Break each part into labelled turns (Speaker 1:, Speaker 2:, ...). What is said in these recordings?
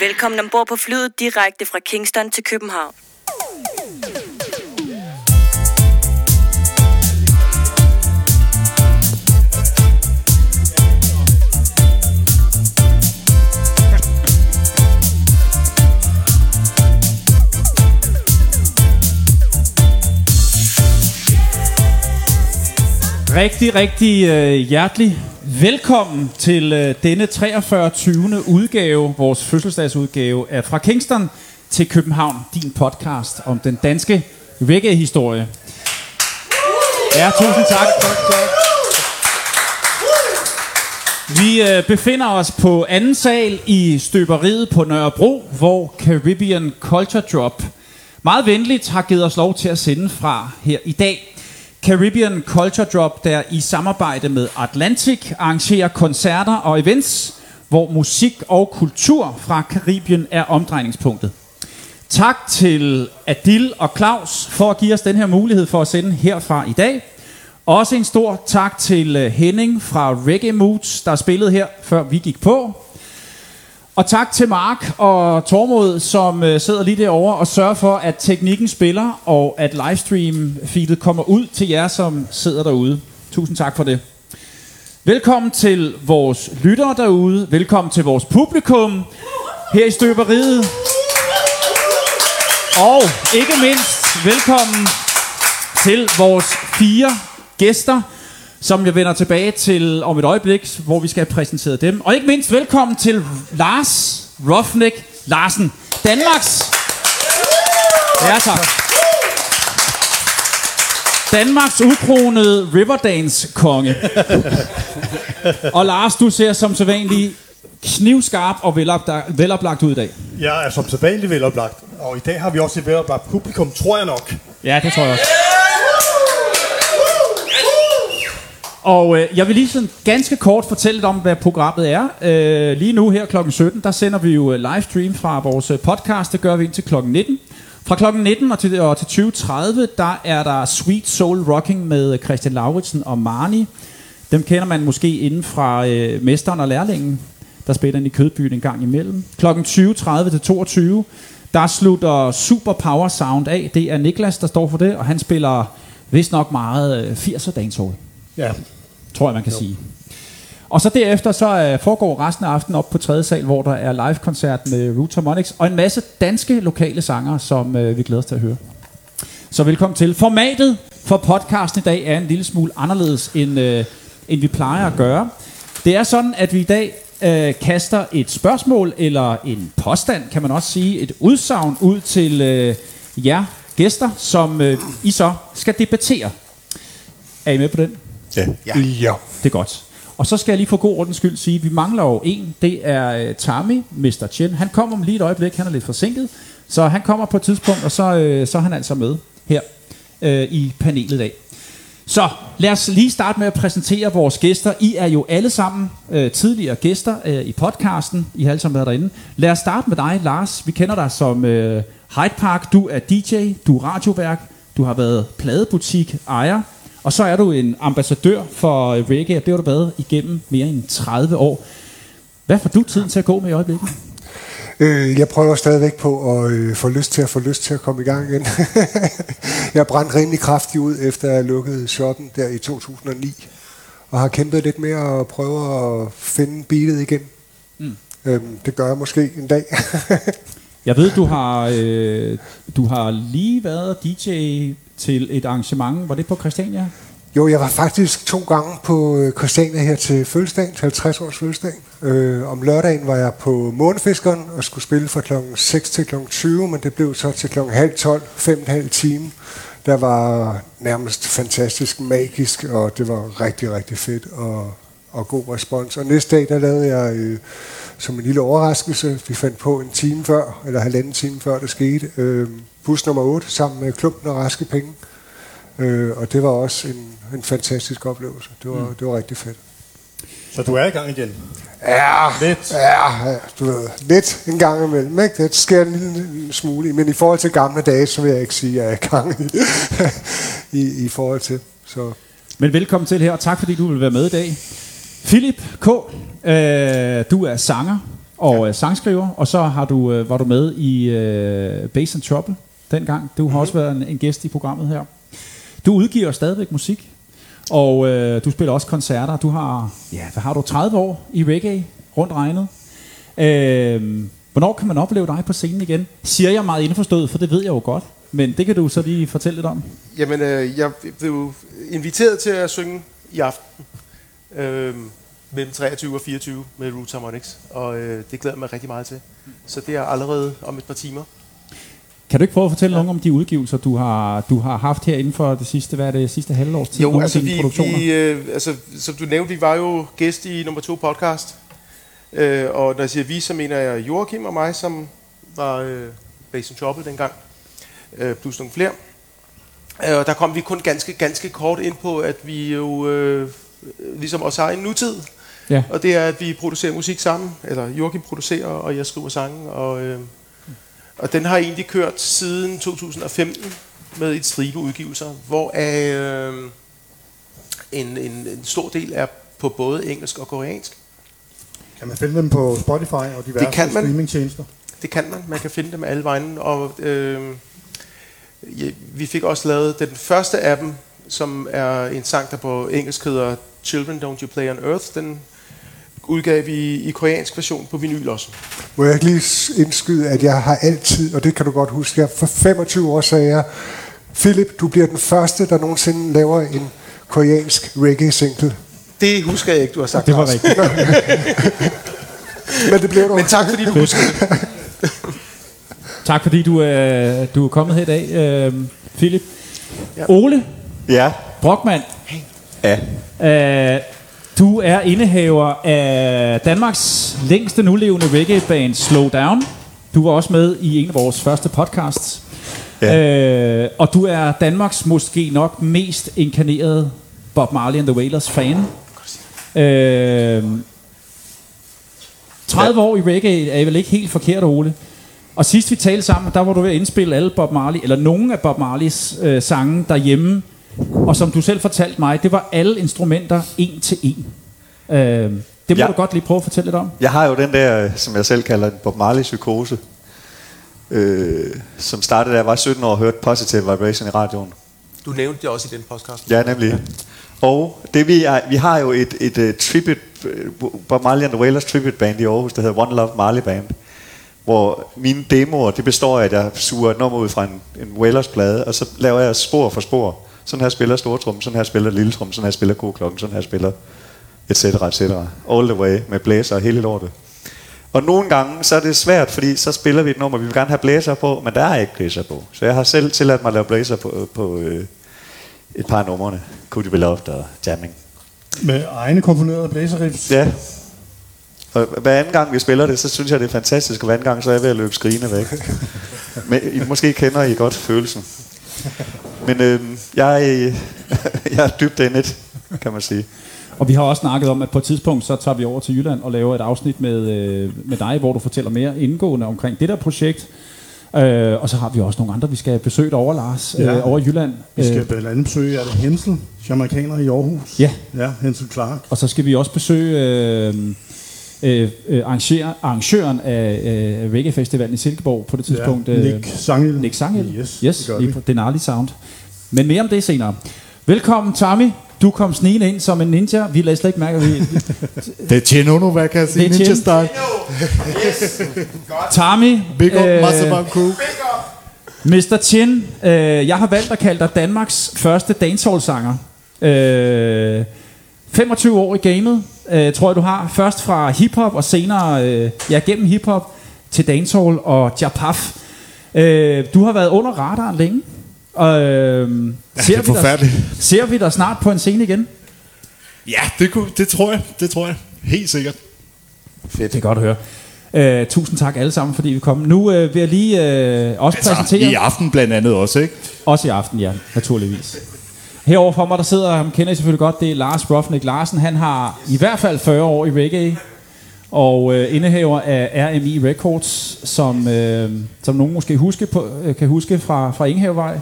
Speaker 1: Velkommen ombord på flyet direkte fra Kingston til København.
Speaker 2: Rigtig, rigtig øh, hjertelig velkommen til øh, denne 43. 20. udgave, vores fødselsdagsudgave af Fra Kingston til København, din podcast om den danske reggae-historie. Ja, tusind tak. Vi øh, befinder os på anden sal i støberiet på Nørrebro, hvor Caribbean Culture Drop meget venligt har givet os lov til at sende fra her i dag. Caribbean Culture Drop, der i samarbejde med Atlantic arrangerer koncerter og events, hvor musik og kultur fra Karibien er omdrejningspunktet. Tak til Adil og Claus for at give os den her mulighed for at sende herfra i dag. Også en stor tak til øh, Henning fra Reggae Moods, der spillede her, før vi gik på. Og tak til Mark og Tormod, som øh, sidder lige derovre og sørger for, at teknikken spiller, og at livestream-feedet kommer ud til jer, som sidder derude. Tusind tak for det. Velkommen til vores lyttere derude. Velkommen til vores publikum her i støberiet. Og ikke mindst velkommen til vores fire gæster, som jeg vender tilbage til om et øjeblik, hvor vi skal have præsenteret dem. Og ikke mindst velkommen til Lars Roughneck Larsen, Danmarks... Ja, tak. Danmarks ukronede Riverdance-konge. og Lars, du ser som sædvanlig knivskarp og veloplagt, veloplagt ud i dag.
Speaker 3: Jeg er som sædvanligt veloplagt, og i dag har vi også et veloplagt publikum, tror jeg nok.
Speaker 2: Ja, det tror jeg også. Og øh, jeg vil lige sådan ganske kort fortælle lidt om, hvad programmet er. Øh, lige nu her klokken 17, der sender vi jo øh, livestream fra vores øh, podcast. Det gør vi indtil klokken 19. Fra klokken 19 og til, og til 20.30, der er der Sweet Soul Rocking med øh, Christian Lauritsen og Marni. Dem kender man måske inden fra øh, Mesteren og Lærlingen, der spiller i Kødbyen en gang imellem. Klokken 20.30 til 22, der slutter Super Power Sound af. Det er Niklas, der står for det, og han spiller vist nok meget øh, 80'er dancehall
Speaker 3: Ja
Speaker 2: tror jeg, man kan jo. sige. Og så derefter så uh, foregår resten af aftenen op på tredje sal, hvor der er live-koncert med Root Harmonics og en masse danske lokale sanger, som uh, vi glæder os til at høre. Så velkommen til. Formatet for podcasten i dag er en lille smule anderledes, end, uh, end vi plejer at gøre. Det er sådan, at vi i dag uh, kaster et spørgsmål, eller en påstand, kan man også sige, et udsagn ud til uh, jer gæster, som uh, I så skal debattere. Er I med på den?
Speaker 3: Ja. ja. ja.
Speaker 2: Det er godt. Og så skal jeg lige for god ordens skyld sige, at vi mangler jo en. Det er uh, Tommy, Mr. Chen. Han kommer om lige et øjeblik. Han er lidt forsinket. Så han kommer på et tidspunkt, og så, uh, så er han altså med her uh, i panelet i dag. Så lad os lige starte med at præsentere vores gæster. I er jo alle sammen uh, tidligere gæster uh, i podcasten. I har alle sammen været derinde. Lad os starte med dig, Lars. Vi kender dig som uh, Hyde Park. Du er DJ, du er radioværk, du har været pladebutik ejer, og så er du en ambassadør for reggae, og det har du været igennem mere end 30 år. Hvad får du tiden til at gå med i øjeblikket?
Speaker 4: Øh, jeg prøver stadigvæk på at øh, få lyst til at få lyst til at komme i gang igen. jeg brændte rimelig kraftigt ud, efter jeg lukkede shoppen der i 2009. Og har kæmpet lidt mere og prøver at finde beatet igen. Mm. Øhm, det gør jeg måske en dag.
Speaker 2: jeg ved, du har, øh, du har lige været DJ til et arrangement. Var det på Christiania?
Speaker 4: Jo, jeg var faktisk to gange på øh, Christiania her til fødselsdagen, til 50 års fødselsdag. Øh, om lørdagen var jeg på Månefiskeren og skulle spille fra klokken 6 til klokken 20, men det blev så til klokken halv 12, fem og halv time. Der var nærmest fantastisk magisk, og det var rigtig, rigtig fedt og, og god respons. Og næste dag, der lavede jeg øh, som en lille overraskelse, vi fandt på en time før, eller halvanden time før det skete, øh, bus nummer 8 sammen med klumpen og raske penge. Øh, og det var også en, en fantastisk oplevelse. Det var, mm. det var rigtig fedt.
Speaker 3: Så du er i gang igen?
Speaker 4: Ja,
Speaker 3: lidt.
Speaker 4: Ja, du ved, lidt en gang imellem. Ikke? Det sker en lille, lille smule. Men i forhold til gamle dage, så vil jeg ikke sige, at jeg er i gang i, i, i forhold til. Så.
Speaker 2: Men velkommen til her, og tak fordi du vil være med i dag. Philip K., øh, du er sanger, og øh, sangskriver, og så har du, øh, var du med i øh, Bass and Trouble dengang. Du har
Speaker 3: Mhm.
Speaker 2: også været en, en gæst i programmet her. Du udgiver stadigvæk musik, og øh, du spiller også koncerter. Du har, ja, hvad har du, 30 år i reggae, rundt regnet. Øh, hvornår kan man opleve dig på scenen igen? Siger jeg meget indforstået, for det ved jeg jo godt. Men det kan du så lige fortælle lidt om.
Speaker 5: Jamen, øh, jeg blev inviteret til at synge i aften. Øh, mellem 23 og 24 med Roots Harmonics. Og øh, det glæder jeg mig rigtig meget til. Så det er allerede om et par timer.
Speaker 2: Kan du ikke prøve at fortælle ja. nogen om de udgivelser, du har, du har haft her inden for det sidste, hvad er det, sidste halvårs tid?
Speaker 5: Jo,
Speaker 2: Nogle
Speaker 5: altså vi, vi øh, altså, som du nævnte, vi var jo gæst i nummer to podcast. Øh, og når jeg siger vi, så mener jeg Joachim og mig, som var øh, Basin Trouble dengang. Øh, plus nogle flere. Øh, og der kom vi kun ganske, ganske kort ind på, at vi jo øh, ligesom også har en nutid.
Speaker 2: Ja.
Speaker 5: Og det er, at vi producerer musik sammen. Eller Joachim producerer, og jeg skriver sange. Og, øh, og den har egentlig kørt siden 2015 med et stribe udgivelser, hvor øh, en, en, en stor del er på både engelsk og koreansk.
Speaker 3: Kan man finde dem på Spotify og diverse
Speaker 5: Det kan man.
Speaker 3: streamingtjenester?
Speaker 5: Det kan man. Man kan finde dem alle vejen. Og øh, ja, vi fik også lavet den første af dem, som er en sang, der på engelsk hedder Children Don't You Play on Earth. Den udgav vi i koreansk version på vinyl også.
Speaker 4: Må jeg ikke lige indskyde, at jeg har altid, og det kan du godt huske, jeg for 25 år sagde jeg, Philip, du bliver den første, der nogensinde laver en koreansk reggae-single.
Speaker 5: Det husker jeg ikke, du har sagt.
Speaker 2: Det var rigtigt.
Speaker 4: Men det blev du.
Speaker 5: Men tak fordi du husker det.
Speaker 2: Tak fordi du, øh, du er kommet her i dag, øh, Philip.
Speaker 5: Ja.
Speaker 2: Ole
Speaker 6: Ja.
Speaker 2: Brockmann,
Speaker 6: Ja.
Speaker 2: øh, du er indehaver af Danmarks længste nulevende reggae-band Slow Down. Du var også med i en af vores første podcasts.
Speaker 6: Ja.
Speaker 2: Øh, og du er Danmarks måske nok mest inkarnerede Bob Marley and the Wailers fan. Øh, 30 år i reggae er vel ikke helt forkert, Ole. Og sidst vi talte sammen, der var du ved at indspille alle Bob Marley, eller nogle af Bob Marleys øh, sange derhjemme. Og som du selv fortalte mig, det var alle instrumenter en til en. Øh, det må
Speaker 6: Ja.
Speaker 2: du godt lige prøve at fortælle lidt om.
Speaker 6: Jeg har jo den der, som jeg selv kalder en Bob Marley-psykose, øh, som startede, da jeg var 17 år og hørte Positive Vibration i radioen.
Speaker 5: Du nævnte det også i den podcast.
Speaker 6: Ja, nemlig. Og det vi, er, vi har jo et, et, et tribute, øh, Bob Marley and the Wailers tribute band i Aarhus, der hedder One Love Marley Band, hvor mine demoer, det består af, at jeg suger et nummer ud fra en, en Wailers plade, og så laver jeg spor for spor. Sådan her spiller stortrum, sådan her spiller lille trum, sådan her spiller koklokken, sådan her spiller et cetera, et cetera. All the way med blæser og hele lortet. Og nogle gange, så er det svært, fordi så spiller vi et nummer, vi vil gerne have blæser på, men der er ikke blæser på. Så jeg har selv tilladt mig at lave blæser på, på øh, et par af numrene. Could You Be Loved og Jamming.
Speaker 3: Med egne komponerede blæserriffs.
Speaker 6: Ja. Og hver anden gang vi spiller det, så synes jeg, det er fantastisk, og hver anden gang, så er jeg ved at løbe skrigende væk. Men I, måske kender I godt følelsen. Men øh, jeg, er, jeg er dybt inde i det, kan man sige.
Speaker 2: Og vi har også snakket om, at på et tidspunkt, så tager vi over til Jylland og laver et afsnit med, øh, med dig, hvor du fortæller mere indgående omkring det der projekt. Øh, og så har vi også nogle andre, vi skal besøge over, Lars,
Speaker 3: Ja.
Speaker 2: øh, over i Jylland.
Speaker 3: Vi skal
Speaker 2: Øh,
Speaker 3: blandt andet besøge, er det Hensel, jamaikaner i Aarhus?
Speaker 2: Ja.
Speaker 3: Ja, Hensel Clark.
Speaker 2: og så skal vi også besøge øh, øh, øh, arrangør, arrangøren af øh, Reggae Festivalen i Silkeborg på det tidspunkt.
Speaker 3: ja,
Speaker 2: øh,
Speaker 3: Nick Sangel.
Speaker 2: Nick Sangel.
Speaker 3: Yes,
Speaker 2: yes
Speaker 3: det gør
Speaker 2: lige
Speaker 3: vi.
Speaker 2: på Denali Sound. Men mere om det senere. Velkommen, Tommy. Du kom snigende ind som en ninja. Vi lader slet ikke mærke, at vi...
Speaker 7: Det er Chino nu, hvad kan jeg sige?
Speaker 2: Det er
Speaker 7: Ninja. Style.
Speaker 2: Tommy.
Speaker 7: Big up,
Speaker 2: øh,
Speaker 7: Masterman Crew.
Speaker 2: Mr. Chin, øh, jeg har valgt at kalde dig Danmarks første dancehall-sanger. Øh, 25 år i gamet, øh, tror jeg du har. Først fra hiphop og senere, øh, ja, gennem hiphop til dancehall og japaf. Øh, du har været under radaren længe. Og, øh,
Speaker 7: Ja,
Speaker 2: ser,
Speaker 7: det er
Speaker 2: vi dig, ser vi dig snart på en scene igen?
Speaker 7: Ja, det, kunne, det tror jeg. Det tror jeg. Helt sikkert.
Speaker 2: Det er godt at høre. Øh, tusind tak alle sammen, fordi vi kom. Nu øh, vil jeg lige øh, også
Speaker 7: Altså,
Speaker 2: præsentere...
Speaker 7: i aften blandt andet også, ikke?
Speaker 2: Også i aften, ja, naturligvis. Herover for mig, der sidder, ham kender I selvfølgelig godt, det er Lars Ruffnick Larsen. Han har i hvert fald 40 år i reggae, og øh, indehaver af RMI Records, som, øh, som nogen måske huske på, øh, kan huske fra, fra Ingehavevej.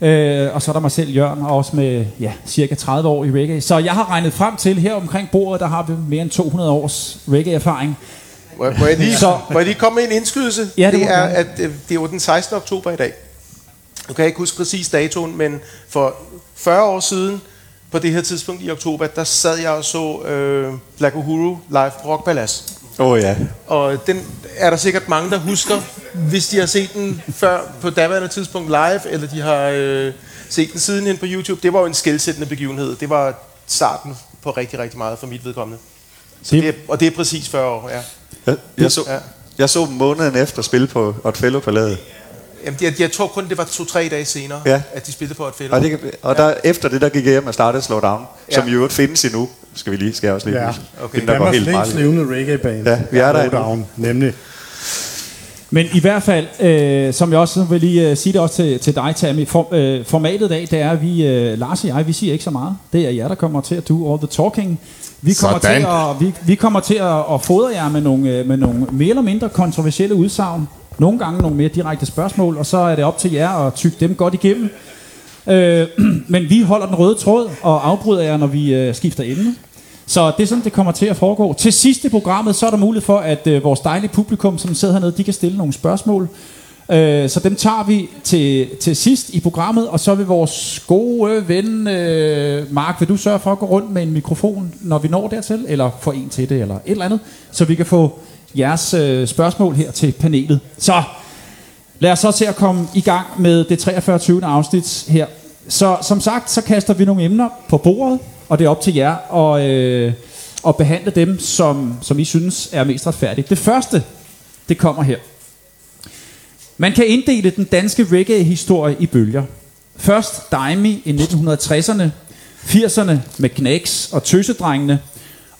Speaker 2: Øh, og så er der mig selv, Jørgen, også med ja, cirka 30 år i reggae. Så jeg har regnet frem til, her omkring bordet, der har vi mere end 200 års reggae-erfaring.
Speaker 5: Må, må, jeg lige,
Speaker 2: Så-
Speaker 5: må jeg lige komme med en indskydelse?
Speaker 2: Ja, det
Speaker 5: det er, at øh, det er jo den 16. oktober i dag. Nu kan jeg ikke huske præcis datoen, men for 40 år siden, på det her tidspunkt i oktober, der sad jeg og så øh, Black Uhuru live på Rock Palace.
Speaker 6: Åh oh, ja.
Speaker 5: Og den er der sikkert mange, der husker, hvis de har set den før på daværende tidspunkt live, eller de har øh, set den sidenhen på YouTube. Det var jo en skældsættende begivenhed. Det var starten på rigtig, rigtig meget for mit vedkommende. Så
Speaker 2: Det-
Speaker 5: er, og det er præcis 40 år, ja.
Speaker 6: Jeg, jeg, så,
Speaker 5: Ja.
Speaker 6: jeg så måneden efter spille på Otfello Palæet.
Speaker 5: Jamen, jeg, jeg tror kun, det var to-tre dage senere,
Speaker 6: Ja.
Speaker 5: ja. at de spillede på et fælde.
Speaker 6: Og, det, og der, efter det, der gik jeg hjem og startede Slowdown, ja. som
Speaker 5: Ja.
Speaker 6: i øvrigt findes endnu. Skal vi lige, skal jeg også lige
Speaker 3: Ja.
Speaker 5: Okay.
Speaker 6: Inden der
Speaker 3: Danmarks
Speaker 6: helt
Speaker 3: længst levende reggae-band.
Speaker 6: Ja, vi er der endnu.
Speaker 3: Lowdown, nemlig.
Speaker 2: Men i hvert fald, øh, som jeg også vil lige øh, sige det også til, til dig, Tammy, for, øh, formatet i dag, det er, at vi, øh, Lars og jeg, vi siger ikke så meget. Det er jer, der kommer til at do all the talking. Vi kommer,
Speaker 7: Sådan.
Speaker 2: til at, vi, vi kommer til at, at fodre jer med nogle, øh, med nogle mere eller mindre kontroversielle udsagn. Nogle gange nogle mere direkte spørgsmål, og så er det op til jer at tygge dem godt igennem. Øh, men vi holder den røde tråd og afbryder jer, når vi øh, skifter emne. Så det er sådan, det kommer til at foregå. Til sidst i programmet, så er der mulighed for, at øh, vores dejlige publikum, som sidder hernede, de kan stille nogle spørgsmål. Øh, så dem tager vi til, til sidst i programmet, og så vil vores gode ven, øh, Mark, vil du sørge for at gå rundt med en mikrofon, når vi når dertil, eller få en til det, eller et eller andet, så vi kan få jeres øh, spørgsmål her til panelet. Så Lad os så til at komme i gang med det 43. afsnit her. Så som sagt, så kaster vi nogle emner på bordet, og det er op til jer at, øh, at behandle dem, som, som I synes er mest retfærdigt. Det første, det kommer her. Man kan inddele den danske reggae-historie i bølger. Først Daimi i 1960'erne, 80'erne med Knacks og Tøsedrengene,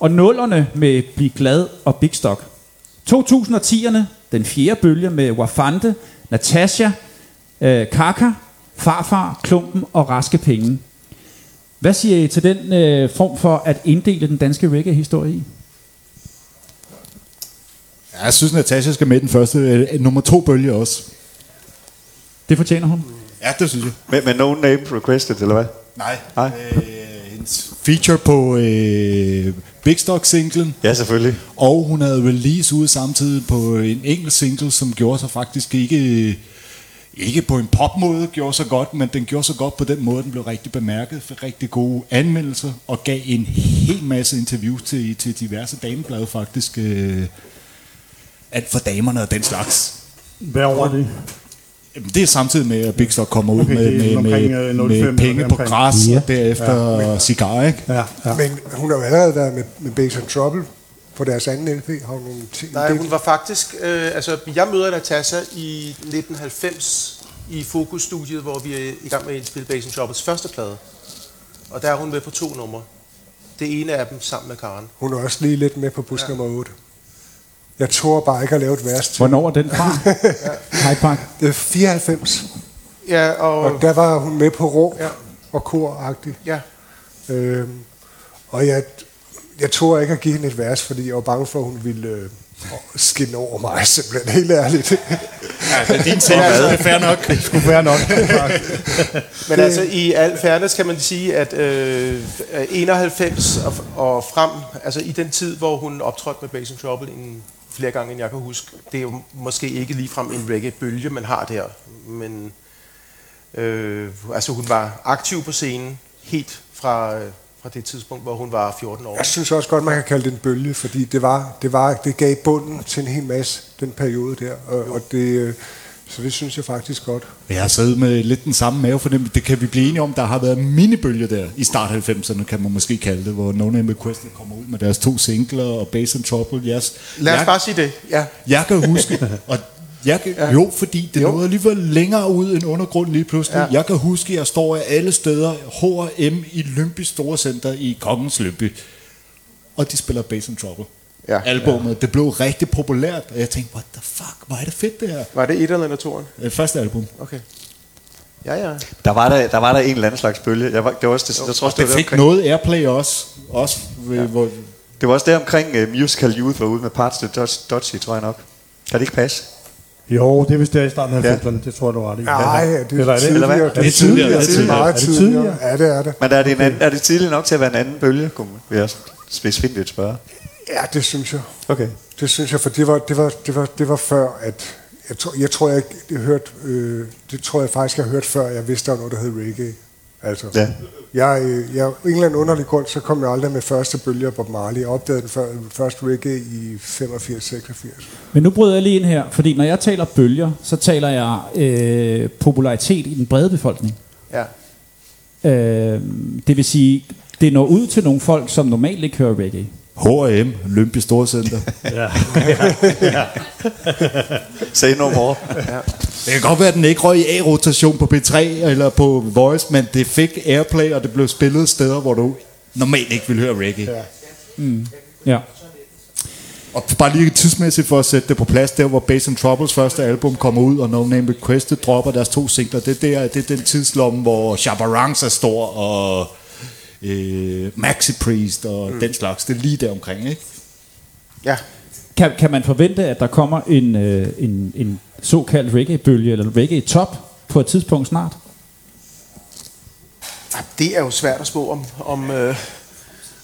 Speaker 2: og 0'erne med Bliv Glad og Big Stock. 2010'erne, den fjerde bølge med Wafande, Natasha, øh, Kaka, Farfar, Klumpen og Raske Penge. Hvad siger I til den øh, form for at inddele den danske reggae-historie i?
Speaker 7: Ja, Jeg synes, Natasha skal med i den første. Øh, nummer to bølge også.
Speaker 2: Det fortjener hun.
Speaker 7: Ja, det synes jeg.
Speaker 6: Med, med no name requested, eller hvad?
Speaker 7: Nej.
Speaker 6: Nej.
Speaker 7: Øh, hendes feature på øh, Big Stock singlen.
Speaker 6: Ja, selvfølgelig.
Speaker 7: Og hun havde release ude samtidig på en engelsk single, som gjorde sig faktisk ikke, ikke på en popmåde gjorde sig godt, men den gjorde sig godt på den måde, den blev rigtig bemærket, fik rigtig gode anmeldelser, og gav en hel masse interviews til, til diverse dameblade faktisk. Øh, alt for damerne og den slags.
Speaker 3: Hvad over det?
Speaker 7: Jamen, det er samtidig med, at Big Stock kommer ud
Speaker 3: Okay,
Speaker 7: med, med,
Speaker 3: omkring,
Speaker 7: med,
Speaker 3: øh, 05
Speaker 7: med
Speaker 3: eller
Speaker 7: penge på græs,
Speaker 2: Ja.
Speaker 7: og derefter ja, cigar, ikke?
Speaker 3: Ja, ja.
Speaker 4: Men hun har jo allerede været med, med Bass and Trouble på deres anden LP. Har hun nogle ting?
Speaker 5: Nej, hun var faktisk... Øh, altså, jeg møder Natasha i 1990 i Focus-studiet, hvor vi er i gang med at indspille Basin Choppers første plade. Og der er hun med på to numre. Det ene af dem sammen med Karen.
Speaker 4: hun er også lige lidt med på bus ja. nummer 8. Jeg tror bare ikke at lave et vers til.
Speaker 2: Hvornår er den fra? Hyde Park.
Speaker 4: Det er 94,
Speaker 5: Ja, og...
Speaker 4: og der var hun med på råb
Speaker 5: Ja.
Speaker 4: og kor-agtigt.
Speaker 5: Ja,
Speaker 4: Øhm, og jeg, jeg tror ikke at give hende et vers, fordi jeg var bange for, at hun ville øh, skinne over mig, simpelthen helt ærligt.
Speaker 7: Ja, det er din ting, det er fair nok.
Speaker 3: Det skulle være nok.
Speaker 5: men altså i al fairness kan man sige, at øh, 91 og, og frem, altså i den tid, hvor hun optrådte med Basin Trouble en, flere gange, end jeg kan huske, det er jo måske ikke ligefrem en reggae-bølge, man har der, men øh, altså hun var aktiv på scenen helt fra, øh, fra det tidspunkt, hvor hun var 14 år.
Speaker 4: Jeg synes også godt, man kan kalde det en bølge, fordi det, var, det, var, det gav bunden til en hel masse, den periode der. Og, og det, øh, så det synes jeg faktisk godt.
Speaker 7: Jeg har siddet med lidt den samme mavefornemmelse. Det kan vi blive enige om. Der har været minibølger der i start 90'erne, kan man måske kalde det, hvor No Name Requested kommer ud med deres to singler og Bass and Trouble. Yes.
Speaker 5: Lad os
Speaker 7: jeg,
Speaker 5: bare sige det. Ja.
Speaker 7: jeg kan huske, og jeg kan, ja. jo, fordi det
Speaker 5: Jo.
Speaker 7: nåede alligevel længere ud end undergrund lige pludselig.
Speaker 5: Ja.
Speaker 7: Jeg kan huske, at jeg står af alle steder, H&M i Lyngby Storcenter i Kongens Lyngby, og de spiller Bass and Trouble.
Speaker 5: Ja.
Speaker 7: Albummet, det blev rigtig populært, og jeg tænkte, what the fuck, hvor er det fedt det her.
Speaker 5: Var det et eller toeren?
Speaker 7: Øh, Første album.
Speaker 5: Okay. Ja, ja.
Speaker 6: Der var der, der, var der en eller anden slags bølge. Jeg, var, det var også, det, jeg tror også,
Speaker 7: Det
Speaker 6: det, var
Speaker 7: fik
Speaker 6: omkring,
Speaker 7: noget airplay også. også ja. hvor,
Speaker 6: det var også der omkring uh, Musical Youth var ude med Parts to Dodgy, tror jeg nok. Kan det ikke passe?
Speaker 3: Jo, det er vist der i starten af
Speaker 6: Ja.
Speaker 3: 90'erne. Det tror jeg, du har ret i.
Speaker 4: Nej, det er
Speaker 3: Eller er det?
Speaker 6: Eller hvad?
Speaker 4: tidligere.
Speaker 6: Det
Speaker 7: er tidligere, det er
Speaker 4: Det er
Speaker 7: tidligere.
Speaker 4: meget
Speaker 3: Er det
Speaker 4: tidligere.
Speaker 3: tidligere?
Speaker 4: Ja, det er det.
Speaker 6: Men er det, en anden, er det tidligt nok til at være en anden bølge, kunne jeg specifikt spørge.
Speaker 4: Ja, det synes jeg.
Speaker 6: Okay.
Speaker 4: Det synes jeg, for det var, det var, det var, det var før, at... Jeg tror, jeg, tror, jeg, jeg hørte, øh, det tror jeg faktisk, jeg har hørt før, jeg vidste, der var noget, der hed reggae. Altså,
Speaker 6: Ja.
Speaker 4: jeg, øh, jeg, en eller anden underlig grund, så kom jeg aldrig med første bølge af Bob Marley. Jeg opdagede den før, første reggae i 85-86.
Speaker 2: Men nu bryder jeg lige ind her, fordi når jeg taler bølger, så taler jeg øh, popularitet i den brede befolkning.
Speaker 5: Ja.
Speaker 2: Øh, det vil sige, det når ud til nogle folk, som normalt ikke hører reggae.
Speaker 7: H&M, Lømpe Storcenter.
Speaker 6: Say no more.
Speaker 7: Det kan godt være, at den ikke røg i A-rotation på P3 eller på Voice, men det fik airplay, og det blev spillet steder, hvor du normalt ikke ville høre reggae. Ja.
Speaker 2: Ja.
Speaker 7: Og bare lige tidsmæssigt for at sætte det på plads, der hvor Bass and Troubles første album kommer ud, og No Name Requested dropper deres to singler, det, er der, det er den tidslomme, hvor Shabarangs er stor, og øh, Maxi Priest og mm. den slags. Det er lige der omkring, ikke?
Speaker 5: Ja.
Speaker 2: Kan, kan man forvente, at der kommer en, øh, en, en såkaldt reggae-bølge, eller reggae-top på et tidspunkt snart?
Speaker 5: Det er jo svært at spå om... om, øh,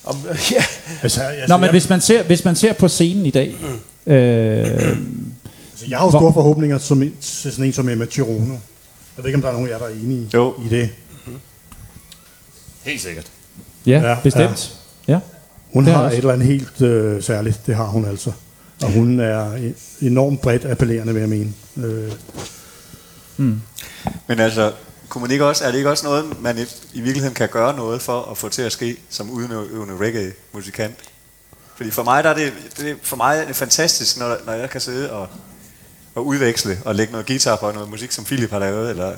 Speaker 5: om ja.
Speaker 3: Altså, altså,
Speaker 2: Nå, men
Speaker 3: jeg,
Speaker 2: hvis man ser, hvis man ser på scenen i dag, øh,
Speaker 3: altså, jeg har jo store forhåbninger som, en- til sådan en som Emma Chirono. Jeg ved ikke, om der er nogen af jer, der er enige i,
Speaker 6: Jo.
Speaker 3: i det.
Speaker 7: Helt sikkert.
Speaker 2: Ja, bestemt. Ja. Ja.
Speaker 3: Hun
Speaker 2: Det er
Speaker 3: har
Speaker 2: også.
Speaker 3: et eller andet helt øh, særligt. Det har hun altså. Og hun er e- enormt bredt appellerende, vil jeg mene. Øh,
Speaker 6: Men altså, kunne man ikke også, er det ikke også noget, man i, i virkeligheden kan gøre noget for at få til at ske som udøvende reggae-musikant? Fordi for mig, der er det, det er for mig er det fantastisk, når, når jeg kan sidde og, og udveksle og lægge noget guitar på noget musik, som Philip har lavet, eller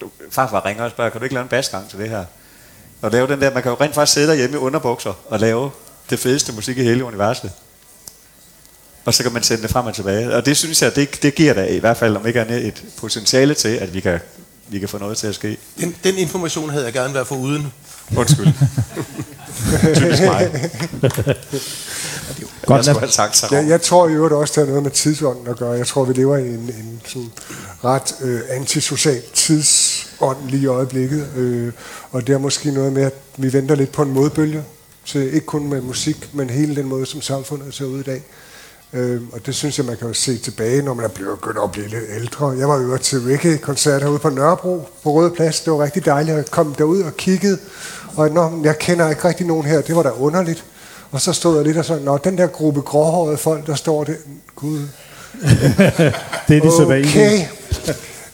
Speaker 6: du, farfar ringer og spørger, kan du ikke lave en basgang til det her? Og lave den der, man kan jo rent faktisk sidde derhjemme i underbukser og lave det fedeste musik i hele universet. Og så kan man sende det frem og tilbage. Og det synes jeg, det, det giver da i hvert fald, om ikke andet, et potentiale til, at vi kan, vi kan få noget til at ske.
Speaker 5: Den, den information havde jeg gerne været for uden.
Speaker 6: Undskyld. Typisk mig.
Speaker 2: Godt,
Speaker 6: jeg sagt så
Speaker 4: Jeg, jeg tror i øvrigt også, der er noget med tidsånden at gøre. Jeg tror, vi lever i en, en sådan ret øh, antisocial tidsånd lige i øjeblikket. Øh, og det er måske noget med, at vi venter lidt på en modbølge. Til, ikke kun med musik, men hele den måde, som samfundet ser ud i dag. Øh, og det synes jeg, man kan jo se tilbage, når man er begyndt at blive lidt ældre. Jeg var jo til reggae-koncert herude på Nørrebro på Røde Plads. Det var rigtig dejligt at komme derud og kiggede. Og nå, jeg kender ikke rigtig nogen her. Det var da underligt. Og så stod jeg lidt og sådan, nå, den der gruppe gråhårede folk, der står det. Gud,
Speaker 3: det er de så
Speaker 4: okay.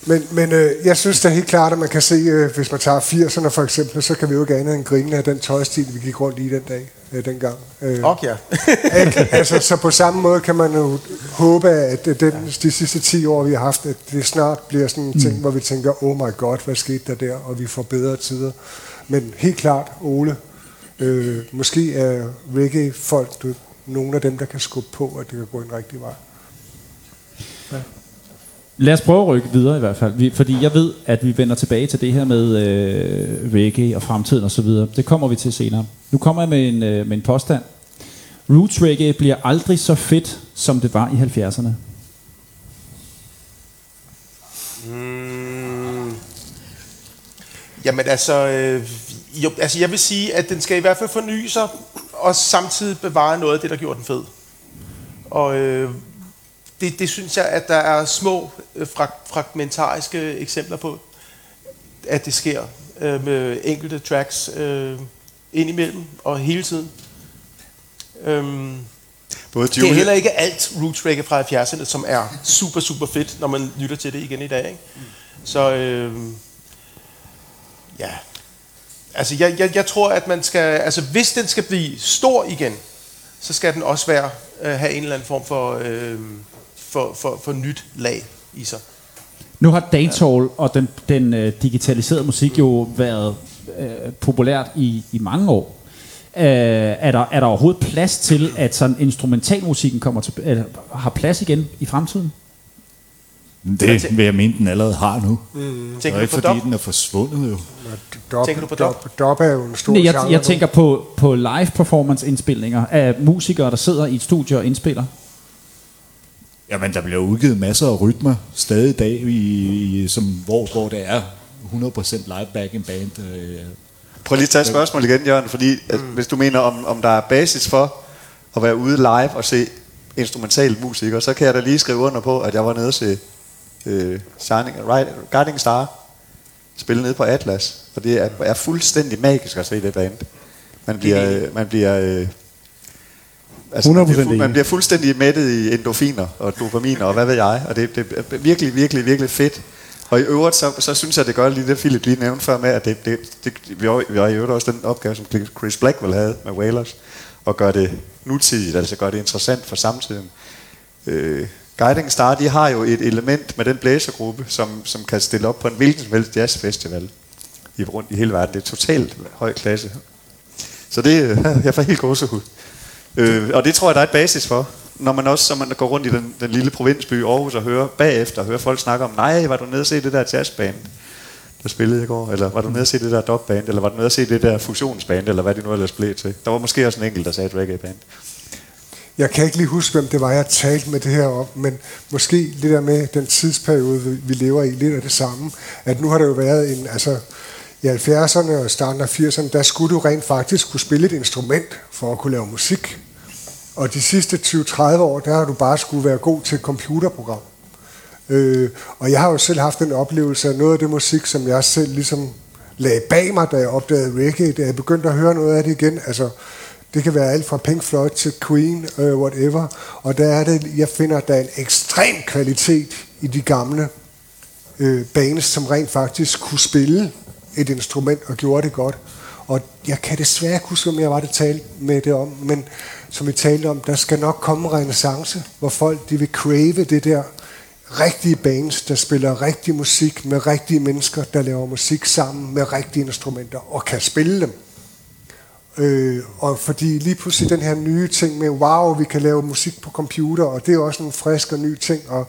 Speaker 4: Men, men øh, jeg synes da helt klart, at man kan se, øh, hvis man tager 80'erne for eksempel, så kan vi jo ikke andet end grine af den tøjstil, vi gik rundt i den dag, øh, dengang. Øh,
Speaker 5: Og ja.
Speaker 4: ikke? altså, så på samme måde kan man jo håbe, at den, de sidste 10 år, vi har haft, at det snart bliver sådan en ting, hvor vi tænker, oh my god, hvad skete der der, og vi får bedre tider. Men helt klart, Ole, øh, måske er reggae-folk du, nogle af dem, der kan skubbe på, at det kan gå en rigtig vej.
Speaker 2: Lad os prøve at rykke videre i hvert fald, vi, fordi jeg ved, at vi vender tilbage til det her med øh, reggae og fremtiden osv. Det kommer vi til senere. Nu kommer jeg med en, øh, med en påstand. Roots reggae bliver aldrig så fedt, som det var i 70'erne.
Speaker 5: Mm. Jamen altså, øh, jo, altså, jeg vil sige, at den skal i hvert fald forny sig, og samtidig bevare noget af det, der gjorde den fed. Og øh, det, det synes jeg, at der er små øh, frag- fragmentariske eksempler på, at det sker øh, med enkelte tracks øh, indimellem og hele tiden. Øhm,
Speaker 6: Både
Speaker 5: det er heller ikke alt roots reggae fra 70'erne, som er super, super fedt, når man lytter til det igen i dag. Ikke? Så øh, ja, altså jeg, jeg, jeg tror, at man skal, altså hvis den skal blive stor igen, så skal den også være, øh, have en eller anden form for, øh, for, for, for nyt lag i sig.
Speaker 2: Nu har dancehall og den, den øh, digitaliserede musik jo været øh, populært i, i mange år. Øh, er, der, er der overhovedet plads til, at sådan instrumentalmusikken kommer til, eller, har plads igen i fremtiden?
Speaker 7: Det vil jeg mene, den allerede har nu.
Speaker 5: Mm.
Speaker 7: Det er ikke
Speaker 5: på
Speaker 7: fordi,
Speaker 5: dub?
Speaker 7: den er forsvundet jo.
Speaker 4: Dop,
Speaker 5: Tænker du på
Speaker 4: dop? Dop er jo en stor
Speaker 2: Nej, jeg, jeg tænker på, på live performance indspilninger af musikere, der sidder i et studie og indspiller.
Speaker 7: Jamen, der bliver udgivet masser af rytmer stadig i dag, i, i, som, hvor, hvor det er 100% live back in band. Øh,
Speaker 6: Prøv lige at tage et spørgsmål igen, Jørgen, fordi at, hvis du mener, om, om der er basis for at være ude live og se instrumental musik, og så kan jeg da lige skrive under på, at jeg var nede se øh, Shining, right, Guiding Star spille nede på Atlas, og det er, er fuldstændig magisk at se det band. Man bliver, øh, man bliver, øh, altså, man, bliver
Speaker 3: 100%
Speaker 6: fu- man bliver fuldstændig mættet i endorfiner og dopaminer og hvad ved jeg, og det, det er virkelig, virkelig, virkelig fedt. Og i øvrigt, så, så synes jeg, det gør lige det, Philip lige nævnte før med, at det, det, det, vi, har, vi har i øvrigt også den opgave, som Chris Blackwell havde med Whalers, at gøre det nutidigt, altså gøre det interessant for samtiden. Øh, Guiding Star, de har jo et element med den blæsergruppe, som, som kan stille op på en hvilken som helst jazzfestival i, rundt i hele verden. Det er totalt høj klasse. Så det, jeg får helt gåsehud. Øh, og det tror jeg, der er et basis for. Når man også, så man går rundt i den, den lille provinsby Aarhus og hører bagefter, hører folk snakke om, nej, var du nede og se det der jazzband, der spillede i går, eller var du nede og se det der dogband, eller var du nede og se det der fusionsband, eller hvad det nu ellers blev til. Der var måske også en enkelt, der sagde et reggae-band.
Speaker 4: Jeg kan ikke lige huske, hvem det var, jeg talte med det her om, men måske lidt der med den tidsperiode, vi- vi lever i, lidt af det samme. At nu har der jo været en, altså i 70'erne og starten af 80'erne, der skulle du rent faktisk kunne spille et instrument for at kunne lave musik. Og de sidste 20-30 år, der har du bare skulle være god til et computerprogram. Øh, og jeg har jo selv haft den oplevelse af noget af det musik, som jeg selv ligesom lagde bag mig, da jeg opdagede reggae, da jeg begyndte at høre noget af det igen. Altså, det kan være alt fra Pink Floyd til Queen, øh, whatever. Og der er det, jeg finder, der er en ekstrem kvalitet i de gamle øh, bands, som rent faktisk kunne spille et instrument og gjorde det godt. Og jeg kan desværre ikke huske, om jeg var det talt med det om, men som vi talte om, der skal nok komme en renaissance, hvor folk de vil crave det der rigtige bands, der spiller rigtig musik med rigtige mennesker, der laver musik sammen med rigtige instrumenter og kan spille dem. Øh, og fordi lige pludselig den her nye ting med, wow, vi kan lave musik på computer, og det er også en frisk og ny ting, og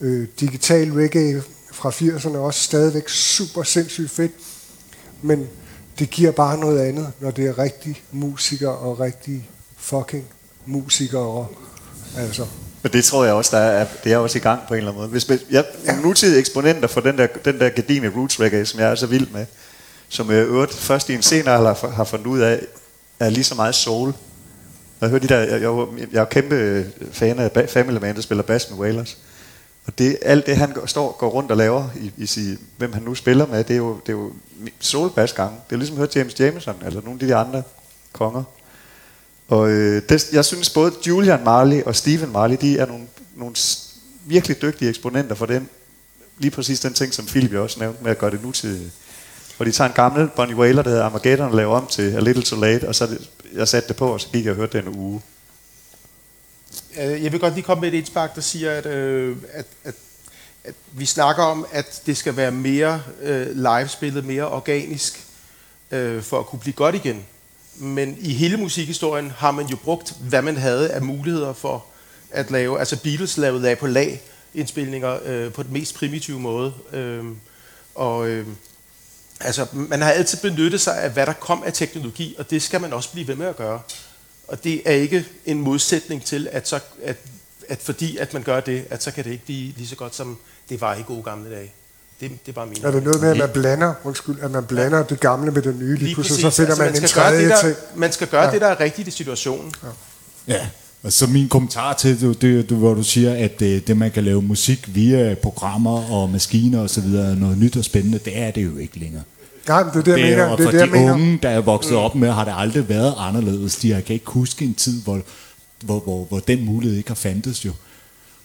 Speaker 4: øh, digital reggae fra 80'erne er også stadigvæk super sindssygt fedt, men det giver bare noget andet, når det er rigtige musikere og rigtige fucking musikere. Altså,
Speaker 6: Men det tror jeg også, der er, det er også i gang på en eller anden måde. Hvis man, jeg, ja. nutidige eksponenter for den der, den der gardine roots reggae, som jeg er så vild med, som jeg øvrigt først i en senere har, har fundet ud af, er lige så meget soul. Jeg hører de der, jeg, jeg, jeg er kæmpe fan af Family Man, der spiller bass med Wailers. Og det, alt det, han går, står, går rundt og laver, i, i sig, hvem han nu spiller med, det er jo, det er jo soul gang. Det er ligesom at høre James Jameson, eller nogle af de andre konger. Og øh, det, jeg synes både Julian Marley og Stephen Marley, de er nogle, nogle virkelig dygtige eksponenter for den, lige præcis den ting, som Philip også nævnte med at gøre det nutidigt. Og de tager en gammel Bonnie Wailer, der hedder Armageddon, og laver om til A Little Too Late, og så jeg satte det på, og så gik jeg og hørte det en uge.
Speaker 5: Øh, jeg vil godt lige komme med et indspark, der siger, at, øh, at, at, at vi snakker om, at det skal være mere øh, live-spillet, mere organisk, øh, for at kunne blive godt igen. Men i hele musikhistorien har man jo brugt, hvad man havde af muligheder for at lave. Altså Beatles lavede lag på lag indspilninger øh, på den mest primitive måde. Øh, og øh, altså, man har altid benyttet sig af, hvad der kom af teknologi, og det skal man også blive ved med at gøre. Og det er ikke en modsætning til, at, så, at, at fordi at man gør det, at så kan det ikke blive lige så godt, som det var i gode gamle dage. Det, det er bare min
Speaker 4: er der noget med, at man blander, undskyld, at man blander det gamle med det nye, lige,
Speaker 5: Lige
Speaker 4: pludselig,
Speaker 5: præcis.
Speaker 4: så finder
Speaker 5: Altså,
Speaker 4: man,
Speaker 5: man
Speaker 4: en tredje
Speaker 5: det,
Speaker 4: ting.
Speaker 5: der, man skal gøre
Speaker 4: Ja.
Speaker 5: ja. det, der er rigtigt i situationen. Ja.
Speaker 7: Ja, og så min kommentar til det, det, det hvor du siger, at det, det, man kan lave musik via programmer og maskiner osv., noget nyt og spændende, det er det jo ikke længere.
Speaker 4: Nej, det er det, jeg
Speaker 7: Det er
Speaker 4: mener. Det er
Speaker 7: for
Speaker 4: det, jeg
Speaker 7: de
Speaker 4: mener.
Speaker 7: unge, der er vokset op med, har det aldrig været anderledes. De har- kan ikke huske en tid, hvor, hvor, hvor, hvor den mulighed ikke har fandtes jo.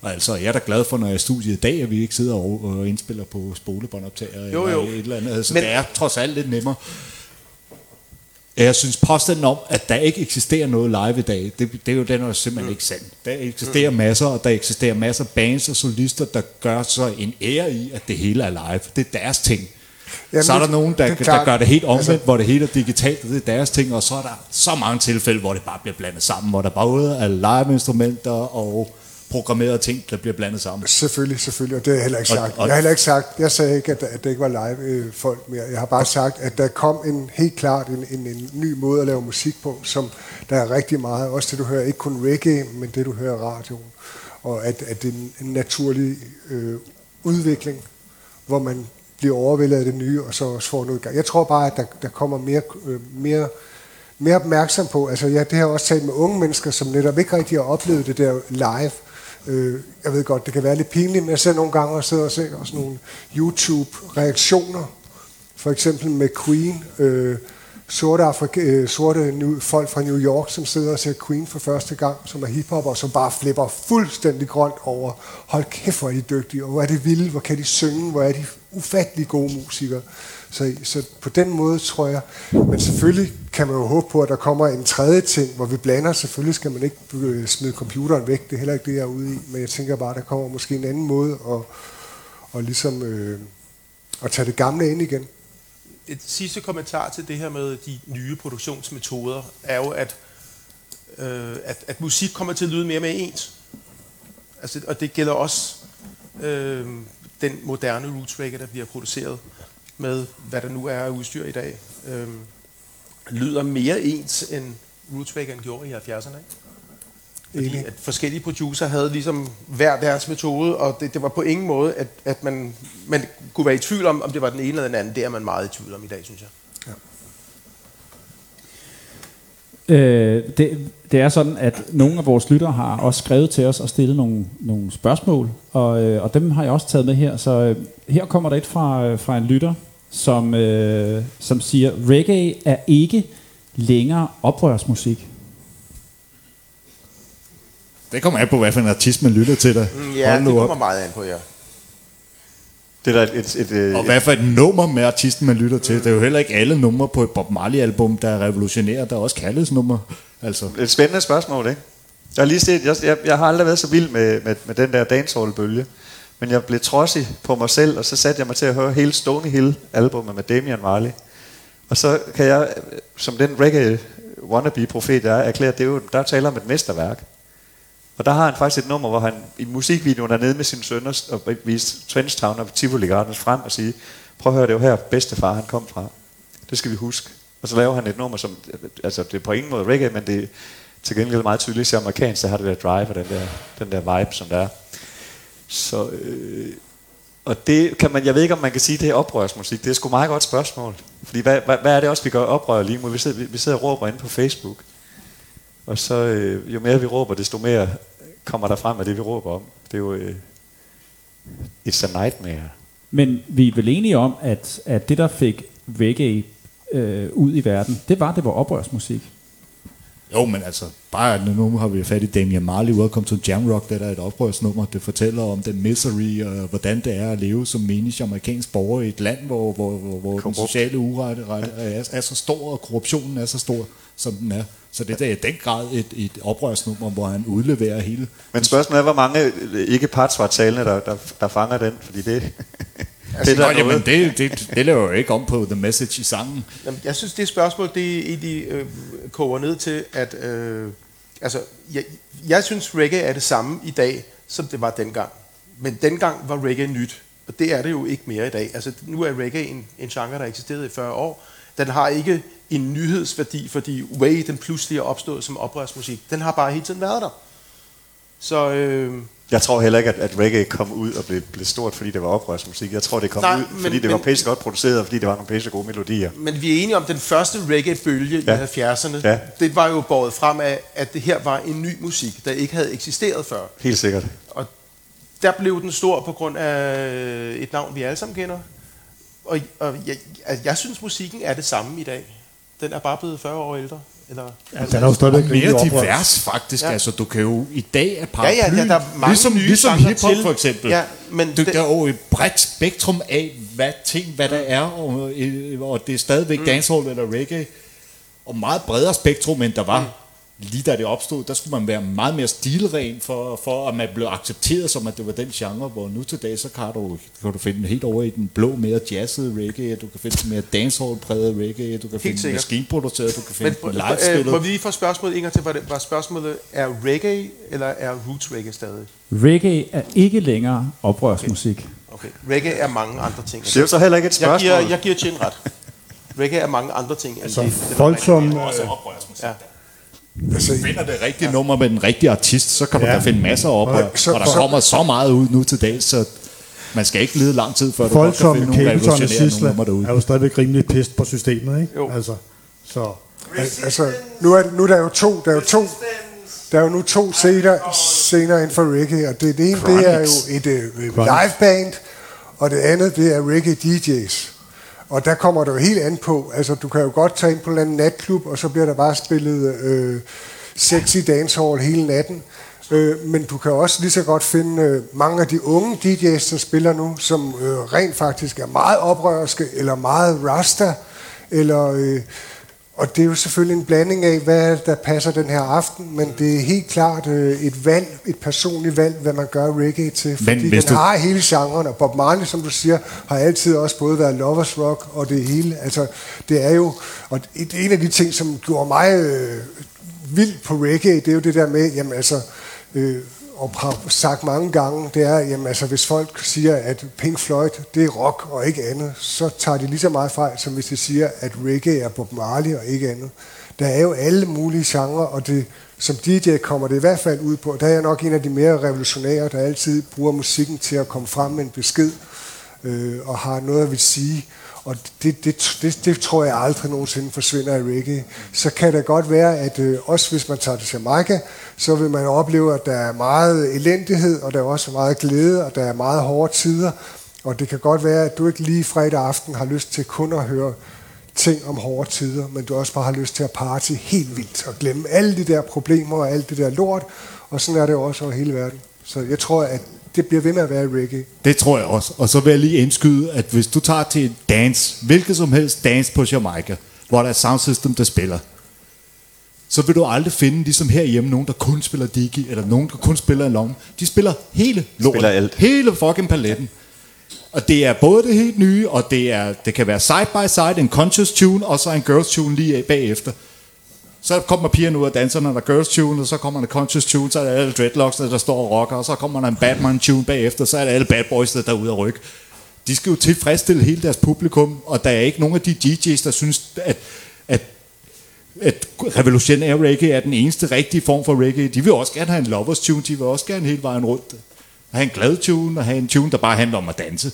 Speaker 7: Og altså, jeg er da glad for, når jeg er i studiet i dag, at vi ikke sidder og, og indspiller på spolebåndoptager
Speaker 5: Jo,
Speaker 7: eller
Speaker 5: jo.
Speaker 7: et eller andet. Altså,
Speaker 5: Men-
Speaker 7: det er trods alt lidt nemmere. Jeg synes påstanden om, at der ikke eksisterer noget live i dag, det, det er jo den er jo simpelthen mm. ikke sandt. Der eksisterer masser, og der eksisterer masser af bands og solister, der gør så en ære i, at det hele er live. Det er deres ting.
Speaker 4: Jamen,
Speaker 7: så er der nogen, der,
Speaker 4: det er
Speaker 7: der gør det helt omvendt,
Speaker 4: Altså-
Speaker 7: hvor det hele er digitalt, og det er deres ting, og så er der så mange tilfælde, hvor det bare bliver blandet sammen, hvor der både er live-instrumenter og programmerede ting, der bliver blandet sammen.
Speaker 4: Selvfølgelig, selvfølgelig, og det har jeg heller ikke
Speaker 7: Og-
Speaker 4: sagt.
Speaker 7: og-
Speaker 4: Jeg har heller ikke sagt, jeg sagde ikke, at, at det ikke var live øh, folk mere. Jeg har bare sagt, at der kom en helt klart en, en, en ny måde at lave musik på, som der er rigtig meget. Også det, du hører, ikke kun reggae, men det, du hører radioen. Og at, at det er en, en naturlig øh, udvikling, hvor man bliver overvældet af det nye, og så også får noget gang. Jeg tror bare, at der, der kommer mere, øh, mere mere opmærksom på, altså ja, det har jeg også talt med unge mennesker, som netop ikke rigtig har oplevet det der live. Øh, jeg ved godt, det kan være lidt pinligt, men jeg ser nogle gange og sidder og ser også nogle YouTube-reaktioner, for eksempel med Queen, øh, sorte, Afrika, øh, sorte new, folk fra New York, som sidder og ser Queen for første gang, som er hiphop, og som bare flipper fuldstændig grønt over, hold kæft, hvor er de dygtige, og hvor er de vilde, hvor kan de synge, hvor er de ufattelig gode musikere. Så, så på den måde tror jeg, men selvfølgelig kan man jo håbe på, at der kommer en tredje ting, hvor vi blander. Selvfølgelig skal man ikke øh, smide computeren væk, det er heller ikke det, jeg er ude i, men jeg tænker bare, at der kommer måske en anden måde at, og ligesom, øh, at tage det gamle ind igen
Speaker 5: et sidste kommentar til det her med de nye produktionsmetoder, er jo, at, øh, at, at musik kommer til at lyde mere med ens. Altså, og det gælder også øh, den moderne roots reggae, der bliver produceret med, hvad der nu er af udstyr i dag. Øh, lyder mere ens, end roots reggae gjorde i 70'erne. Ikke? Fordi at forskellige producer havde ligesom hver deres metode, og det, det var på ingen måde, at, at man, man kunne være i tvivl om, om det var den ene eller den anden. Det er man meget i tvivl om i dag, synes jeg.
Speaker 2: Ja. Øh, det, det er sådan, at nogle af vores lyttere har også skrevet til os og stillet nogle, nogle spørgsmål, og, øh, og dem har jeg også taget med her. Så øh, her kommer der et fra, øh, fra en lytter, som, øh, som siger, reggae er ikke længere oprørsmusik.
Speaker 7: Det kommer an på, hvad for en artist man lytter til dig.
Speaker 5: Mm, ja, det kommer op. meget an på, ja.
Speaker 6: Det er et, et, et, et,
Speaker 7: og hvad for et nummer med artisten, man lytter til. Det er jo heller ikke alle numre på et Bob Marley-album, der er revolutionære. Der er også kærlighedsnumre. Altså.
Speaker 6: Et spændende spørgsmål, ikke? Jeg har lige set, jeg, jeg, jeg har aldrig været så vild med, med, med den der dancehall-bølge. Men jeg blev trodsig på mig selv, og så satte jeg mig til at høre hele Stony Hill-albumet med Damian Marley. Og så kan jeg, som den reggae wannabe-profet jeg er, erklære, at det er jo, der taler om et mesterværk. Og der har han faktisk et nummer, hvor han i musikvideoen er nede med sin sønner og viser Trenchtown og Tivoli Gardens frem og siger, prøv at høre, det er jo her bedstefar han kom fra. Det skal vi huske. Og så laver han et nummer, som, altså det er på ingen måde reggae, men det er til gengæld meget tydeligt, at amerikansk, der har det der drive og den der, den der vibe, som der er. Så, øh, og det kan man, jeg ved ikke, om man kan sige, det er oprørsmusik. Det er sgu meget godt spørgsmål. Fordi hvad, hvad, hvad er det også, vi gør oprør lige nu? Vi sidder, vi, vi sidder og råber inde på Facebook. Og så øh, jo mere vi råber, desto mere kommer der frem af det, vi råber om. Det er jo... Øh, it's a nightmare.
Speaker 2: Men vi er vel enige om, at, at det, der fik reggae øh, ud i verden, det var, det var oprørsmusik.
Speaker 7: Jo, men altså, bare nu har vi fat i Damian Marley, Welcome to Jam Rock, det der er et oprørsnummer, det fortæller om den misery, og hvordan det er at leve som menig amerikansk borger i et land, hvor, hvor, hvor, hvor den sociale urette er, er så stor, og korruptionen er så stor, som den er. Så det er i den grad et, et oprørsnummer, hvor han udleverer hele...
Speaker 6: Men spørgsmålet er, hvor mange ikke partsvartalende, der, der, der fanger den, fordi det...
Speaker 7: Altså, det, der nå, jamen, det, det, det laver jo ikke om på The Message i sangen.
Speaker 5: Jamen, jeg synes, det spørgsmål, det egentlig øh, koger ned til, at... Øh, altså, jeg, jeg synes, reggae er det samme i dag, som det var dengang. Men dengang var reggae nyt, og det er det jo ikke mere i dag. Altså, nu er reggae en, en genre, der eksisterede i 40 år. Den har ikke en nyhedsværdi, fordi Way den pludselig er opstået som oprørsmusik. Den har bare hele tiden været der. Så, øh,
Speaker 6: jeg tror heller ikke, at, at reggae kom ud og blev, blev stort, fordi det var oprørsmusik. Jeg tror, det kom Nej, ud, fordi men, det var pisse godt produceret, og fordi det var nogle pisse gode melodier.
Speaker 5: Men vi er enige om, den første reggae-bølge ja. i 70'erne, ja. det var jo båret frem af, at det her var en ny musik, der ikke havde eksisteret før.
Speaker 6: Helt sikkert.
Speaker 5: Og der blev den stor på grund af et navn, vi alle sammen kender. Og, og jeg, jeg synes, musikken er det samme i dag. Den er bare blevet 40 år ældre. Eller,
Speaker 7: ja, altså, den er jo stadigvæk mere divers faktisk. Ja. Altså, du kan jo i dag er
Speaker 5: paraply, ja, ja, der, der er mange
Speaker 7: ligesom,
Speaker 5: nye
Speaker 7: ligesom hiphop for eksempel.
Speaker 5: Ja, men
Speaker 7: du, der er jo et bredt spektrum af, hvad ting, hvad der er, og, og det er stadigvæk mm. dancehall eller reggae, og meget bredere spektrum, end der var. Mm lige da det opstod, der skulle man være meget mere stilren for, for at man blev accepteret som, at det var den genre, hvor nu til dag, så kan du, kan du finde helt over i den blå, mere jazzede reggae, du kan finde mere dancehall-præget reggae, du kan helt finde maskinproduceret, du kan finde Men, live
Speaker 5: Må vi lige få spørgsmålet gang til, var, det, var spørgsmålet, er reggae eller er roots reggae stadig?
Speaker 2: Reggae er ikke længere oprørsmusik.
Speaker 5: Okay. okay. Reggae er mange andre ting.
Speaker 6: Det er så heller ikke et spørgsmål.
Speaker 5: Jeg giver, jeg giver ret. Reggae er mange andre ting.
Speaker 3: Altså, end det, folk som...
Speaker 7: Også oprørsmusik. Ja. Hvis du finder det rigtige ja. nummer med den rigtige artist, så kan man ja. da finde masser op, og, så, og der så, kommer så meget ud nu til dags, så man skal ikke lide lang tid, før
Speaker 3: Folk
Speaker 7: du kan
Speaker 3: finde nogle revolutionære numre derude. er jo stadigvæk rimelig pist på systemet, ikke?
Speaker 5: Jo.
Speaker 3: Altså, så.
Speaker 4: Al- Altså, nu er, nu er der jo to, der er jo to, der er jo nu to scener, scener inden for reggae, og det, det ene, det er jo et uh, liveband, og det andet, det er reggae DJ's. Og der kommer det jo helt an på, altså du kan jo godt tage ind på en eller anden natklub, og så bliver der bare spillet øh, sexy dancehall hele natten. Øh, men du kan også lige så godt finde øh, mange af de unge DJ's, der spiller nu, som øh, rent faktisk er meget oprørske, eller meget rasta, eller... Øh, og det er jo selvfølgelig en blanding af, hvad der passer den her aften, men det er helt klart øh, et valg, et personligt valg, hvad man gør reggae til. Fordi
Speaker 7: hvis
Speaker 4: den
Speaker 7: du-
Speaker 4: har hele genren, og Bob Marley, som du siger, har altid også både været lovers rock og det hele. Altså, det er jo, og et, en af de ting, som gjorde mig øh, vild på reggae, det er jo det der med, jamen altså, øh, og har sagt mange gange, det er, jamen altså, hvis folk siger, at Pink Floyd, det er rock og ikke andet, så tager de lige så meget fejl, som hvis de siger, at reggae er Bob Marley og ikke andet. Der er jo alle mulige genrer, og det, som DJ kommer det i hvert fald ud på, der er jeg nok en af de mere revolutionære, der altid bruger musikken til at komme frem med en besked, øh, og har noget at vil sige. Og det, det, det, det tror jeg aldrig nogensinde forsvinder i reggae. Så kan det godt være, at øh, også hvis man tager til Jamaica, så vil man opleve, at der er meget elendighed, og der er også meget glæde, og der er meget hårde tider. Og det kan godt være, at du ikke lige fredag aften har lyst til kun at høre ting om hårde tider, men du også bare har lyst til at party helt vildt og glemme alle de der problemer og alt det der lort. Og sådan er det også over hele verden. Så jeg tror, at det bliver ved med at være reggae.
Speaker 7: Det tror jeg også. Og så vil jeg lige indskyde, at hvis du tager til en dance, hvilket som helst dance på Jamaica, hvor der er soundsystem, der spiller, så vil du aldrig finde, ligesom herhjemme, nogen, der kun spiller digi, eller nogen, der kun spiller en lomme. De spiller hele lorten.
Speaker 6: Spiller alt.
Speaker 7: Hele fucking paletten. Og det er både det helt nye, og det, er, det kan være side by side, en conscious tune, og så en girls tune lige bagefter. Så kommer pigerne ud af danserne, der er girls tune, og så kommer der conscious tune, så er der alle dreadlocks, der står og rocker, og så kommer der en Batman tune bagefter, så er der alle bad boys, der er ude og rykke. De skal jo tilfredsstille hele deres publikum, og der er ikke nogen af de DJ's, der synes, at, at, at revolutionær reggae er den eneste rigtige form for reggae. De vil også gerne have en lovers tune, de vil også gerne hele vejen rundt have en glad tune, og have en tune, der bare handler om at danse.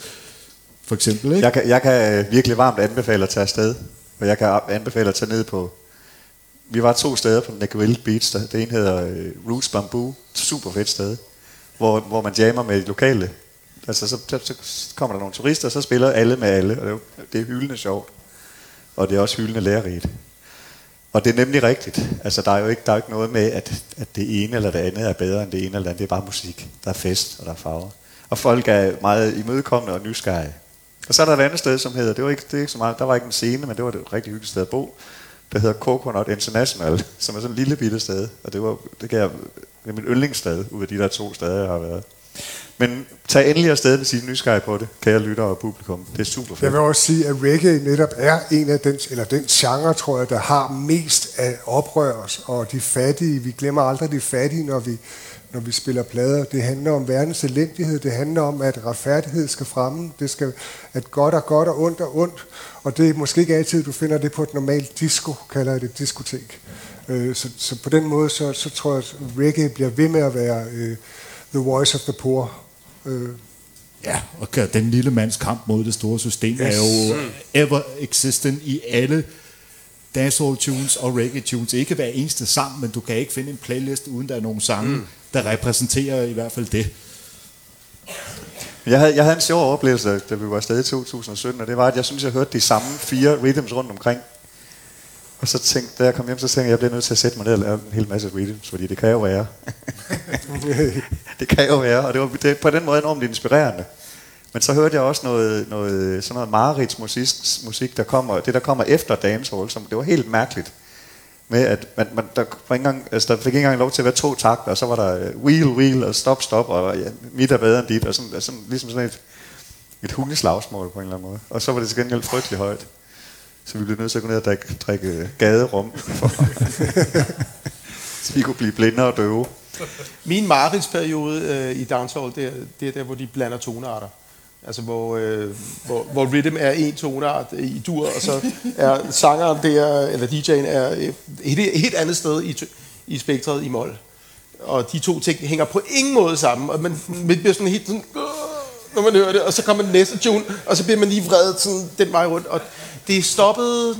Speaker 7: For eksempel, ikke?
Speaker 6: Jeg kan, jeg kan virkelig varmt anbefale at tage afsted. Og jeg kan anbefale at tage ned på... Vi var to steder på Negril Beach. Der, det ene hedder øh, Roots Bamboo. Super fedt sted. Hvor, hvor man jammer med lokale. Altså, så, så, så kommer der nogle turister, og så spiller alle med alle. Og det er, det er hyldende sjovt. Og det er også hyldende lærerigt. Og det er nemlig rigtigt. Altså, der er jo ikke, der er ikke noget med, at, at det ene eller det andet er bedre end det ene eller det andet. Det er bare musik. Der er fest, og der er farver. Og folk er meget imødekommende og nysgerrige. Og så er der et andet sted, som hedder, det var ikke, det er ikke så meget, der var ikke en scene, men det var et rigtig hyggeligt sted at bo. Der hedder Coconut International, som er sådan en lille bitte sted. Og det var det kan jeg, det er min yndlingssted, ud af de der to steder, jeg har været. Men tag endelig afsted hvis I er nysgerrige på det, kære lyttere og publikum. Det er super fedt.
Speaker 4: Jeg vil også sige, at reggae netop er en af den, eller den genre, tror jeg, der har mest af oprørs, og de fattige, vi glemmer aldrig de fattige, når vi, når vi spiller plader. Det handler om verdens elendighed, det handler om, at retfærdighed skal fremme, det skal, at godt er godt og ondt er ondt, og det er måske ikke altid, du finder det på et normalt disco, kalder jeg det diskotek. Øh, Så, så på den måde, så, så tror jeg, at reggae bliver ved med at være uh, the voice of the poor. Øh,
Speaker 7: Ja, og den lille mands kamp mod det store system yes. er jo ever existent i alle dancehall tunes og reggae tunes. Ikke hver eneste sang, men du kan ikke finde en playlist, uden der er nogle sange, mm. der repræsenterer i hvert fald det.
Speaker 6: Jeg havde, jeg havde en sjov oplevelse, da vi var afsted i 2017, og det var, at jeg synes, jeg hørte de samme fire rhythms rundt omkring. Og så tænkte, da jeg kom hjem, så tænkte jeg, at jeg bliver nødt til at sætte mig ned og lave en hel masse rhythms, fordi det kan jo være. det kan jo være, og det var det, på den måde enormt inspirerende. Men så hørte jeg også noget, noget sådan noget Marits musik, musik, der kommer, det der kommer efter dancehall, som det var helt mærkeligt. Med at man, man, der, var ikke engang, altså, der fik ikke engang lov til at være to takter, og så var der øh, wheel, wheel og stop, stop, og ja, mit er bedre end dit, og sådan, sådan, ligesom sådan et, et hundeslagsmål på en eller anden måde. Og så var det til gengæld frygtelig højt. Så vi blev nødt til at gå ned og drikke, drikke gaderum, for, så vi kunne blive blinde og døve.
Speaker 5: Min mareridsperiode øh, i dancehall, det er, det er der, hvor de blander tonearter. Altså hvor, øh, hvor, hvor rhythm er en toneart i dur, og så er sangeren der, eller DJ'en er øh, et, et helt andet sted i, i spektret i mol. Og de to ting hænger på ingen måde sammen, og man, man bliver sådan helt sådan, øh, når man hører det, og så kommer den næste tune, og så bliver man lige vred sådan den vej rundt, og det stoppede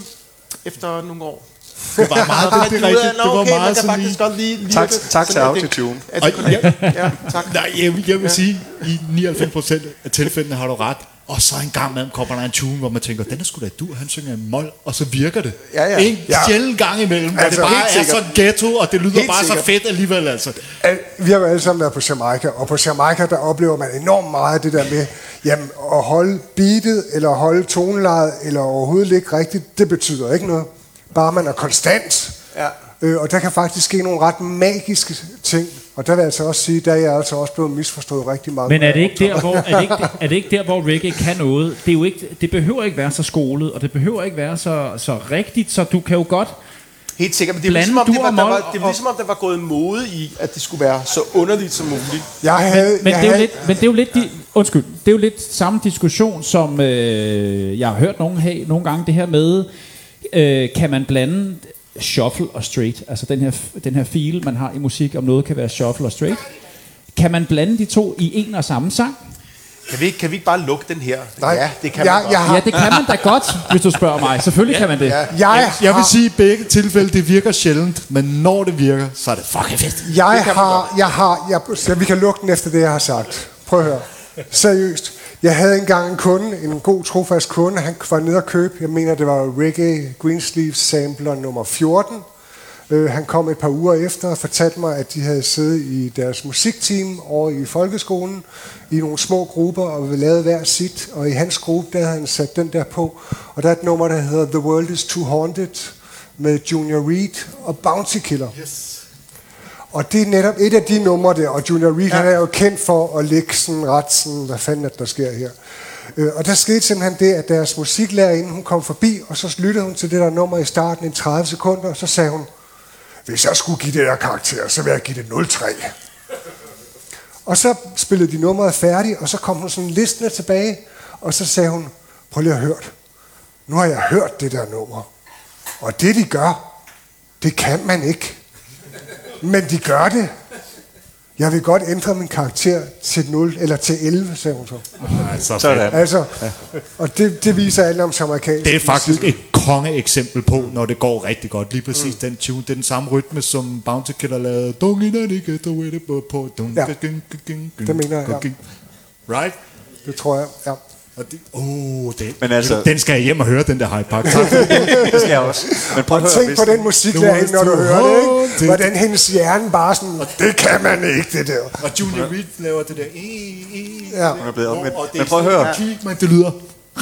Speaker 5: efter nogle år.
Speaker 7: Det var meget, det, det, er rigtigt.
Speaker 5: Nå,
Speaker 7: Det var
Speaker 5: okay, man
Speaker 7: meget
Speaker 5: kan
Speaker 7: sådan
Speaker 5: faktisk
Speaker 7: lige...
Speaker 5: godt lige... lige
Speaker 6: Tak,
Speaker 5: det-
Speaker 6: tak til
Speaker 5: at det-
Speaker 6: Autotune.
Speaker 5: at det
Speaker 7: jeg-
Speaker 5: Ja, tak.
Speaker 7: Nej, jeg, vil- jeg vil sige, i 99% af tilfældene har du ret. Og så en gang imellem kommer der en tune, hvor man tænker, den er sgu da du, han synger en mol, og så virker det.
Speaker 5: Ja, ja.
Speaker 7: En
Speaker 4: Ja.
Speaker 7: sjælden gang imellem,
Speaker 4: Altså,
Speaker 7: det bare
Speaker 4: helt
Speaker 7: er så
Speaker 4: sikkert.
Speaker 7: ghetto, og det lyder
Speaker 4: Helt
Speaker 7: bare
Speaker 4: sikkert.
Speaker 7: så fedt alligevel, altså.
Speaker 4: Al- Vi har jo alle sammen været på Jamaica, og på Jamaica, der oplever man enormt meget af det der med, jamen, at holde beatet, eller holde tonelejet, eller overhovedet ligge rigtigt, det betyder ikke noget. Bare man er konstant.
Speaker 5: Ja.
Speaker 4: Øh, og der kan faktisk ske nogle ret magiske ting. Og der vil jeg altså også sige, der er jeg altså også blevet misforstået rigtig meget.
Speaker 2: Men er det, ikke der, hvor, er, det ikke, er det ikke der, hvor reggae kan noget? Det, er jo ikke, det behøver ikke være så skolet, og det behøver ikke være så, så rigtigt, så du kan jo godt...
Speaker 5: Helt sikkert, men det er ligesom, om det var, der var, det
Speaker 2: og-
Speaker 5: ligesom, om der var gået mode i, at det skulle være så underligt som muligt.
Speaker 4: Jeg havde,
Speaker 2: Men
Speaker 4: jeg
Speaker 2: det, er jo
Speaker 4: havde,
Speaker 2: lidt, men det er jo lidt, de, undskyld, det er jo lidt samme diskussion, som øh, jeg har hørt nogen have nogle gange, det her med, øh, kan man blande shuffle og straight, altså den her, den her feel, man har i musik, om noget kan være shuffle og straight. Kan man blande de to i en og samme sang?
Speaker 5: Kan vi, ikke, kan vi ikke bare lukke den her?
Speaker 4: Nej,
Speaker 5: ja, det kan
Speaker 4: jeg,
Speaker 5: man godt.
Speaker 4: jeg har,
Speaker 2: Ja, det kan man da godt, hvis du spørger mig. Selvfølgelig kan man det.
Speaker 5: Ja.
Speaker 4: jeg,
Speaker 7: Jeg, vil sige, at i begge tilfælde, det virker sjældent, men når det virker, så er det fucking fedt.
Speaker 4: Jeg har, jeg har, jeg, så vi kan lukke den efter det, jeg har sagt. Prøv at høre. Seriøst. Jeg havde engang en kunde, en god trofast kunde, han var nede og købe, jeg mener det var Reggae Greensleeves sampler nummer 14. Øh, han kom et par uger efter og fortalte mig, at de havde siddet i deres musikteam over i folkeskolen i nogle små grupper og lavet hver sit. Og i hans gruppe, der havde han sat den der på. Og der er et nummer, der hedder The World is Too Haunted med Junior Reed og Bounty Killer. Yes. Og det er netop et af de numre der, og Junior Reed ja. han er jo kendt for at ligge sådan ret sådan, hvad fanden er det, der sker her. Øh, og der skete simpelthen det, at deres musiklærerinde, hun kom forbi, og så lyttede hun til det der nummer i starten i 30 sekunder, og så sagde hun, hvis jeg skulle give det der karakter, så vil jeg give det 0,3. Og så spillede de nummeret færdigt, og så kom hun sådan listende tilbage, og så sagde hun, prøv lige at høre Nu har jeg hørt det der nummer. Og det de gør, det kan man ikke. Men de gør det. Jeg vil godt ændre min karakter til 0 eller til 11, sagde hun så.
Speaker 7: Altså,
Speaker 6: Sådan.
Speaker 4: Altså, og det, det viser alt om jamaikansk
Speaker 7: Det er faktisk
Speaker 4: musik.
Speaker 7: et kongeeksempel på, når det går rigtig godt. Lige præcis mm. den tune, det er den samme rytme, som Bounty Killer lavede. Don't need to get away the på.
Speaker 4: Ja. Det mener jeg, ja.
Speaker 7: Right?
Speaker 4: Det tror jeg, ja.
Speaker 7: Og det, oh, det,
Speaker 6: Men altså-
Speaker 7: den skal jeg hjem og høre, den der Hyde Park. Tak.
Speaker 6: Det skal jeg også. Men prøv at høre,
Speaker 4: Tænk
Speaker 6: hvis,
Speaker 4: på den musik, der er, når du hører det, ikke? Hvordan hendes hjerne bare sådan, det kan man ikke, det der.
Speaker 7: og Junior Reed laver det der. E, e,
Speaker 4: Ja.
Speaker 6: Hun er blevet omvendt.
Speaker 7: og det
Speaker 6: Men prøv at høre.
Speaker 7: sådan, men det lyder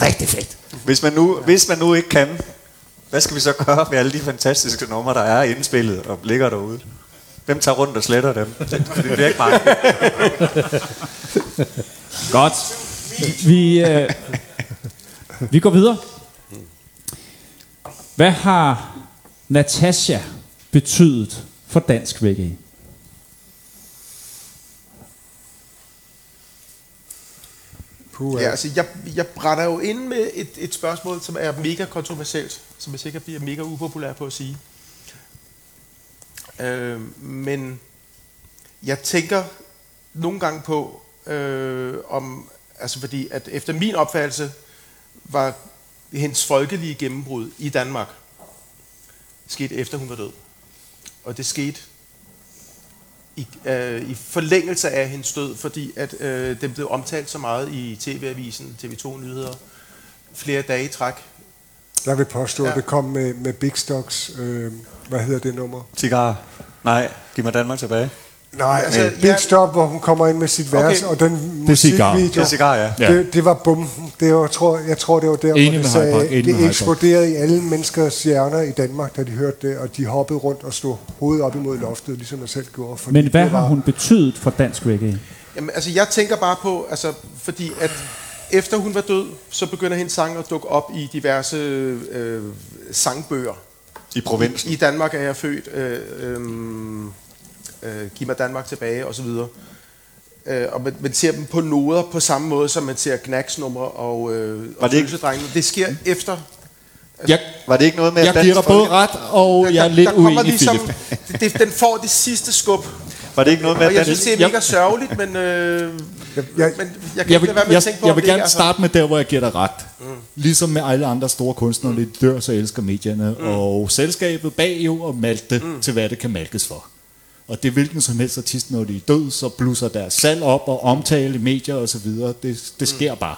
Speaker 7: rigtig fedt.
Speaker 6: hvis man, nu, hvis man nu ikke kan, hvad skal vi så gøre med alle de fantastiske numre, der er indspillet og ligger derude? Hvem tager rundt og sletter dem? Det, det bliver ikke mange.
Speaker 2: Godt. Vi, øh, vi går videre. Hvad har Natasha betydet for dansk reggae?
Speaker 4: Puh,
Speaker 5: Ja, altså, jeg, jeg brænder jo ind med et, et spørgsmål, som er mega kontroversielt, som jeg sikkert bliver mega upopulær på at sige. Øh, men jeg tænker nogle gange på, øh, om, altså fordi, at efter min opfattelse, var hendes folkelige gennembrud i Danmark skete efter hun var død. Og det skete i, øh, i forlængelse af hendes død, fordi at øh, den blev omtalt så meget i TV-avisen, TV2 Nyheder, flere dage i træk.
Speaker 4: Jeg vil påstå,
Speaker 5: Ja.
Speaker 4: at det kom med, med Big Stocks, øh, hvad hedder det nummer?
Speaker 6: Cigar. Nej, giv mig Danmark tilbage.
Speaker 4: Nej,
Speaker 5: Altså,
Speaker 4: altså, Big
Speaker 5: jeg-
Speaker 4: Stop, hvor hun kommer ind med sit vers,
Speaker 5: Okay.
Speaker 4: og den
Speaker 7: cigar.
Speaker 6: Det
Speaker 4: musikvideo,
Speaker 6: er cigar, ja.
Speaker 4: Det, det var bomben. Det var, tror, jeg tror, det var der,
Speaker 7: Enig
Speaker 4: hvor det,
Speaker 7: Park,
Speaker 4: sagde, det eksploderede i alle menneskers hjerner i Danmark, da de hørte det, og de hoppede rundt og stod hovedet op imod loftet, ligesom jeg selv gjorde. Fordi
Speaker 2: Men hvad
Speaker 4: det
Speaker 2: har
Speaker 4: var-
Speaker 2: hun betydet for dansk reggae?
Speaker 5: Jamen, altså, jeg tænker bare på, altså, fordi at efter hun var død, så begynder hendes sang at dukke op i diverse øh, sangbøger.
Speaker 6: I provinsen.
Speaker 5: I Danmark er jeg født, øh, øh, øh, giv mig Danmark tilbage, og så videre. Øh, og man, man ser dem på noder på samme måde, som man ser Knacks-numre og, øh,
Speaker 6: Var
Speaker 5: og
Speaker 6: det ikke-.
Speaker 5: Det sker efter.
Speaker 7: Jeg,
Speaker 6: Var det ikke noget med,
Speaker 7: jeg
Speaker 6: at
Speaker 7: giver dig både ret, og jeg er lidt
Speaker 5: kommer
Speaker 7: uenig,
Speaker 5: ligesom,
Speaker 7: Philip.
Speaker 5: det, den får det sidste skub.
Speaker 6: Var det ikke noget med,
Speaker 5: Og
Speaker 6: at
Speaker 5: jeg synes, det er
Speaker 7: jeg-
Speaker 5: mega sørgeligt, men, øh,
Speaker 4: jeg-
Speaker 5: men jeg kan
Speaker 7: Jeg
Speaker 5: ikke
Speaker 7: vil,
Speaker 5: lade være med
Speaker 7: jeg,
Speaker 5: at tænke på,
Speaker 7: jeg vil
Speaker 5: det
Speaker 7: gerne
Speaker 5: er-
Speaker 7: starte med der, hvor jeg giver dig ret. Ligesom med alle andre store kunstnere, mm. de dør, så elsker medierne. Mm. Og selskabet bag jo og malte mm. til, hvad det kan malkes for. Og det er hvilken som helst artist, når de er død, så blusser deres salg op og omtale i medier og så videre. Det, det sker mm. bare.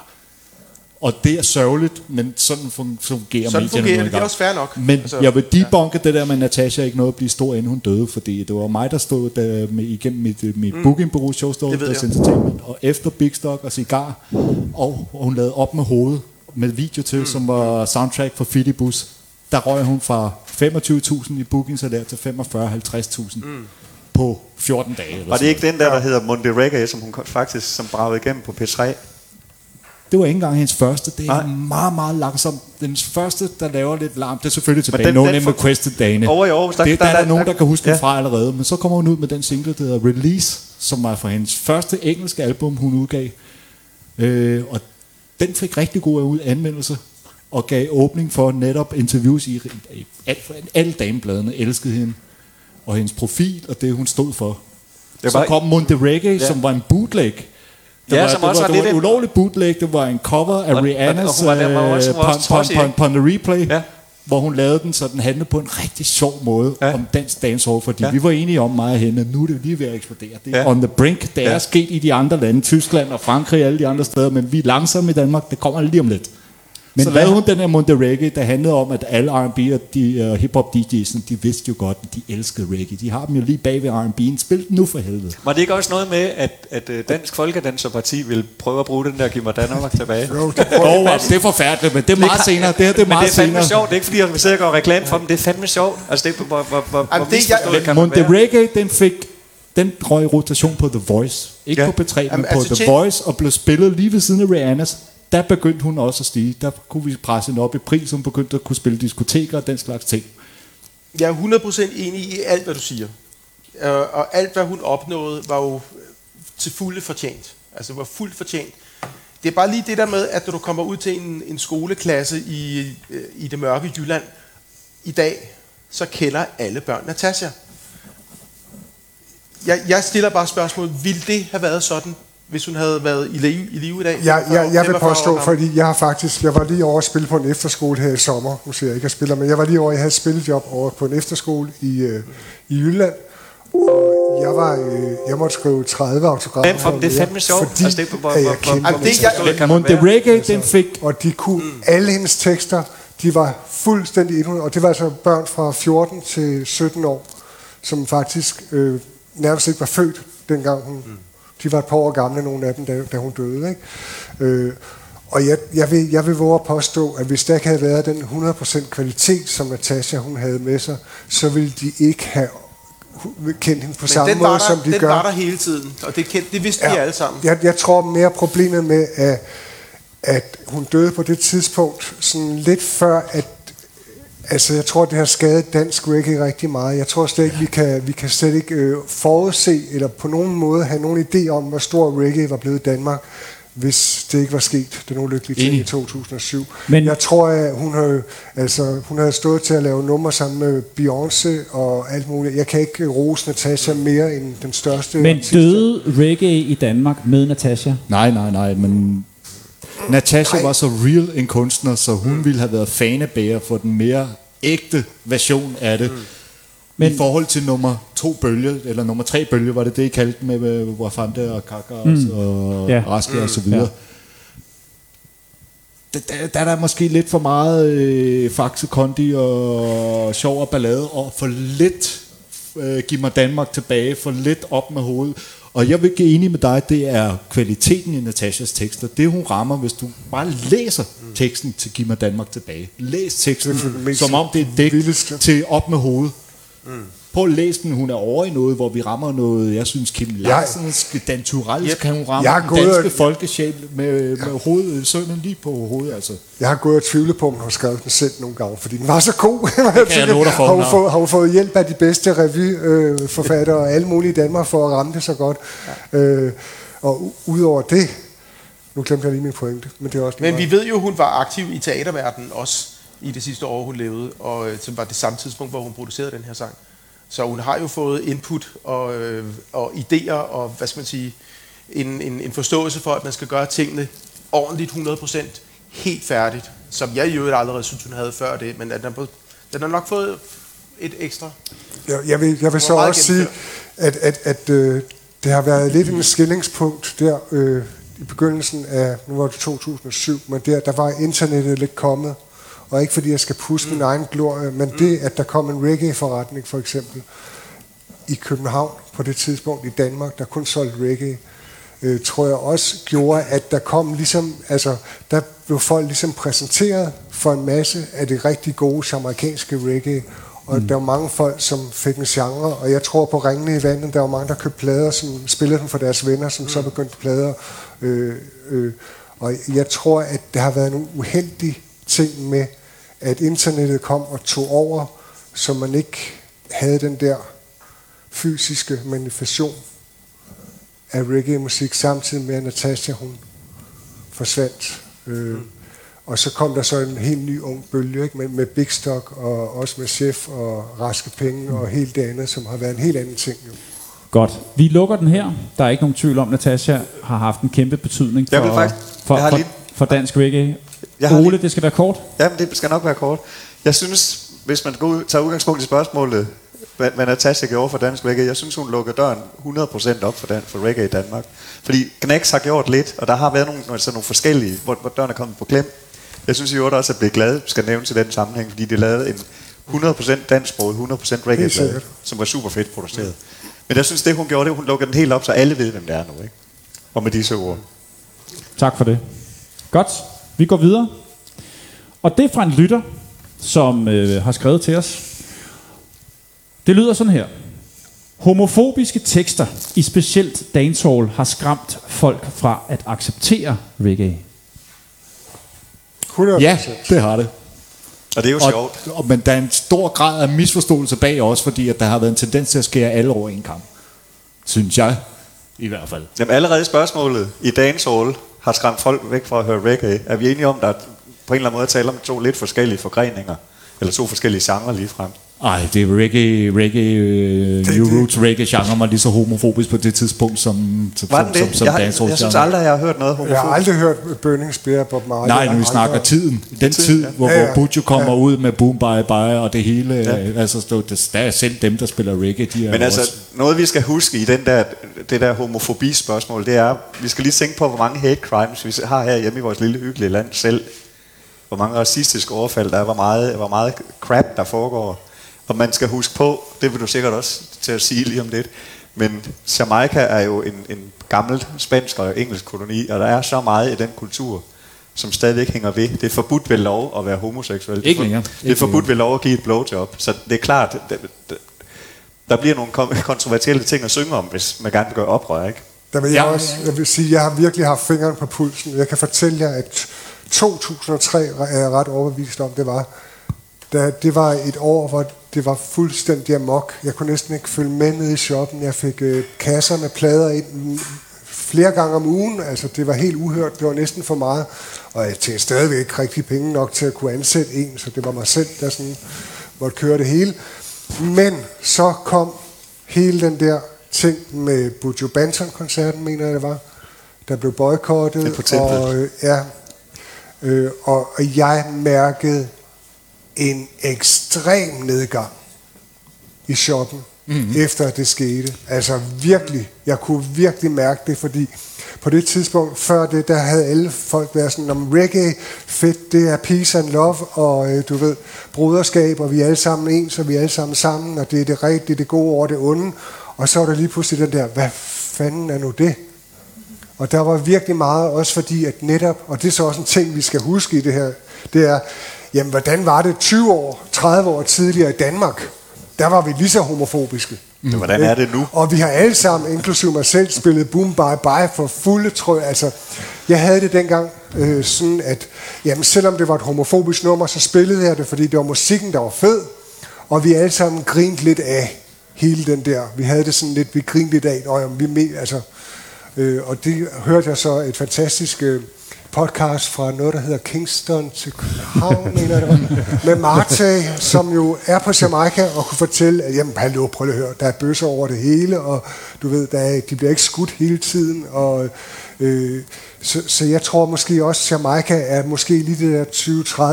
Speaker 7: Og det er sørgeligt, men sådan fun- fungerer
Speaker 5: Sådan
Speaker 7: medierne
Speaker 5: fungerer det, det er også fair nok.
Speaker 7: Men
Speaker 5: Altså,
Speaker 7: jeg vil debunke ja. det der med, at Natasha ikke nåede at blive stor, inden hun døde, fordi det var mig, der stod der med, igennem mit, øh, mit mm. bookingbureau, Showstore,
Speaker 5: jeg.
Speaker 7: Entertainment, og efter Big Stock og Cigar, og, og hun lavede op med hovedet med video til, mm. som var soundtrack for Fidibus. Der røg hun fra 25.000 i bookingsalær til 45-50.000 mm. På 14 dage. Eller
Speaker 6: Var det ikke den der, der hedder Monte Reggae, som hun faktisk som bragede igennem på P3?
Speaker 7: Det var ikke engang hendes første. Det er
Speaker 6: Nej.
Speaker 7: meget, meget langsomt. Den første, der laver lidt larm, det er selvfølgelig tilbage.
Speaker 6: den-
Speaker 7: No
Speaker 6: den
Speaker 7: Name Requested Dane.
Speaker 6: Over i Aarhus, der-
Speaker 7: det,
Speaker 6: der-
Speaker 7: der, der, er nogen, der kan huske
Speaker 6: ja.
Speaker 7: den fra allerede. Men så kommer hun ud med den single, der hedder Release, som var fra hendes første engelske album, hun udgav. Øh, og den fik rigtig god ud anmeldelse og gav åbning for netop interviews i, i alt, alle damebladene elskede hende og hendes profil og det hun stod for.
Speaker 6: Det
Speaker 7: Så
Speaker 6: var-
Speaker 7: kom Monte Reggae,
Speaker 6: Ja.
Speaker 7: som var en bootleg. Det
Speaker 6: Ja,
Speaker 7: var,
Speaker 6: som
Speaker 7: det
Speaker 6: også
Speaker 7: var,
Speaker 6: var
Speaker 7: det var
Speaker 6: lidt
Speaker 7: en ulovlig bootleg. Det var en cover af
Speaker 6: Og- og-
Speaker 7: Rihannas
Speaker 6: og hun var- den var også-
Speaker 7: øh,
Speaker 6: også
Speaker 7: pon, pon, pon, replay,
Speaker 6: Ja.
Speaker 7: hvor hun lavede den, så den handlede på en rigtig sjov måde
Speaker 6: Ja.
Speaker 7: om dansk dancehall, fordi
Speaker 6: Ja.
Speaker 7: vi var enige om mig og hende, at nu er det lige ved at eksplodere. Det er
Speaker 6: Ja.
Speaker 7: on the brink. Det er
Speaker 6: Ja.
Speaker 7: ja. sket i de andre lande, Tyskland og Frankrig og alle de andre steder, men vi er langsomme i Danmark. Det kommer lige om lidt. Men
Speaker 6: Så
Speaker 7: lavede hun den her Monte Reggae, der handlede om, at alle R&B og de, uh, hip-hop DJ'erne, de vidste jo godt, at de elskede reggae. De har dem jo lige bag ved R&B'en. Spil den nu for helvede.
Speaker 6: Var det ikke også noget med, at, at øh, Dansk Folkedanserparti ville prøve at bruge den der Giv mig Danmark tilbage?
Speaker 4: Jo, det
Speaker 7: det er forfærdeligt, men det er meget senere. Det her det er
Speaker 6: Men
Speaker 7: meget
Speaker 6: det er fandme
Speaker 7: senere.
Speaker 6: sjovt. Det er ikke fordi, jeg vil sidde og gøre reklame for dem. Det er fandme sjovt. Altså, det hvor, hvor, hvor,
Speaker 5: Jamen, det, jeg-
Speaker 6: kan
Speaker 7: Monte
Speaker 6: være.
Speaker 7: Reggae, den fik den røg i rotation på The Voice. Ikke
Speaker 6: Ja.
Speaker 7: på P3, men
Speaker 5: Jamen,
Speaker 7: på
Speaker 5: altså,
Speaker 7: The Voice, og blev spillet lige ved siden af Rihannas. Der begyndte hun også at stige. Der kunne vi presse hende op i pris, hun begyndte at kunne spille diskoteker og den slags ting.
Speaker 5: Jeg er 100% enig i alt, hvad du siger. Øh, og alt, hvad hun opnåede, var jo til fulde fortjent. Altså, var fuldt fortjent. Det er bare lige det der med, at når du kommer ud til en, en skoleklasse i, øh, i det mørke Jylland i dag, så kender alle børn Natasha. Jeg, jeg stiller bare spørgsmålet, ville det have været sådan, hvis hun havde været i live i, live i dag?
Speaker 4: Jeg, jeg, jeg vil
Speaker 5: 45 år
Speaker 4: påstå, fordi jeg har faktisk, jeg var lige over at spille på en efterskole her i sommer. Nu siger jeg ikke, at jeg spiller, men jeg var lige over, jeg havde et spillejob over på en efterskole i, øh, i Jylland. Og jeg var, øh, jeg måtte skrive 30 autografer.
Speaker 6: Hvem for? Det er fandme sjovt.
Speaker 4: Fordi,
Speaker 6: Altså, det er- hvor-
Speaker 4: at jeg kendte
Speaker 5: det, jeg,
Speaker 7: Monte. Reggae, den fik...
Speaker 4: Og de kunne, mm. alle hendes tekster, de var fuldstændig 100, og det var altså børn fra 14 til 17 år, som faktisk øh, nærmest ikke var født, dengang hun... Mm. De var et par år gamle, nogle af dem, da, da hun døde. Ikke? Øh, og jeg, jeg, vil, jeg vil våge at påstå, at hvis der ikke havde været den 100% kvalitet, som Natasha hun havde med sig, så ville de ikke have kendt hende på
Speaker 5: men
Speaker 4: samme
Speaker 5: den
Speaker 4: måde,
Speaker 5: der,
Speaker 4: som de
Speaker 5: den
Speaker 4: gør.
Speaker 5: var der hele tiden, og det, kendte, det vidste ja. vi alle sammen.
Speaker 4: Jeg, jeg tror mere problemet med, at, at hun døde på det tidspunkt, sådan lidt før, at altså jeg tror, det har skadet dansk reggae rigtig meget. Jeg tror slet ikke, vi kan, vi kan slet ikke øh, forudse, eller på nogen måde have nogen idé om, hvor stor reggae var blevet i Danmark, hvis det ikke var sket, den ulykkelige ting i 2007.
Speaker 2: Men-
Speaker 4: jeg tror, at hun havde, altså, hun havde stået til at lave numre sammen med Beyoncé og alt muligt. Jeg kan ikke rose Natasha mere end den største
Speaker 2: Men
Speaker 4: artist.
Speaker 2: døde reggae i Danmark med Natasha?
Speaker 7: Nej, nej, nej, men Natasha
Speaker 4: Ej.
Speaker 7: var så real en kunstner, så hun ville have været fanebærer for den mere ægte version af det. Men,
Speaker 2: Men-
Speaker 7: I forhold til nummer to bølge, eller nummer tre bølge, var det det, I kaldte med, med Wafande og Kaka mm. og
Speaker 2: Ja.
Speaker 7: Raske mm. og så videre.
Speaker 2: Ja.
Speaker 7: Der, der, der er der måske lidt for meget øh, Faxe Kondi og sjov og ballade, og for lidt øh, Giv mig Danmark tilbage, for lidt op med hovedet. Og jeg vil ikke enig med dig, det er kvaliteten i Natashas tekster. Det hun rammer, hvis du bare læser teksten til Giv mig Danmark tilbage. Læs teksten, som om det er
Speaker 4: vildeste.
Speaker 7: til op med hovedet. Mm. Prøv at læse den, hun er over i noget, hvor vi rammer noget, jeg synes Kim Larsens, Dan Turell,
Speaker 5: Yep.
Speaker 7: kan hun ramme
Speaker 4: Jeg har
Speaker 7: den danske
Speaker 4: og-
Speaker 7: folkesjæl med, med hovedet, sønnen lige på hovedet, altså.
Speaker 4: Jeg har gået og tvivlet på, om hun har skrevet den selv nogle gange, fordi den var så god.
Speaker 7: kan jeg love dig for,
Speaker 4: har,
Speaker 7: hun
Speaker 4: fået, har hun fået hjælp af de bedste revyforfattere og alle mulige i Danmark for at ramme det så godt. Øh, og udover det, nu glemte jeg lige min pointe, men det er også
Speaker 5: Men vi
Speaker 4: meget.
Speaker 5: ved jo, hun var aktiv i teaterverdenen også i det sidste år, hun levede, og øh, som var det samme tidspunkt, hvor hun producerede den her sang. Så hun har jo fået input og, øh, og idéer og, hvad skal man sige, en, en, en forståelse for, at man skal gøre tingene ordentligt 100%, helt færdigt. som jeg i øvrigt allerede synes, hun havde før det, men at den, den har nok fået et ekstra.
Speaker 4: Jeg, jeg, vil, jeg vil så også sige, at, at, at øh, det har været lidt en skillingspunkt der øh, i begyndelsen af, nu var det 2007, men der, der var internettet lidt kommet. Og ikke fordi jeg skal pusse mm. min egen glorie, men mm. det, at der kom en reggae-forretning for eksempel i København på det tidspunkt i Danmark, der kun solgte reggae, øh, tror jeg også gjorde, at der kom ligesom, altså, der blev folk ligesom præsenteret for en masse af det rigtig gode jamaikanske reggae, og mm. der var mange folk, som fik en genre, og jeg tror på Ringene i vandet, der var mange, der købte plader, som spillede dem for deres venner, som mm. så begyndte plader. Øh, øh, og jeg tror, at der har været nogle uheldige ting med, at internettet kom og tog over, så man ikke havde den der fysiske manifestation af reggae-musik, samtidig med, at Natasha hun forsvandt. Øh, og så kom der så en helt ny ung bølge ikke? Med, med Big Stock og også med Chef og Raske Penge og helt det andet, som har været en helt anden ting. Jo.
Speaker 2: Godt. Vi lukker den her. Der er ikke nogen tvivl om, at Natasha har haft en kæmpe betydning
Speaker 6: Jeg vil
Speaker 2: for,
Speaker 6: faktisk-
Speaker 2: for,
Speaker 6: jeg har
Speaker 2: for,
Speaker 6: lige-
Speaker 2: for dansk reggae.
Speaker 6: Jeg
Speaker 2: Ole,
Speaker 6: lige-
Speaker 2: det skal være kort.
Speaker 6: Jamen, det skal nok være kort. Jeg synes, hvis man går ud, tager udgangspunkt i spørgsmålet, hvad, hvad Natasha gjorde for dansk reggae, jeg synes, hun lukker døren 100% op for, dan, for reggae i Danmark. Fordi Knex har gjort lidt, og der har været nogle, altså nogle forskellige, hvor, hvor døren er kommet på klem. Jeg synes i øvrigt også, at Blive Glad skal nævnes i den sammenhæng, fordi de lavede en 100% dansksproget, 100% reggae som var super fedt produceret. Men jeg synes, det hun gjorde, det hun lukkede den helt op, så alle ved, hvem det er nu. Ikke? Og med disse ord.
Speaker 2: Tak for det. Godt. Vi går videre. Og det er fra en lytter, som øh, har skrevet til os. Det lyder sådan her. Homofobiske tekster i specielt dancehall har skræmt folk fra at acceptere reggae.
Speaker 4: 100%.
Speaker 7: Ja, det har det.
Speaker 6: Og det er jo
Speaker 7: Og,
Speaker 6: sjovt.
Speaker 7: og, men der er en stor grad af misforståelse bag også, fordi at der har været en tendens til at skære alle over en kamp. Synes jeg, i hvert fald.
Speaker 6: Jamen allerede spørgsmålet i dagens hall har skræmt folk væk fra at høre reggae. Er vi enige om, at der på en eller anden måde taler om to lidt forskellige forgreninger? Eller to forskellige genrer lige frem?
Speaker 7: Ej, det er reggae, reggae, øh,
Speaker 4: Det-
Speaker 7: New
Speaker 4: det-
Speaker 7: Roots reggae genre var lige så homofobisk på det tidspunkt som, som,
Speaker 6: Var den
Speaker 7: som,
Speaker 6: det?
Speaker 7: som
Speaker 6: jeg, har-
Speaker 7: dancehall
Speaker 6: jeg synes aldrig, jeg har hørt noget
Speaker 4: Jeg har
Speaker 6: homofobisk.
Speaker 4: aldrig hørt Burning Spear Bob Marley.
Speaker 7: Nej, når vi snakker tiden. Den
Speaker 6: Tiden,
Speaker 7: tid,
Speaker 6: ja.
Speaker 7: hvor,
Speaker 4: Ja, ja.
Speaker 7: hvor kommer
Speaker 4: Ja.
Speaker 7: ud med Boom Bye Bye og det hele.
Speaker 6: Ja.
Speaker 7: Ja. Altså, det, der er selv dem, der spiller reggae. De er
Speaker 6: Men altså,
Speaker 7: også,
Speaker 6: noget vi skal huske i den der, det der homofobi-spørgsmål, det er, vi skal lige tænke på, hvor mange hate crimes vi har her hjemme i vores lille hyggelige land selv. Hvor mange racistiske overfald der er, hvor meget, hvor meget crap der foregår. Og man skal huske på, det vil du sikkert også til at sige lige om lidt, men Jamaica er jo en, en gammel spansk og engelsk koloni, og der er så meget i den kultur, som stadigvæk hænger ved. Det er forbudt ved lov at være homoseksuel. Det er
Speaker 7: Ikke længere.
Speaker 6: Det er
Speaker 7: Ikke
Speaker 6: forbudt ved lov at give et blowjob. Så det er klart, det, der bliver nogle kontroversielle ting at synge om, hvis man gerne vil gøre oprør, ikke?
Speaker 4: Der vil jeg,
Speaker 7: Ja.
Speaker 4: også, jeg vil sige, jeg har virkelig haft fingeren på pulsen. Jeg kan fortælle jer, at 2003 er jeg ret overbevist om, det var. Da, det var et år, hvor det var fuldstændig amok. Jeg kunne næsten ikke følge med ned i shoppen. Jeg fik øh, kasser med plader ind flere gange om ugen. Altså, det var helt uhørt. Det var næsten for meget. Og jeg tjente stadigvæk ikke rigtig penge nok til at kunne ansætte en, så det var mig selv, der sådan måtte køre det hele. Men så kom hele den der ting med Bujo Banton-koncerten, mener jeg det var, der blev boykottet. Og, øh, ja, øh, og, og jeg mærkede en ekstrem nedgang i shoppen, mm-hmm. efter at det skete. Altså virkelig, jeg kunne virkelig mærke det, fordi på det tidspunkt, før det, der havde alle folk været sådan, om reggae, fedt, det er peace and love, og øh, du ved, broderskab, og vi er alle sammen ens, og vi er alle sammen sammen, og det er det rigtige, det gode over det onde. Og så var der lige pludselig den der, hvad fanden er nu det? Og der var virkelig meget, også fordi at netop, og det er så også en ting, vi skal huske i det her, det er, jamen hvordan var det 20 år, 30 år tidligere i Danmark? Der var vi lige så homofobiske.
Speaker 6: Men hvordan er det nu?
Speaker 4: Og vi har alle sammen, inklusive mig selv, spillet Boom Bye Bye for fulde trø. Altså, jeg havde det dengang øh, sådan, at jamen, selvom det var et homofobisk nummer, så spillede jeg det, fordi det var musikken, der var fed. Og vi alle sammen grinte lidt af hele den der. Vi havde det sådan lidt, vi grinte lidt af. Og, jamen, vi med, altså, øh, og det hørte jeg så et fantastisk øh, podcast fra noget, der hedder Kingston til København, mener jeg, det var, med Marte, som jo er på Jamaica og kunne fortælle, at jamen, hallo, prøv lige at høre, der er bøsser over det hele, og du ved, der er, de bliver ikke skudt hele tiden, og Øh, så, så jeg tror måske også, at Jamaica er måske lige det der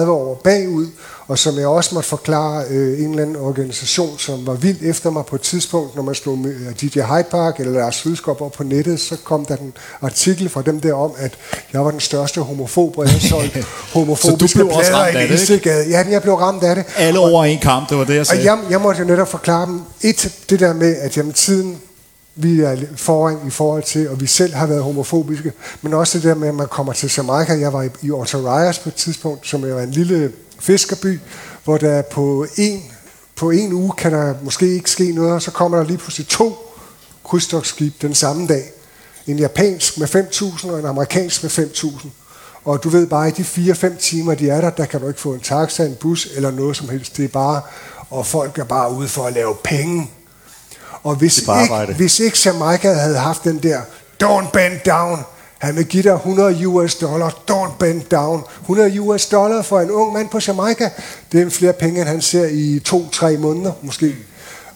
Speaker 4: 20-30 år bagud, og som jeg også måtte forklare øh, en eller anden organisation, som var vild efter mig på et tidspunkt, når man slog med øh, DJ Hyde Park eller Lars Sydskop op på nettet, så kom der en artikel fra dem der om, at jeg var den største homofob, og jeg solgte homofobiske
Speaker 7: Så du blev også ramt af det, ikke?
Speaker 4: Ja, jeg blev ramt af det.
Speaker 7: Alle over en kamp, det var det, jeg
Speaker 4: Og
Speaker 7: sagde.
Speaker 4: jeg, jeg måtte jo netop forklare dem, et, det der med, at jamen, tiden vi er foran i forhold til, og vi selv har været homofobiske, men også det der med, at man kommer til Jamaica. Jeg var i, i Otarias på et tidspunkt, som er en lille fiskerby, hvor der på en, på en uge kan der måske ikke ske noget, og så kommer der lige pludselig to krydstogsskib den samme dag. En japansk med 5.000 og en amerikansk med 5.000. Og du ved bare, at i de 4-5 timer, de er der, der kan du ikke få en taxa, en bus eller noget som helst. Det er bare, og folk er bare ude for at lave penge. Og hvis ikke, hvis ikke Jamaica havde haft den der, don't bend down, han vil give dig 100 US dollar, don't bend down. 100 US dollar for en ung mand på Jamaica, det er flere penge, end han ser i to-tre måneder måske.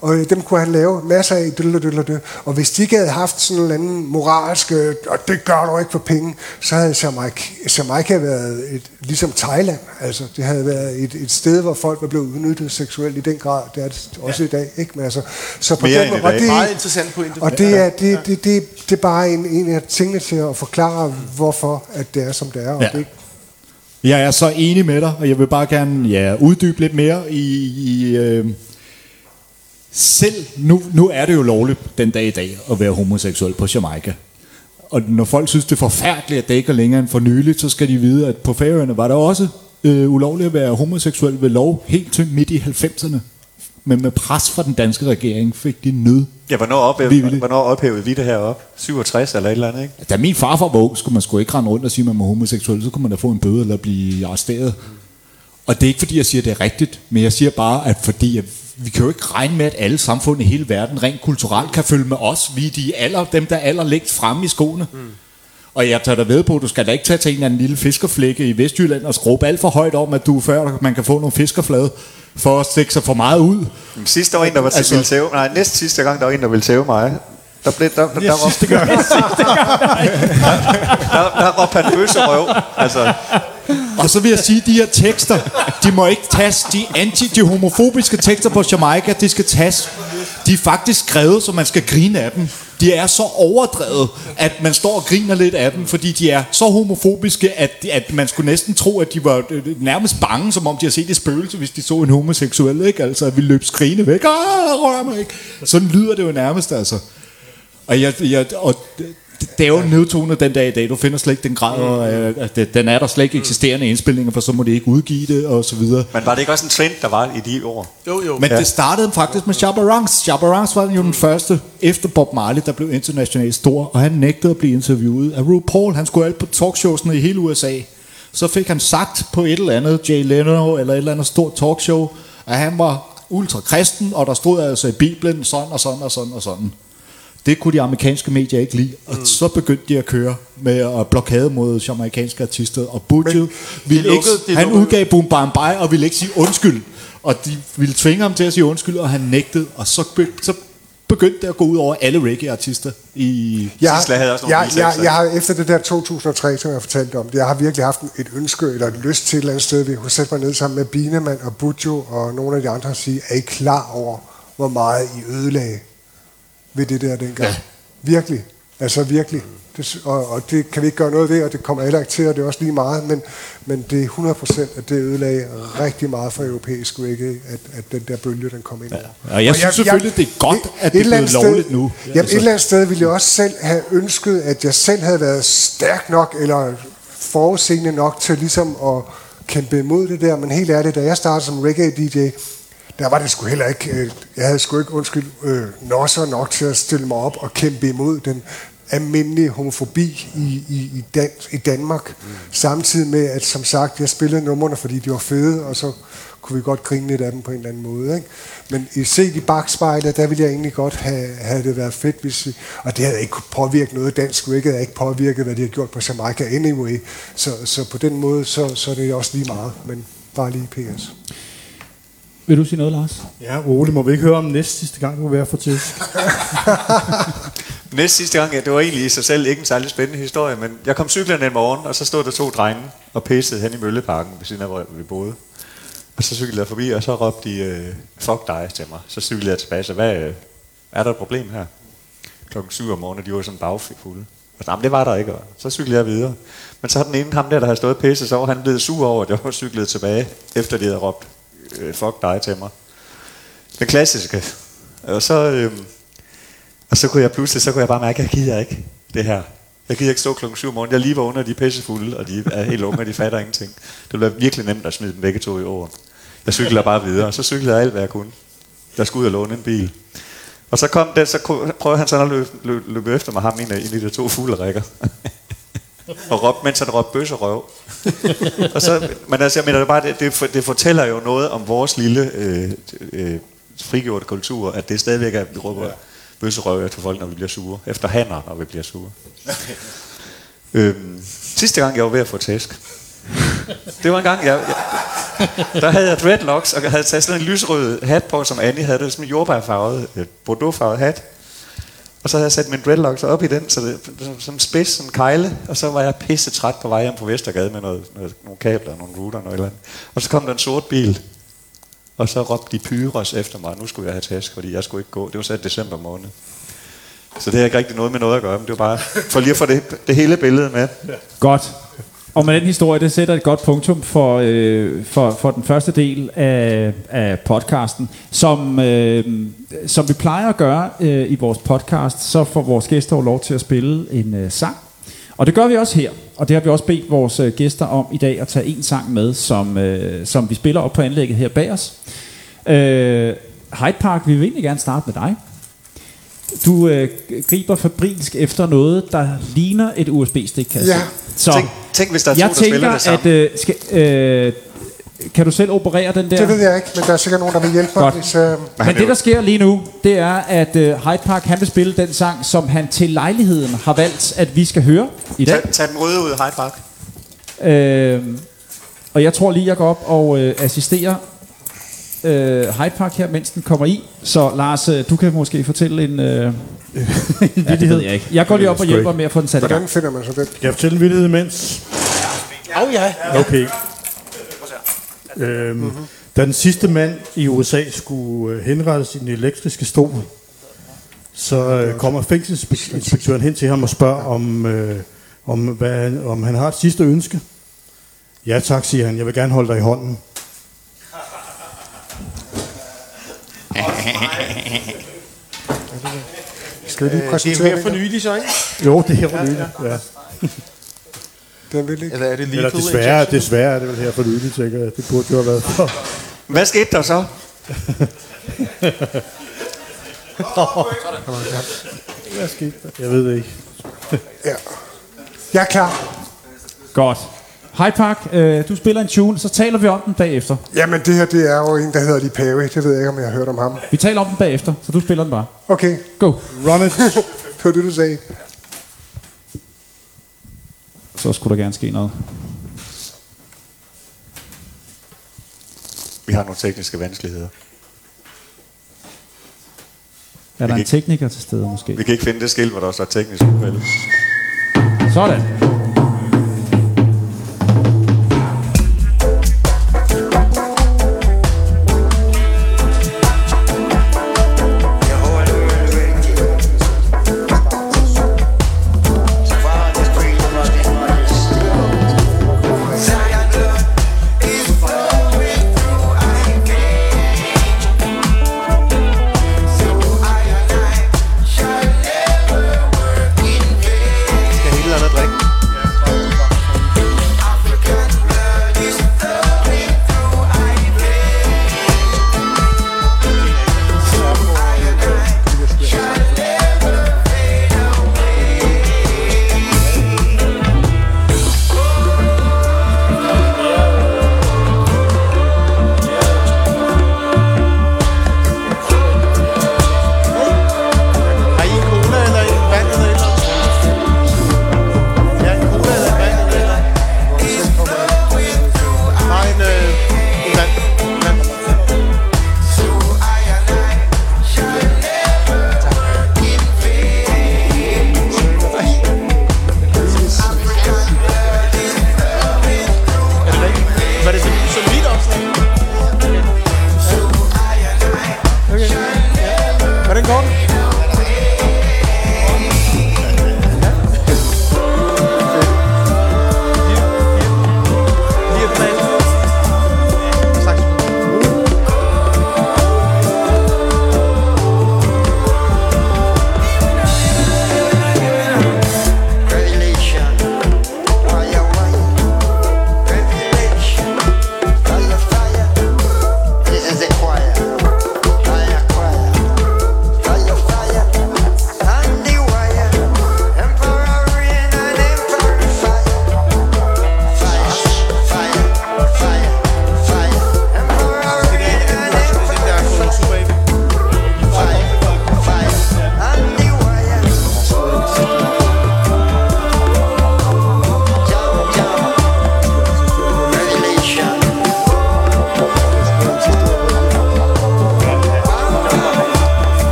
Speaker 4: Og øh, dem kunne han lave masser af, dylle. og hvis de ikke havde haft sådan en eller anden moralsk, øh, og det gør du ikke for penge, så havde Jamaica, Jamaica været et, ligesom Thailand. Altså, det havde været et, et sted, hvor folk var blevet udnyttet seksuelt i den grad. Det er det også ja. i dag. Ikke? Men altså, så på
Speaker 6: Mere
Speaker 4: den, og det,
Speaker 5: Meget interessant pointe.
Speaker 4: og det er, det, det, det, det er bare en, en af tingene til at forklare, hvorfor at det er, som det er. Og
Speaker 7: Ja.
Speaker 4: det ikke
Speaker 7: Jeg er så enig med dig, og jeg vil bare gerne ja, uddybe lidt mere i... i øh, selv, nu, nu er det jo lovligt den dag i dag at være homoseksuel på Jamaica. Og når folk synes, det er forfærdeligt, at det ikke er længere end for nyligt, så skal de vide, at på Færøerne var der også øh, ulovligt at være homoseksuel ved lov helt til midt i 90'erne. Men med pres fra den danske regering fik de nød.
Speaker 6: Ja, hvornår,
Speaker 7: Vi
Speaker 6: ophævede,
Speaker 7: vil-
Speaker 6: hvornår ophævede vi det her op? 67 eller et eller andet, ikke?
Speaker 7: Da min farfar var ung, skulle man sgu ikke rende rundt og sige, at man var homoseksuel. Så kunne man da få en bøde eller blive arresteret. Og det er ikke fordi, jeg siger, at det er rigtigt, men jeg siger bare, at fordi at vi kan jo ikke regne med, at alle samfund i hele verden rent kulturelt kan følge med os. Vi er de aller, dem, der er allerlængst fremme i skoene. Mm. Og jeg tager dig ved på, at du skal da ikke tage til en eller anden lille fiskerflække i Vestjylland og skråbe alt for højt om, at du før, man kan få nogle fiskerflade for at stikke sig for meget ud.
Speaker 6: Sidste år en, der var til
Speaker 7: Altså-
Speaker 6: ville tæve, nej, næste sidste gang, der var en, der ville tæve mig. Der, blev, der, der, der, var,
Speaker 2: sidste gang.
Speaker 6: der, der råbte han bøsserøv. Altså,
Speaker 7: og så vil jeg sige, at de her tekster, de må ikke tages, de, anti, de homofobiske tekster på Jamaica, de skal tages. De er faktisk skrevet, så man skal grine af dem. De er så overdrevet, at man står og griner lidt af dem, fordi de er så homofobiske, at, at man skulle næsten tro, at de var øh, øh, nærmest bange, som om de har set et spøgelse, hvis de så en homoseksuel, ikke? Altså, at vi løb skrigende væk. Ah, rør mig ikke. Sådan lyder det jo nærmest, altså. Og, jeg, jeg, og det, er jo nedtonet den dag i dag. Du finder slet ikke den grad, af, at det- den er der slet ikke eksisterende indspilninger, for så må de ikke udgive det, og så videre.
Speaker 6: men var det ikke også en trend, der var i de år?
Speaker 5: Jo, jo.
Speaker 7: Men ja. det startede faktisk med Shabba Ranks. Shabba Ranks var jo den første efter Bob Marley, der blev internationalt stor, og han nægtede at blive interviewet af RuPaul. Han skulle alt på talkshowsene i hele USA. Så fik han sagt på et eller andet, Jay Leno eller et eller andet stort talkshow, at han var ultrakristen, og der stod altså i Bibelen sådan og sådan og sådan og sådan. Det kunne de amerikanske medier ikke lide, og mm. så begyndte de at køre med at blokade mod jamaikanske artister, og Butch ville ikke, han
Speaker 5: lukkede-
Speaker 7: udgav Boom Bam Bye og ville ikke sige undskyld, og de ville tvinge ham til at sige undskyld, og han nægtede, og så, be, så begyndte det at gå ud over alle reggae-artister i...
Speaker 4: Jeg,
Speaker 6: havde også nogle
Speaker 4: jeg, jeg,
Speaker 6: bisekser.
Speaker 4: jeg har efter det der 2003, som jeg fortalte om, jeg har virkelig haft et ønske eller et lyst til et eller andet sted, vi kunne sætte mig ned sammen med Binemann og Butjo og nogle af de andre og sige, er I klar over, hvor meget I ødelagde ved det der dengang? Ja. Virkelig. Altså virkelig. Det, og, og det kan vi ikke gøre noget ved, og det kommer heller ikke til, og det er også lige meget, men, men det er 100% at det ødelagde rigtig meget for europæisk reggae, at, at den der bølge, den kom ind over.
Speaker 7: Og jeg synes selvfølgelig, det er godt, at det er blevet
Speaker 4: andet
Speaker 7: lovligt nu.
Speaker 4: Jamen,
Speaker 7: Altså.
Speaker 4: et eller andet sted ville jeg også selv have ønsket, at jeg selv havde været stærk nok, eller forudseende nok til ligesom at kæmpe imod det der. Men helt ærligt, da jeg startede som reggae-DJ, der var det sgu heller ikke, øh, jeg havde sgu ikke, undskyld, øh, nosser nok til at stille mig op og kæmpe imod den almindelige homofobi i, i, i, Dan, i Danmark. Mm. Samtidig med, at som sagt, jeg spillede numrene, fordi de var fede, og så kunne vi godt grine lidt af dem på en eller anden måde. Ikke? Men i set i bagspejlet, der ville jeg egentlig godt have, have det været fedt, hvis vi, og det havde ikke påvirket noget. Dansk reggae havde ikke påvirket, hvad de har gjort på Jamaica anyway. Så, så på den måde, så, så er det også lige meget, men bare lige PS.
Speaker 2: Vil du sige noget, Lars?
Speaker 3: Ja, Ole, må vi ikke høre om næste sidste gang, du vil være for tisk?
Speaker 6: Næste sidste gang, ja, det var egentlig i sig selv ikke en særlig spændende historie, men jeg kom cyklerne en morgen, og så stod der to drenge og pissede hen i Mølleparken, ved siden af, hvor vi boede. Og så cyklede jeg forbi, og så råbte de, øh, fuck dig til mig. Så cyklede jeg tilbage, så hvad, øh, er der et problem her? Klokken 7 om morgenen, og de var sådan bagfulde. Og så, "Jamen, det var der ikke, og så cyklede jeg videre. Men så har den ene ham der, der havde stået og pisset, så var han blevet sur over, at jeg var cyklet tilbage, efter de havde råbt, øh, fuck dig til mig. Den klassiske. Og så, øh, og så kunne jeg pludselig, så kunne jeg bare mærke, at jeg gider ikke det her. Jeg gider ikke stå klokken 7 om morgenen. Jeg lige var under, de er pissefulde, og de er helt unge, og de fatter ingenting. Det ville være virkelig nemt at smide dem begge to i år. Jeg cyklede bare videre, og så cyklede jeg alt, hvad jeg kunne. Jeg skulle ud og låne en bil. Og så kom den, så prøvede han sådan at løbe, løbe, løbe efter mig, ham en af, en af de to fuglerækker og råbte, mens han råbte bøsserøv. og så, men altså, jeg mener det bare, det, det, det fortæller jo noget om vores lille øh, øh, frigjorte kultur, at det stadigvæk er, at vi råber ja. bøsserøv efter folk, når vi bliver sure. Efter hanner, når vi bliver sure. øhm, sidste gang, jeg var ved at få tæsk. Det var en gang, jeg, jeg, der havde jeg dreadlocks, og jeg havde taget sådan en lysrød hat på, som Annie havde. Det var sådan en jordbærfarvet, øh, bordeauxfarvet hat. Og så havde jeg sat min dreadlocks op i den, så det som, som spids, som kejle, og så var jeg pisse træt på vej hjem på Vestergade med noget, noget, nogle kabler, nogle router, noget eller andet. Og så kom der en sort bil, og så råbte de pyros efter mig, nu skulle jeg have task, fordi jeg skulle ikke gå. Det var så i december måned. Så det har ikke rigtig noget med noget at gøre, men det var bare for lige at få det, det hele billede med.
Speaker 2: Godt. Og med den historie, det sætter et godt punktum for, øh, for, for den første del af, af podcasten. Som, øh, som vi plejer at gøre øh, i vores podcast, så får vores gæster jo lov til at spille en øh, sang. Og det gør vi også her. Og det har vi også bedt vores øh, gæster om i dag at tage en sang med, som, øh, som vi spiller op på anlægget her bag os. Øh, Hyde Park, vi vil egentlig gerne starte med dig. Du øh, griber fabrilsk efter noget, der ligner et USB-stik, kan jeg
Speaker 4: Ja.
Speaker 2: Så
Speaker 6: Tænk, tænk, hvis der er to,
Speaker 2: jeg
Speaker 6: der spiller
Speaker 2: tænker,
Speaker 6: det
Speaker 2: at
Speaker 6: sammen.
Speaker 2: øh, skal, øh, kan du selv operere den der?
Speaker 4: Det ved jeg ikke, men der er sikkert nogen, der vil hjælpe mig, hvis... Øh,
Speaker 2: Men det, der sker lige nu, det er, at øh, Hyde Park han vil spille den sang, som han til lejligheden har valgt, at vi skal høre i dag.
Speaker 6: Tag, tag den røde ud af Hyde Park.
Speaker 2: Øh, og jeg tror lige, jeg går op og øh, assisterer øh, Hyde Park her, mens den kommer i. Så Lars, øh, du kan måske fortælle en, øh, en ja, det ved jeg ikke. Jeg går lige op og hjælper med at få den sat i gang.
Speaker 4: hvordan finder man så den?
Speaker 3: Jeg fortælle en vildhed imens?
Speaker 5: Au ja.
Speaker 3: Okay. Øhm, mm-hmm. Da den sidste mand i USA skulle øh, henrette sin elektriske stol, så øh, kommer fængselsinspektøren hen til ham og spørger, om, øh, om, hvad, han- om han har et sidste ønske. Ja tak, siger han. Jeg vil gerne holde dig i hånden.
Speaker 4: Skal vi lige
Speaker 5: Øh, det er
Speaker 4: præsentere den?
Speaker 5: for nylig, så ikke?
Speaker 3: Jo, det er her for nylig. Ja.
Speaker 4: Den vil ikke.
Speaker 5: Eller er det lige
Speaker 3: Eller desværre, desværre er det vel her for nylig, tænker jeg. Det burde jo have været for.
Speaker 6: Hvad skete der så?
Speaker 3: Hvad skete der? Jeg ved det ikke.
Speaker 4: Ja. Jeg er klar.
Speaker 2: Godt. Hyde Park, øh, du spiller en tune, så taler vi om den bagefter.
Speaker 4: Jamen, det her, det er jo en, der hedder Lee Perry. Det ved jeg ikke, om jeg har hørt om ham.
Speaker 2: Vi taler om den bagefter, så du spiller den bare.
Speaker 4: Okay,
Speaker 2: Go.
Speaker 3: Run it.
Speaker 4: det var det, du sagde.
Speaker 2: Så skulle der gerne ske noget.
Speaker 6: Vi har nogle tekniske vanskeligheder.
Speaker 2: Er der en
Speaker 6: ikke-
Speaker 2: tekniker til stede måske?
Speaker 6: Vi kan ikke finde det skilt, hvor der står teknisk uheld.
Speaker 2: Sådan.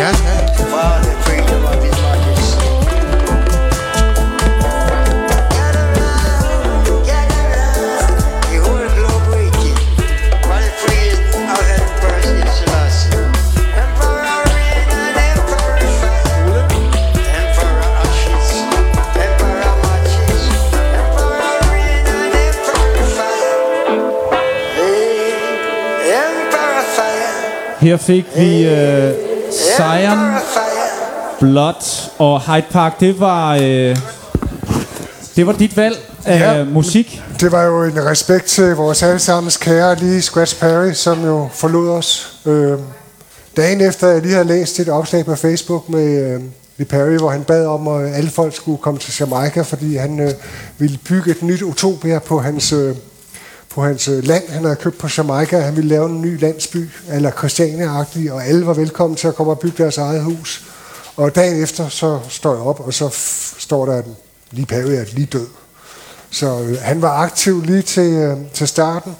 Speaker 6: Ja,
Speaker 5: ja.
Speaker 2: Her fik vi øh, Zion, Blood og Hyde Park. Det var, øh, det var dit valg af
Speaker 4: Ja.
Speaker 2: musik.
Speaker 4: Det var jo en respekt til vores allesammens kære lige Scratch Perry, som jo forlod os. Øh, dagen efter, jeg lige havde læst et opslag på Facebook med øh, Lee Perry, hvor han bad om, at alle folk skulle komme til Jamaica, fordi han øh, ville bygge et nyt utopia på hans, øh, på hans øh, land, han havde købt på Jamaica. Han ville lave en ny landsby, eller christiania og alle var velkommen til at komme og bygge deres eget hus. Og dagen efter, så står jeg op, og så f- står der, at lige Perry er lige død. Så øh, han var aktiv lige til, øh, til starten,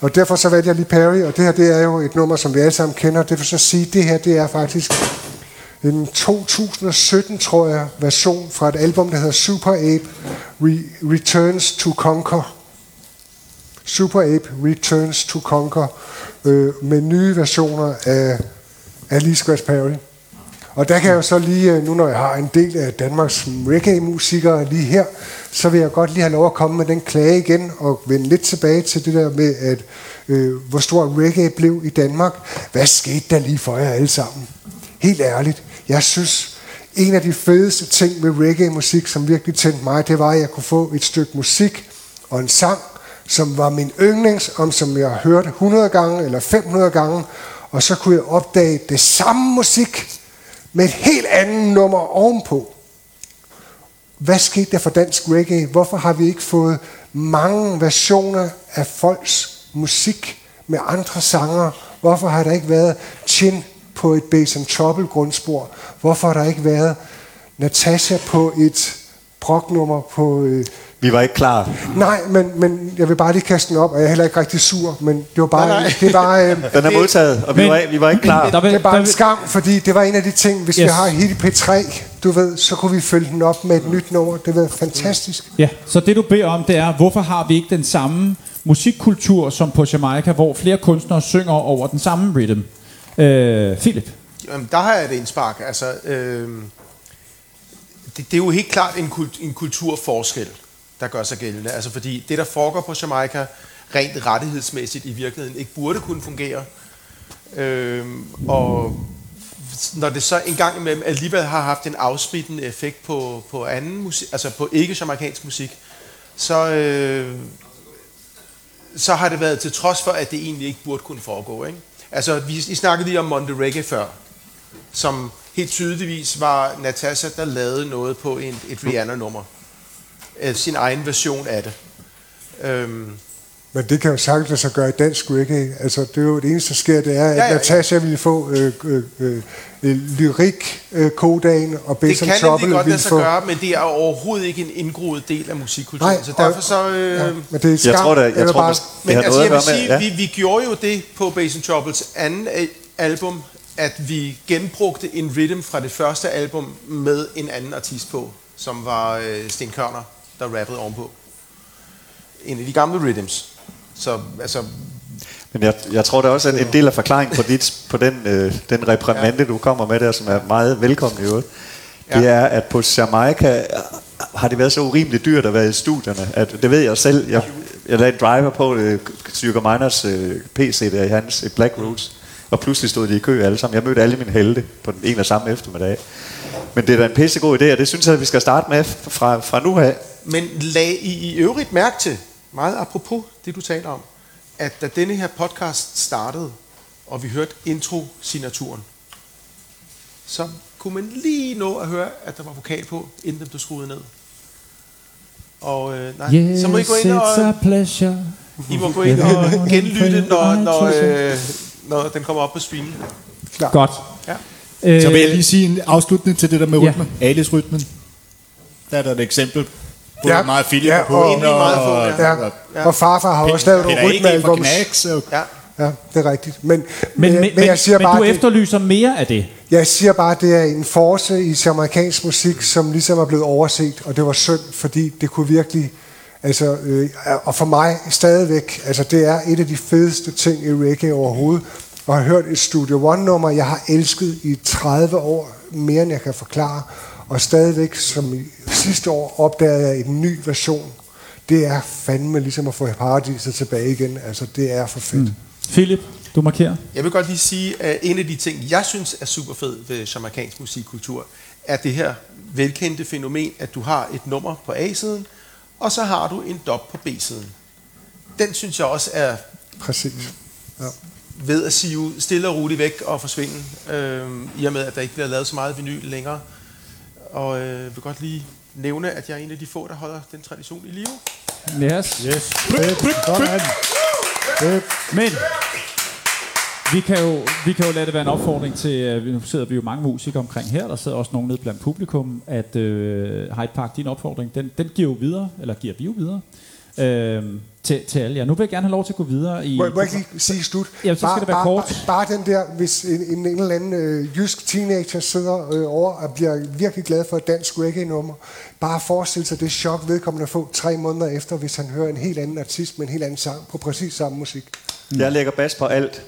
Speaker 4: og derfor så valgte jeg lige Perry, og det her det er jo et nummer, som vi alle sammen kender. Det vil så sige, at det her det er faktisk en 2017, tror jeg, version fra et album, der hedder Super Ape Re- Returns to Conquer. Super Ape Returns to Conquer øh, med nye versioner af, af Lee Scratch Perry. Og der kan jeg jo så lige, øh, nu når jeg har en del af Danmarks reggae-musikere lige her, så vil jeg godt lige have lov at komme med den klage igen og vende lidt tilbage til det der med, at øh, hvor stor reggae blev i Danmark. Hvad skete der lige for jer alle sammen? Helt ærligt, jeg synes, en af de fedeste ting med reggae-musik, som virkelig tændte mig, det var, at jeg kunne få et stykke musik og en sang, som var min yndlings, om som jeg har hørt 100 gange eller 500 gange, og så kunne jeg opdage det samme musik med et helt andet nummer ovenpå. Hvad skete der for dansk reggae? Hvorfor har vi ikke fået mange versioner af folks musik med andre sanger? Hvorfor har der ikke været Chin på et Bass and Trouble grundspor? Hvorfor har der ikke været Natasha på et proknummer på... Øh,
Speaker 6: Vi var ikke klar.
Speaker 4: nej, men, men jeg vil bare lige kaste den op, og jeg er heller ikke rigtig sur, men det var bare...
Speaker 5: Nej, nej.
Speaker 4: Det var, øh,
Speaker 6: Den er modtaget, og vi,
Speaker 2: Men-
Speaker 6: var, vi var ikke klar.
Speaker 2: Der vil,
Speaker 4: det er bare
Speaker 2: der
Speaker 4: en
Speaker 2: vil,
Speaker 4: skam, fordi det var en af de ting, hvis yes. vi har hit P3, du ved, så kunne vi følge den op med et nyt nummer. Det var fantastisk.
Speaker 2: ja, så det du beder om, det er, hvorfor har vi ikke den samme musikkultur som på Jamaica, hvor flere kunstnere synger over den samme rhythm? Øh, Philip.
Speaker 5: Jamen, der har jeg et indspark. Altså, øh, det, det er jo helt klart en, kult, en kulturforskel, der gør sig gældende. Altså, fordi det, der foregår på Jamaica, rent rettighedsmæssigt i virkeligheden ikke burde kunne fungere. Øh, og når det så engang imellem alligevel har haft en afsmittende effekt på, på anden musik, altså på ikke-jamaikansk musik, så, øh, så har det været til trods for, at det egentlig ikke burde kunne foregå. Ikke? Altså, vi, I snakkede lige om Monte Reggae før, som helt tydeligvis var Natasha, der lavede noget på en, et Rihanna-nummer. Øh, sin egen version af det. Øhm,
Speaker 4: Men det kan jo sagtens lade sig gøre i dansk reggae. Altså, det er jo det eneste, der sker, det er, at
Speaker 5: Ja, ja, ja.
Speaker 4: Natasha ville få øh, øh, øh, lyrik øh, kodagen og
Speaker 5: det
Speaker 4: Bass
Speaker 5: kan
Speaker 4: and Trouble
Speaker 5: nemlig godt lade sig
Speaker 4: få...
Speaker 5: gøre, men det er overhovedet ikke en indgroet del af musikkulturen.
Speaker 4: Nej,
Speaker 5: så derfor så... Øh,
Speaker 4: Ja, men det er skam.
Speaker 6: Jeg tror, da, jeg tror,
Speaker 4: bare-
Speaker 6: det
Speaker 5: Men
Speaker 6: har
Speaker 5: altså,
Speaker 6: noget
Speaker 5: jeg
Speaker 6: at
Speaker 5: vil
Speaker 6: gøre med...
Speaker 5: sige, vi, vi gjorde jo det på Bass and Troubles anden al- album, at vi genbrugte en rhythm fra det første album med en anden artist på, som var øh, Sten Kørner, der rappede ovenpå. En af de gamle rhythms. Så altså,
Speaker 6: Men jeg, jeg tror da også, at en del af forklaringen på, dit, på den, øh, den reprimande, ja. du kommer med der, som er meget velkommen i øvrigt, det
Speaker 5: Ja.
Speaker 6: er, at på Jamaica har det været så urimeligt dyrt at være i studierne. At, det ved jeg selv. Jeg, jeg lagde en driver på øh, Styrker Miners øh, PC der i hans øh, Black Roots, og pludselig stod de i kø alle sammen. Jeg mødte alle mine helte på den ene og samme eftermiddag. Men det er da en pissegod idé, og det synes jeg, at vi skal starte med fra, fra nu af.
Speaker 5: Men lag I i øvrigt mærke til, meget apropos det, du taler om, at da denne her podcast startede, og vi hørte intro-signaturen, så kunne man lige nå at høre, at der var vokal på, inden den blev skruet ned. Og øh, nej,
Speaker 2: Yes,
Speaker 5: så må I gå ind og. I må gå ind og genlytte, når, når, øh, når den kommer op på streamen.
Speaker 2: Godt.
Speaker 5: Ja.
Speaker 2: Øh,
Speaker 7: Så vil jeg lige sige en afslutning til det der med
Speaker 2: Ja.
Speaker 7: rytmen. Alice-rytmen. Der er der et eksempel på,
Speaker 4: Ja.
Speaker 7: meget Philip
Speaker 4: Ja,
Speaker 7: ja, på.
Speaker 4: og-
Speaker 7: og,
Speaker 5: meget få, ja.
Speaker 4: Ja. ja. Og farfar har også lavet nogle rytmealbums.
Speaker 7: Og,
Speaker 5: Ja.
Speaker 4: Ja, det er rigtigt. Men,
Speaker 2: men, men, men,
Speaker 4: jeg siger
Speaker 2: men
Speaker 4: bare,
Speaker 2: du
Speaker 4: det-
Speaker 2: efterlyser mere af det.
Speaker 4: Jeg siger bare, at det er en force i jamaikansk musik, som ligesom er blevet overset, og det var synd, fordi det kunne virkelig, altså, øh, og for mig stadigvæk, altså det er et af de fedeste ting i reggae overhovedet, og har hørt et Studio One-nummer, jeg har elsket i 30 år, mere end jeg kan forklare, og stadigvæk, som i sidste år, opdagede jeg en ny version. Det er fandme ligesom at få paradiset tilbage igen, altså det er for fedt. Mm.
Speaker 2: Philip, du markerer.
Speaker 5: Jeg vil godt lige sige, at en af de ting, jeg synes er super fed ved jamaikansk musikkultur, er det her velkendte fænomen, at du har et nummer på A-siden, og så har du en dop på B-siden. Den synes jeg også er
Speaker 4: Præcis. Ja.
Speaker 5: ved at sive stille og roligt væk og forsvinde, øh, i og med, at der ikke bliver lavet så meget vinyl længere. Og øh, vil godt lige nævne, at jeg er en af de få, der holder den tradition i live.
Speaker 2: Yes.
Speaker 3: Yes. Fedt. Sådan. Fedt.
Speaker 2: Men vi kan, jo, vi kan jo lade det være en opfordring til, øh, nu sidder vi jo mange musikere omkring her, der sidder også nogen nede blandt publikum, at øh, Hyde Park, din opfordring, den, den giver jo videre, eller giver vi jo videre, øh, til, til alle jer. Nu vil jeg gerne have lov til at gå videre i...
Speaker 4: Må, må jeg ikke lige sige slut?
Speaker 2: Ja, så skal det være
Speaker 4: bare,
Speaker 2: kort.
Speaker 4: Bare, bare den der, hvis en, en, en eller anden øh, jysk teenager sidder øh, over og bliver virkelig glad for et dansk reggae-nummer, bare forestil sig det chok, vedkommende at få tre måneder efter, hvis han hører en helt anden artist med en helt anden sang på præcis samme musik.
Speaker 6: Jeg lægger bas på alt.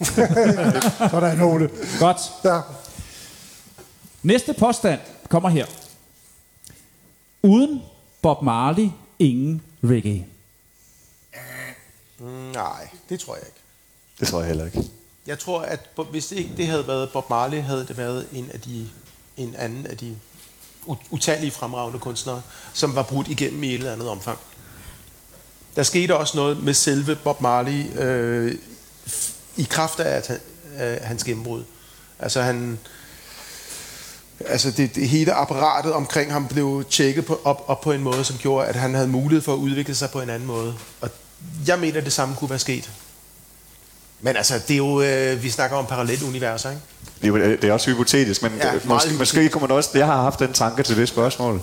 Speaker 3: Sådan, Ole.
Speaker 2: Godt.
Speaker 4: Ja.
Speaker 2: Næste påstand kommer her. Uden Bob Marley, ingen reggae.
Speaker 5: Mm, nej, det tror jeg ikke.
Speaker 6: Det tror jeg heller ikke.
Speaker 5: Jeg tror, at hvis det ikke det havde været Bob Marley, havde det været en af de en anden af de utallige fremragende kunstnere, som var brudt igennem i et eller andet omfang. Der skete også noget med selve Bob Marley øh, i kraft af at af hans gennembrud. Altså han altså det, det hele apparatet omkring ham blev tjekket på, op, op på en måde, som gjorde, at han havde mulighed for at udvikle sig på en anden måde. Og jeg mener, at det samme kunne være sket. Men altså, det er jo, øh, vi snakker om parallelle universer, ikke?
Speaker 6: Det er, jo- det er også hypotetisk, men
Speaker 5: Ja,
Speaker 6: måske,
Speaker 5: hypotetisk.
Speaker 6: måske kunne man også... Jeg har haft den tanke til det spørgsmål,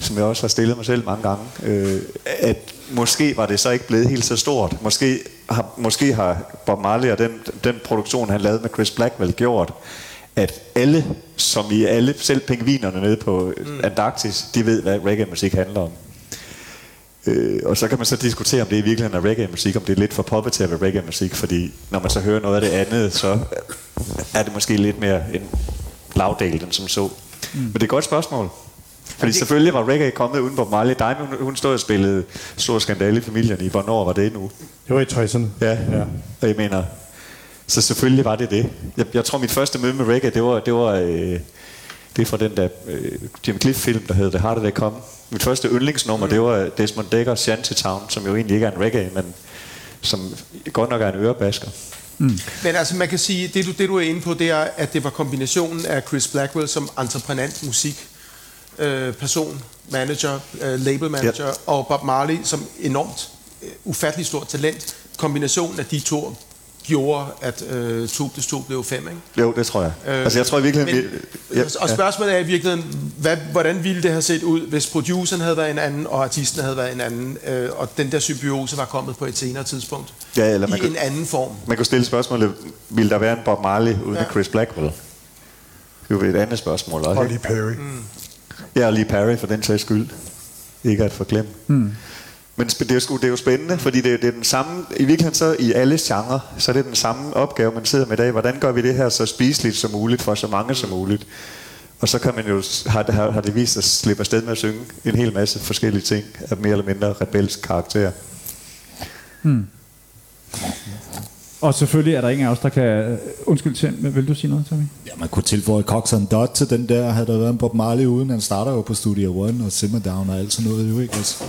Speaker 6: som jeg også har stillet mig selv mange gange, øh, at måske var det så ikke blevet helt så stort. Måske har, måske har Bob Marley og den, den produktion, han lavede med Chris Blackwell, gjort, at alle, som i alle, selv pingvinerne nede på mm. Antarktis, de ved, hvad reggae-musik handler om. Øh, og så kan man så diskutere, om det i virkeligheden er reggae-musik, om det er lidt for poppet til at være reggae-musik, fordi når man så hører noget af det andet, så er det måske lidt mere en lavdel end som så. Mm. Men det er et godt spørgsmål. Fordi
Speaker 5: det-
Speaker 6: selvfølgelig var reggae kommet uden Bob Marley. Diamond, hun, hun stod og spillede stor skandale i familien i. Hvornår var det nu?
Speaker 3: Det var i 60'erne.
Speaker 6: Ja,
Speaker 3: Ja.
Speaker 6: og jeg mener, så selvfølgelig var det det. Jeg, jeg tror, mit første møde med reggae, det var, det var øh, det er fra den der øh, Jim Cliff-film, der hedder The Harder They Come. Mit første yndlingsnummer, mm. det var Desmond Dekkers Shantytown, som jo egentlig ikke er en reggae, men som godt nok er en ørebasker.
Speaker 5: Men altså, man kan sige, det du, det du er inde på, det er, at det var kombinationen af Chris Blackwell som entreprenant musik, øh, person, manager, øh, label manager, ja. og Bob Marley som enormt, øh, ufattelig stort talent. Kombinationen af de to gjorde, at øh, 2 plus 2 blev 5, ikke?
Speaker 6: Jo, det tror jeg. Øh, altså, jeg tror i virkeligheden...
Speaker 5: Men,
Speaker 6: vi, ja,
Speaker 5: og spørgsmålet er i virkeligheden, hvad, hvordan ville det have set ud, hvis produceren havde været en anden, og artisten havde været en anden, øh, og den der symbiose var kommet på et senere tidspunkt,
Speaker 6: Ja, eller man
Speaker 5: i
Speaker 6: kan-
Speaker 5: en anden form.
Speaker 6: Man kunne stille spørgsmålet, ville der være en Bob Marley uden
Speaker 5: Ja.
Speaker 6: Chris Blackwell? Det er jo et andet spørgsmål også.
Speaker 4: Og Perry.
Speaker 5: Mm.
Speaker 6: Ja, og lige Perry for den sags skyld. Ikke at forglemme. Mm. Men det er, jo, det er jo spændende, fordi det, er- det er den samme, i virkeligheden så i alle genrer, så er det den samme opgave, man sidder med i dag. Hvordan gør vi det her så spiseligt som muligt for så mange som muligt? Og så kan man jo, har, har, har det vist sig at slippe afsted med at synge en hel masse forskellige ting af mere eller mindre rebelsk karakter.
Speaker 2: Og selvfølgelig er der ingen af os, der kan... Undskyld, Tim, men vil du sige noget, Tommy?
Speaker 7: Ja, man kunne tilføje Cox and Dot til den der, havde der været en Bob Marley uden. Han starter jo på Studio One og Simmer Down og alt sådan noget, jo ikke? Altså.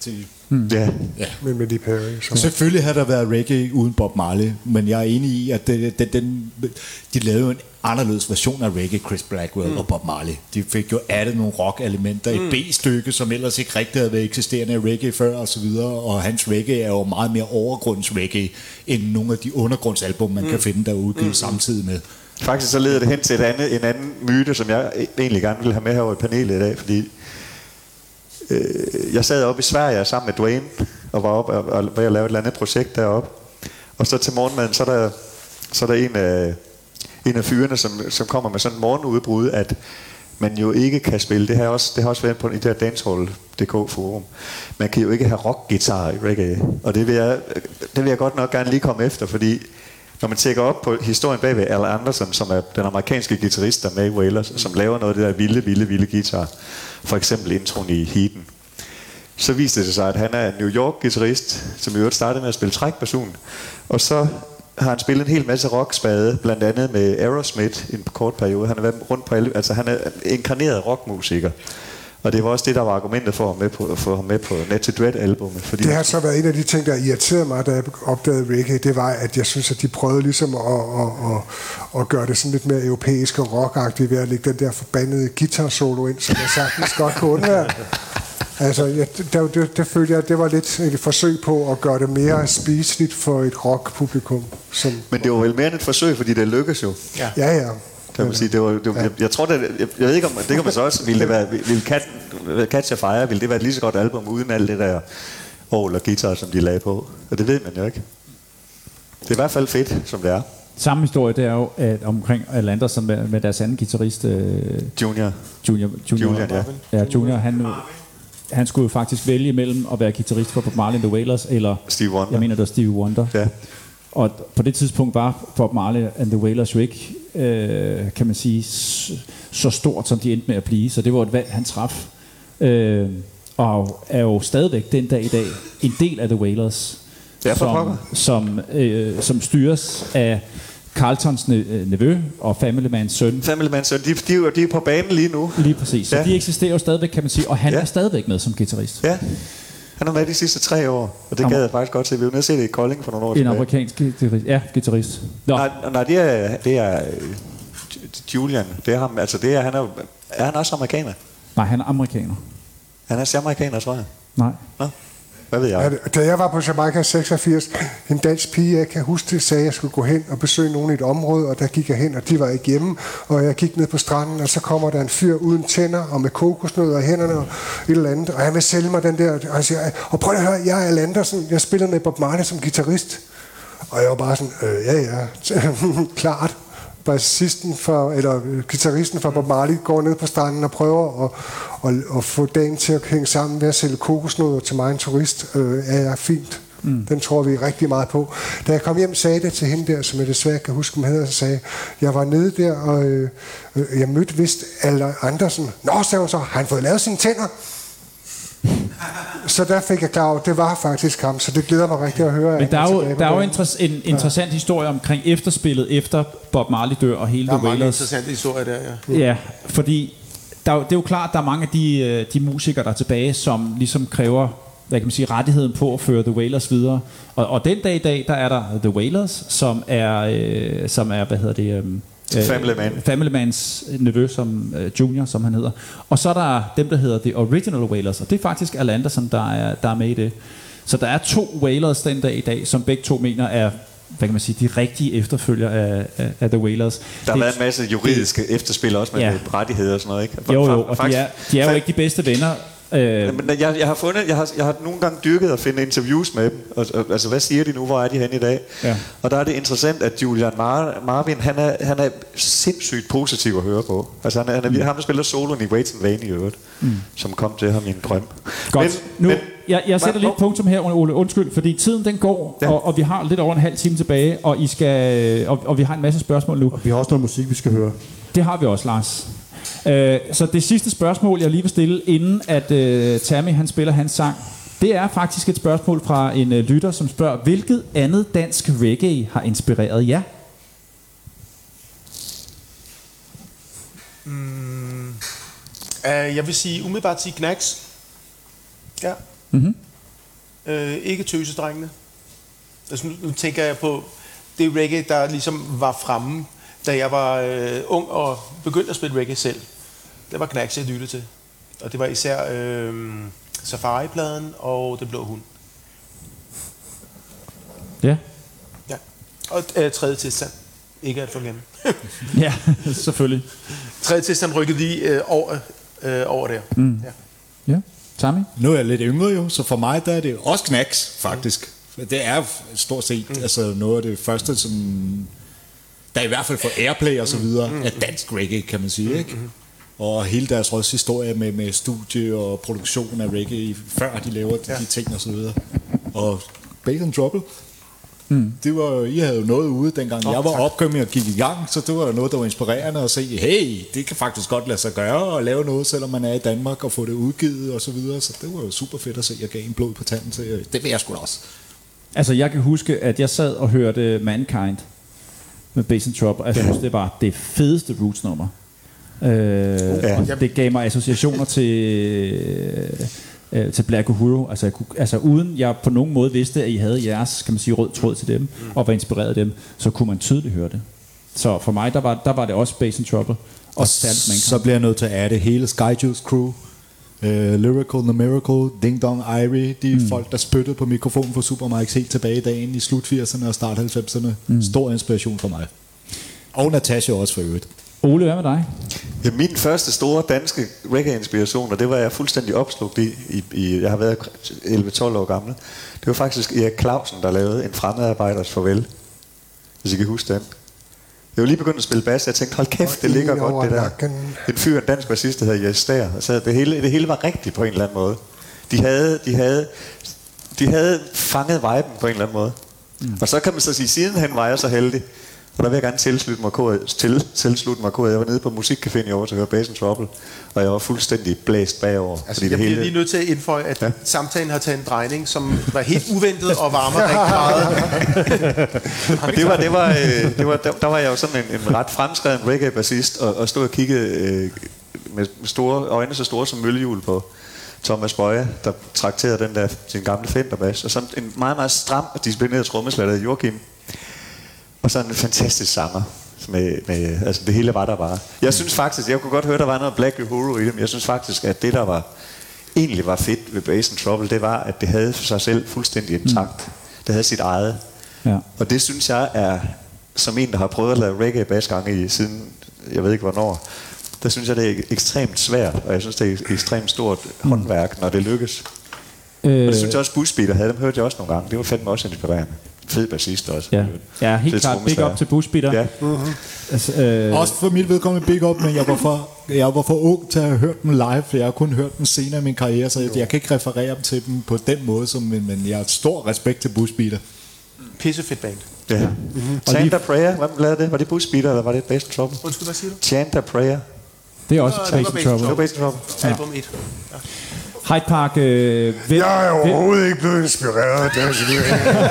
Speaker 7: til
Speaker 6: Ja.
Speaker 7: Ja.
Speaker 4: med Millie Perry. Så.
Speaker 7: Selvfølgelig har der været reggae uden Bob Marley, men jeg er enig i, at det, det, den, de lavede jo en anderledes version af reggae, Chris Blackwell mm. og Bob Marley. De fik jo addet nogle rock-elementer mm. i B-stykke, som ellers ikke rigtig havde været eksisterende i reggae før og så videre, og hans reggae er jo meget mere overgrunds-reggae, end nogle af de undergrundsalbum, man mm. kan finde, der er udgivet mm. samtidig med.
Speaker 6: Faktisk så leder det hen til et andet, en anden myte, som jeg egentlig gerne vil have med her i panelet i dag, fordi øh, jeg sad oppe i Sverige sammen med Dwayne, og var oppe og, og var at lave et eller andet projekt deroppe. Og så til morgenmaden, så er der, så er der en af, en af fyrene, som, som kommer med sådan en morgenudbrud, at man jo ikke kan spille, det har også, det har også været på i det her dancehall.dk forum, man kan jo ikke have rockgitar i reggae, og det vil, jeg, det vil jeg godt nok gerne lige komme efter, fordi når man tjekker op på historien bagved Al Anderson, som er den amerikanske guitarist, der med i Wailers, som laver noget af det der vilde, vilde, vilde guitar, for eksempel introen i Heaten, så viste det sig, at han er en New York-guitarist, som i øvrigt startede med at spille trækperson, og så har han spillet en hel masse rockspade, blandt andet med Aerosmith i en kort periode. Han har været rundt på alle, altså han er inkarneret rockmusiker. Og det var også det, der var argumentet for ham med på, for ham med på Net to Dread albumet. Fordi
Speaker 4: Det har så været en af de ting, der irriterede mig, da jeg opdagede reggae, det var, at jeg synes, at de prøvede ligesom at, at, at, at gøre det sådan lidt mere europæisk og rockagtigt ved at lægge den der forbandede guitar solo ind, som jeg sagtens godt kunne undvære. Altså, jeg, det, det, det følte jeg, det var lidt et forsøg på at gøre det mere spiseligt for et rockpublikum. Som,
Speaker 6: Men det var vel mere end et forsøg, fordi det lykkedes jo.
Speaker 4: ja, ja.
Speaker 6: Kan man sige. Det var, det var, jeg, jeg, tror, det, jeg, jeg ved ikke om, det kan man så også, ville det være, ville Cat, Catch a Fire, ville det være et lige så godt album, uden alt det der orgel og guitar, som de lagde på. Og det ved man jo ikke. Det er i hvert fald fedt, som det er.
Speaker 2: Samme historie, det er jo at omkring Atlanta, som med, med deres anden guitarist, øh,
Speaker 6: Junior.
Speaker 2: Junior, Junior,
Speaker 6: Julian, ja.
Speaker 2: ja, Junior, han, han skulle jo faktisk vælge mellem at være guitarist for Bob Marley and the Wailers, eller
Speaker 6: Steve Wonder.
Speaker 2: jeg mener, det var Stevie Wonder.
Speaker 6: Ja.
Speaker 2: Og på det tidspunkt var Bob Marley and the Wailers jo ikke, øh, kan man sige, så stort, som de endte med at blive. Så det var et valg, han traf. Øh, og er jo stadigvæk den dag i dag en del af The Wailers,
Speaker 6: Ja,
Speaker 2: som,
Speaker 6: pokker.
Speaker 2: som, øh, som styres af Carltons øh, nevø og Family Mans søn.
Speaker 6: Family Man, så de, de, er de er på banen lige nu.
Speaker 2: Lige præcis. Så
Speaker 6: Ja.
Speaker 2: de eksisterer jo stadigvæk, kan man sige, og han
Speaker 6: Ja.
Speaker 2: er stadigvæk med som guitarist.
Speaker 6: Ja. Han har været de sidste tre år, og det gad jeg faktisk godt til. Vi var nede og se det i Kolding for nogle år
Speaker 2: En amerikansk guitarist. Ja, guitarist. Nå,
Speaker 6: Nej, nej, det er, det er øh, Julian. Det er ham. Altså, det er, han er, er han også amerikaner?
Speaker 2: nej, han er amerikaner.
Speaker 6: Han er amerikaner, tror jeg.
Speaker 2: Nej.
Speaker 6: Nå, hvad ved jeg?
Speaker 4: Ja, Da jeg var på Jamaica i 86, en dansk pige, jeg kan huske det, sagde, at jeg skulle gå hen og besøge nogen i et område, og der gik jeg hen, og de var ikke hjemme, og jeg gik ned på stranden, og så kommer der en fyr uden tænder, og med kokosnødder i hænderne, og et eller andet, og han vil sælge mig den der, og jeg siger, og prøv at høre, jeg er Al jeg spiller med Bob Marley som guitarist. Og jeg var bare sådan, øh, ja ja, klart. Bassisten for, eller øh, guitaristen for Bob Marley går ned på stranden og prøver at, at, at få dagen til at hænge sammen ved at sælge kokosnødder til mig en turist. Øh, ja, fint. Mm. Den tror vi rigtig meget på. Da jeg kom hjem, sagde det til hende der, som jeg desværre kan huske, hun hedder, så sagde jeg, var nede der, og øh, øh, jeg mødte vist Al Andersen. Nå, sagde hun så, har han fået lavet sine tænder? Så der fik jeg klar over, at det var faktisk ham, så det glæder mig rigtig at høre.
Speaker 2: Men der er jo, der er jo interess- en interessant historie omkring efterspillet efter Bob Marley dør og hele
Speaker 5: Der er
Speaker 2: The
Speaker 5: mange
Speaker 2: Wailers.
Speaker 5: interessante historier der, ja.
Speaker 2: Ja, fordi der, er det er jo klart, at der er mange af de, øh, de musikere, der er tilbage, som ligesom kræver hvad kan man sige, rettigheden på at føre The Wailers videre. Og, og den dag i dag, der er der The Wailers, som er, øh, som er hvad hedder det... Øh,
Speaker 6: Family Man.
Speaker 2: Family Mans nevø, som øh, Junior, som han hedder. Og så er der dem, der hedder The Original Wailers, og det er faktisk Al Anderson, der er, der er med i det. Så der er to Wailers den dag i dag, som begge to mener er hvad kan man sige, de rigtige efterfølger af, af, af The Wailers.
Speaker 6: Der har
Speaker 2: Det-
Speaker 6: været en masse juridiske efterspil også med
Speaker 2: Ja.
Speaker 6: rettigheder og sådan noget, ikke?
Speaker 2: jo, jo, og de
Speaker 6: faktisk-
Speaker 2: er, de er jo ikke de bedste venner. Øh,
Speaker 6: Men jeg, jeg har fundet, jeg har, jeg har nogle gange dyrket at finde interviews med dem. Og, og, altså, hvad siger de nu? Hvor er de henne i dag?
Speaker 2: Ja.
Speaker 6: Og der er det interessant, at Julian Mar- Marvin, han er, han er sindssygt positiv at høre på. Altså, han er, han er, mm. ham, der spiller soloen i Wait and Vain i øvrigt, mm. som kom til ham i en drøm.
Speaker 2: Godt. Men, nu, jeg, jeg sætter
Speaker 6: Hvad-
Speaker 2: lidt punktum her, Ole. Undskyld, fordi tiden den går, ja. Og, og vi har lidt over en halv time tilbage, og, I skal, og, og vi har en masse spørgsmål nu.
Speaker 3: Vi har også noget musik, vi skal høre.
Speaker 2: Det har vi også, Lars. Øh, så det sidste spørgsmål, jeg lige vil stille, inden at øh, Tammy han spiller hans sang, det er faktisk et spørgsmål fra en øh, lytter, som spørger, hvilket andet dansk reggae har inspireret jer?
Speaker 5: Uh, jeg vil sige umiddelbart sige Knacks. Ja.
Speaker 2: Mhm.
Speaker 5: Øh, ikke tøsedrengene. Altså nu, nu tænker jeg på det reggae, der ligesom var fremme, da jeg var øh, ung og begyndte at spille reggae selv. Det var Knacks, jeg lyttede til. Og det var især øh, Safari-pladen og Den Blå Hund.
Speaker 2: Ja.
Speaker 5: Ja. Og øh, tredje tilstand. Ikke at forglemme.
Speaker 2: Ja, selvfølgelig.
Speaker 5: tredje tilstand rykkede lige øh, over, øh, over der.
Speaker 2: Mm.
Speaker 5: Ja.
Speaker 2: Ja. Tommy?
Speaker 7: Nu er jeg lidt yngre jo, så for mig der er det også knacks, faktisk. Det er stort set mm. altså noget af det første, som der i hvert fald får airplay og så videre, mm. af dansk reggae, kan man sige, ikke? Og hele deres også historie med, med studie og produktion af reggae, før de laver de, de ting og så videre. Og Bass and Trouble,
Speaker 2: Mm.
Speaker 7: det var, I havde jo noget ude, dengang
Speaker 5: Åh,
Speaker 7: jeg var opkommet og gik i gang, så det var jo noget, der var inspirerende at se, hey, det kan faktisk godt lade sig gøre at lave noget, selvom man er i Danmark, og få det udgivet og så videre. Så det var jo super fedt at se, jeg gav en blod på tanden til. Det vil jeg sgu da også.
Speaker 2: Altså, jeg kan huske, at jeg sad og hørte Mankind med Bass and Trouble. Altså, jeg synes, det var det fedeste Roots-nummer. Øh,
Speaker 6: Ja.
Speaker 2: og det gav mig associationer til, øh, til Black Uhuru. Altså, jeg kunne, altså, uden jeg på nogen måde vidste, at I havde jeres, kan man sige, rød tråd til dem, og var inspireret af dem, så kunne man tydeligt høre det. Så for mig, der var, der var det også Bass and Trouble. Og Mankind.
Speaker 7: så bliver jeg nødt til at adde hele Skyjuice Crew, uh, Lyrical, The Miracle, Ding Dong Irie, de mm. folk, der spyttede på mikrofonen for Supermikes helt tilbage i dagen i slut 80'erne og start 90'erne. Mm. Stor inspiration for mig. Og Natasha også for øvrigt.
Speaker 2: Ole, hvad med dig?
Speaker 6: Ja, min første store danske reggae-inspiration, og det var jeg fuldstændig opslugt i, i, i jeg har været 11-12 år gammel, det var faktisk Erik Clausen, der lavede en fremmedarbejders farvel. Hvis I kan huske den. Jeg var lige begyndt at spille bas, jeg tænkte, hold kæft, det ligger godt det der. En fyr, en dansk bassist, der hedder Jes Der. Så det hele, det hele var rigtigt på en eller anden måde. De havde, de havde, de havde fanget viben på en eller anden måde. Mm. Og så kan man så sige, siden han var jeg så heldig, og der vil jeg gerne tilslutte mig kodet, til, tilslutte mig kodet. Jeg var nede på Musikcaféen i at høre Bass and Trouble, og jeg var fuldstændig blæst bagover.
Speaker 5: Altså, jeg bliver lige nødt til at indføje, at ja. samtalen har taget en drejning, som var helt uventet og varmer rigtig meget.
Speaker 6: Det var, det var, øh, det var der, der var jeg jo sådan en, en ret fremskreden reggae-bassist, og, og stod og kiggede øh, med store øjne så store som møllehjul på Thomas Bøje, der trakterede den der, sin gamle Fender-bass, og sådan en meget, meget stram og disciplineret trommeslager, Joachim, og sådan en fantastisk sanger. Med, med, altså det hele var der bare. Jeg synes faktisk, jeg kunne godt høre, der var noget Black Uhuru i dem. Jeg synes faktisk, at det, der var egentlig var fedt ved Bass Trouble, det var, at det havde sig selv fuldstændig intakt. Det havde sit eget.
Speaker 2: Ja.
Speaker 6: Og det synes jeg er, som en, der har prøvet at lave reggae basgange i siden, jeg ved ikke hvornår, der synes jeg, det er ekstremt svært, og jeg synes, det er ekstremt stort håndværk, når det lykkes.
Speaker 2: Øh,
Speaker 6: Og det synes jeg også, Busbeater havde, dem hørte jeg også nogle gange. Det var fandme også inspirerende. Fed bassist også.
Speaker 2: ja. ja, helt
Speaker 6: Fed
Speaker 2: klart. Big up til Bushbeater.
Speaker 6: Ja.
Speaker 2: Altså, øh,
Speaker 7: Også for mit vedkommende big up, men jeg var for, jeg var for ung til at have hørt dem live, for jeg har kun hørt dem senere i min karriere, så jeg, jeg kan ikke referere dem til dem på den måde, som, men, men jeg har stor respekt til Bushbeater.
Speaker 5: Pissefedt band.
Speaker 6: ja. Mm-hmm. Chant Prayer, hvem lavede det? Var det Busbeater, eller var det Bass Trouble?
Speaker 5: Undskyld, hvad siger du?
Speaker 6: Chant Prayer.
Speaker 2: det er også Bass Trouble.
Speaker 6: Det var Bass Trouble.
Speaker 5: Album 1.
Speaker 2: Hyde Park, øh, hvem,
Speaker 4: Jeg er
Speaker 2: hvem,
Speaker 4: overhovedet ikke blevet inspireret af det.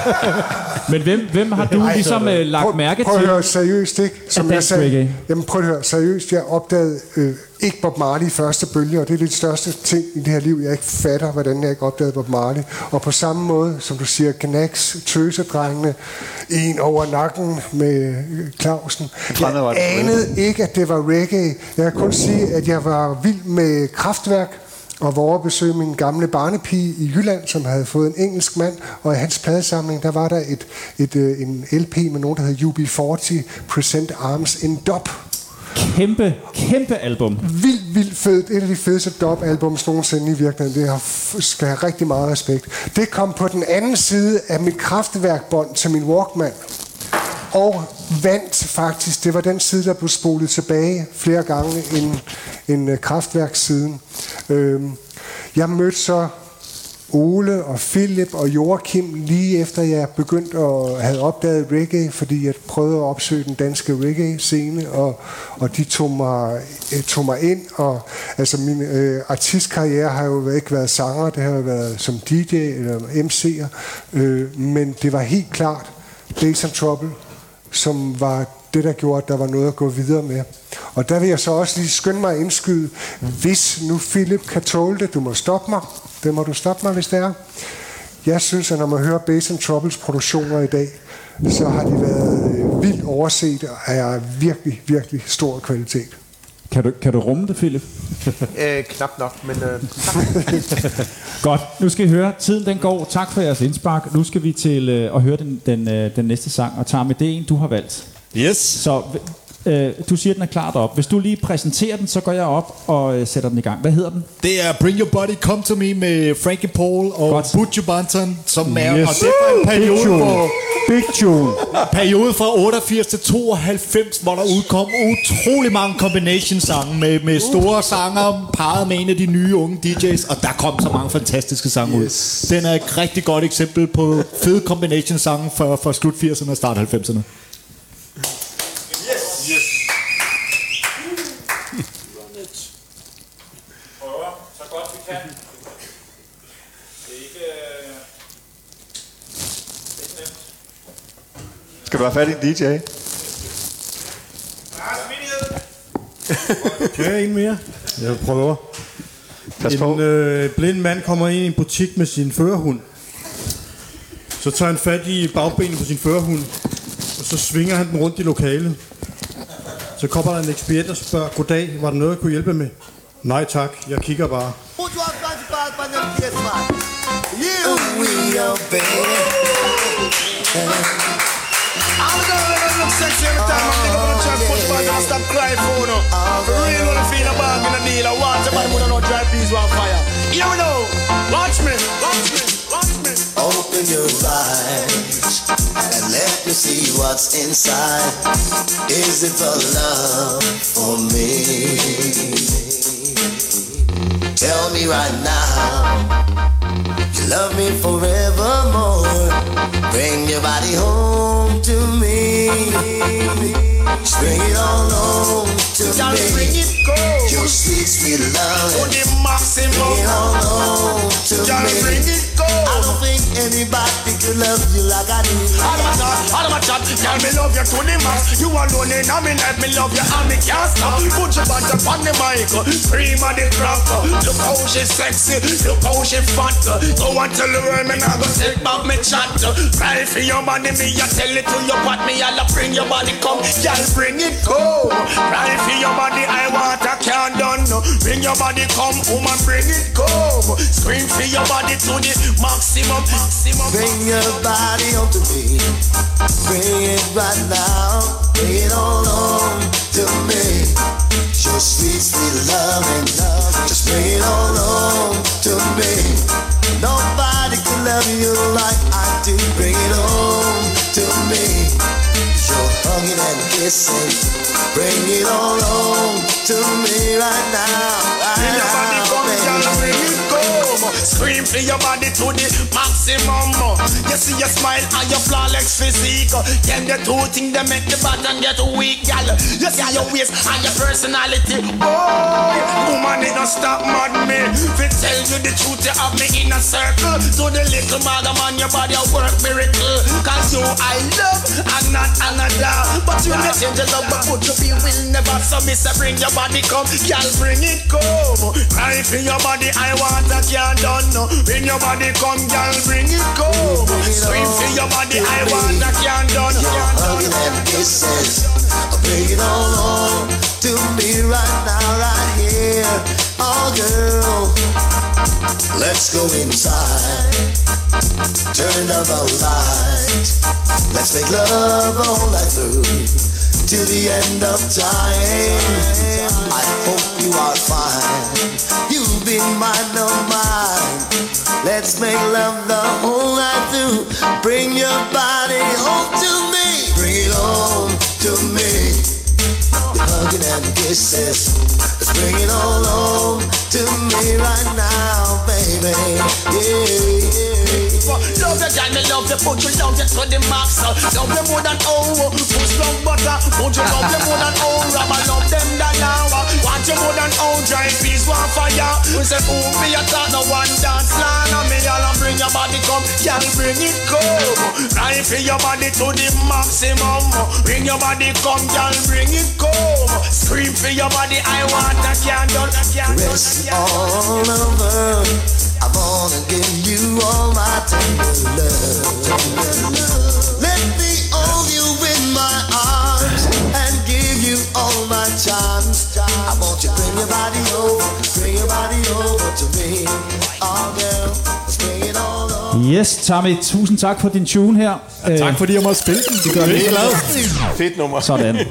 Speaker 2: men hvem, hvem har du ligesom øh, lagt mærke
Speaker 4: prøv, prøv at
Speaker 2: til?
Speaker 4: høre seriøst, ikke? Som jeg sagde.
Speaker 2: reggae.
Speaker 4: Jamen prøv at høre seriøst. Jeg opdagede øh, ikke Bob Marley i første bølge, og det er det største ting i det her liv. Jeg ikke fatter, hvordan jeg ikke opdagede Bob Marley. Og på samme måde, som du siger, Knacks, Tøsedrengene, en over nakken med øh, Clausen. Jeg anede ikke, at det var reggae. Jeg kan kun sige, at jeg var vild med kraftværk, og var over at besøge min gamle barnepige i Jylland, som havde fået en engelsk mand, og i hans pladesamling, der var der et, et, øh, en LP med nogen, der hed UB40, Present Arms in Dub.
Speaker 2: Kæmpe, kæmpe album.
Speaker 4: Vildt, vildt fedt. Et af de fedeste dub-albums nogensinde i virkeligheden. Det har, skal have rigtig meget respekt. Det kom på den anden side af mit kraftværkbånd til min Walkman. Og vandt faktisk. Det var den side, der blev spolet tilbage flere gange end, end øh, kraftværkssiden. Øhm, jeg mødte så Ole og Philip og Joachim lige efter jeg begyndte at have opdaget reggae, fordi jeg prøvede at opsøge den danske reggae-scene, og, og de tog mig, øh, tog mig ind. Og, altså min øh, artistkarriere har jo ikke været sanger, det har jo været som DJ eller MC'er, øh, men det var helt klart Days and Trouble, som var det, der gjorde, at der var noget at gå videre med. Og der vil jeg så også lige skynde mig at indskyde, hvis nu Philip kan tåle det, du må stoppe mig, det må du stoppe mig, hvis det er. Jeg synes, at når man hører Bass and Troubles produktioner i dag, så har de været øh, vildt overset og er virkelig, virkelig stor kvalitet.
Speaker 2: Kan du, kan du rumme det, Philip?
Speaker 8: Øh, knap nok, men øh,
Speaker 2: Godt. Nu skal I høre. Tiden den går. Tak for jeres indspark. Nu skal vi til øh, at høre den, den, øh, den næste sang. Og tager med det en, du har valgt.
Speaker 7: Yes.
Speaker 2: Så øh, du siger, den er klart op. Hvis du lige præsenterer den, så går jeg op og øh, sætter den i gang. Hvad hedder den?
Speaker 7: Det er Bring Your Body Come To Me med Frankie Paul og
Speaker 2: Godt.
Speaker 7: Butch Banton, som er,
Speaker 3: Yes.
Speaker 7: og det er en
Speaker 3: Big
Speaker 7: periode,
Speaker 3: tune.
Speaker 7: hvor,
Speaker 3: Big tune.
Speaker 7: periode fra 88 til 92, hvor der udkom utrolig mange combination sange med, med store sanger, parret med en af de nye unge DJ's, og der kom så mange fantastiske sange ud. Den er et rigtig godt eksempel på fede combination sange fra, fra slut 80'erne og start 90'erne.
Speaker 2: så godt vi kan. Det er ikke...
Speaker 6: Skal du have fat i en DJ?
Speaker 3: Jeg en mere? Jeg prøver.
Speaker 6: Pas på.
Speaker 3: En øh, blind mand kommer ind i en butik med sin førerhund. Så tager han fat i bagbenet på sin førerhund, og så svinger han den rundt i lokalet. Så kommer der en ekspedient og spørger, goddag, var der noget, jeg kunne hjælpe med? Nej tak, jeg kigger bare.
Speaker 9: You, we are baby.
Speaker 8: I'm gonna look sexy every time I'm thinking about and stop crying for wanna feel a bag in deal. I want somebody who don't dry peas on fire. Here we go. Watch me, watch me.
Speaker 9: Open your eyes and let me see what's inside. Is it the love for me? Tell me right now. You love me forevermore. Bring your body home to me. Bring it all home to
Speaker 8: Y'all
Speaker 9: me.
Speaker 8: bring it go.
Speaker 9: Your sweet, sweet
Speaker 8: To the maximum.
Speaker 9: Bring it home to
Speaker 8: Y'all
Speaker 9: me.
Speaker 8: bring it go.
Speaker 9: I don't think anybody could love you like I do.
Speaker 8: All of my chat, all of my chat, girl, me love you to the max. You alone in me life, me love you and me can't stop. Put your band up on the mic, uh, scream at the crowd. Uh. Look how she sexy, look how she fat. Uh. Go and tell the me nah go take back me chat. Cry for your body, me I tell it to your pot, me I'll bring your body come, girl, bring it go. Your body come, woman, bring it go. Scream for your body to the maximum, maximum.
Speaker 9: Bring your body home to me. Bring it right now. Bring it all on to me. Your sweet, sweet loving. Just bring it all on to me. Nobody can love you like I do. Bring it on to me. Your hugging and kissing. Bring it all on to me right now. Right
Speaker 8: Bring your body
Speaker 9: now,
Speaker 8: come, girl, bring
Speaker 9: baby.
Speaker 8: It. Scream for your body to the maximum. You see your smile and your flawless physique. Can the two things that make the button get weak, girl? You see your waist and your personality. Oh, woman, it don't stop mad me. Fi tell you the truth, you have me in a circle. To the little madam on your body, I work miracle. Cause you I love and not another. But you may change your love, but would you be will never. So say bring your body come, girl, bring it come. Cry for your body, I want a can't done. Bring your body come, girl, bring it come. Scream for your body, I want a can't done.
Speaker 9: Hugging and kisses. Bring it all on to me right now, right here. Oh, girl. Let's go inside. Turn down the lights. Let's make love all night through. Till the end of time. I hope you are fine. Been mine, no mine. Let's make love the whole night through. Bring your body home to me. Bring it home to me. Hugging and kisses. Bring it all home to me right now, baby. Yeah.
Speaker 8: Love you, girl, me love you, put you love you to the max. Love you more than oh, push long butter. Put you love you more than oh, rubber love them than now. Want you more than oh, dry peas one fire. We say boom, be a talk, no one dance line. And me all and bring your body come, girl, bring it come. Right for your body to the maximum. Bring your body come, girl, bring it come. Scream for your body, I want
Speaker 9: Rest all over. I wanna give you all my tender love. Let me hold you in my arms and give you all my charms. I want you to bring your body over, bring your body over to me. Oh girl, let's bring it all on.
Speaker 2: Yes, Tommy, tusind tak for din tune her.
Speaker 7: Tak fordi jeg måtte spille den. Det gør mig glad.
Speaker 5: Fedt nummer.
Speaker 2: Sådan.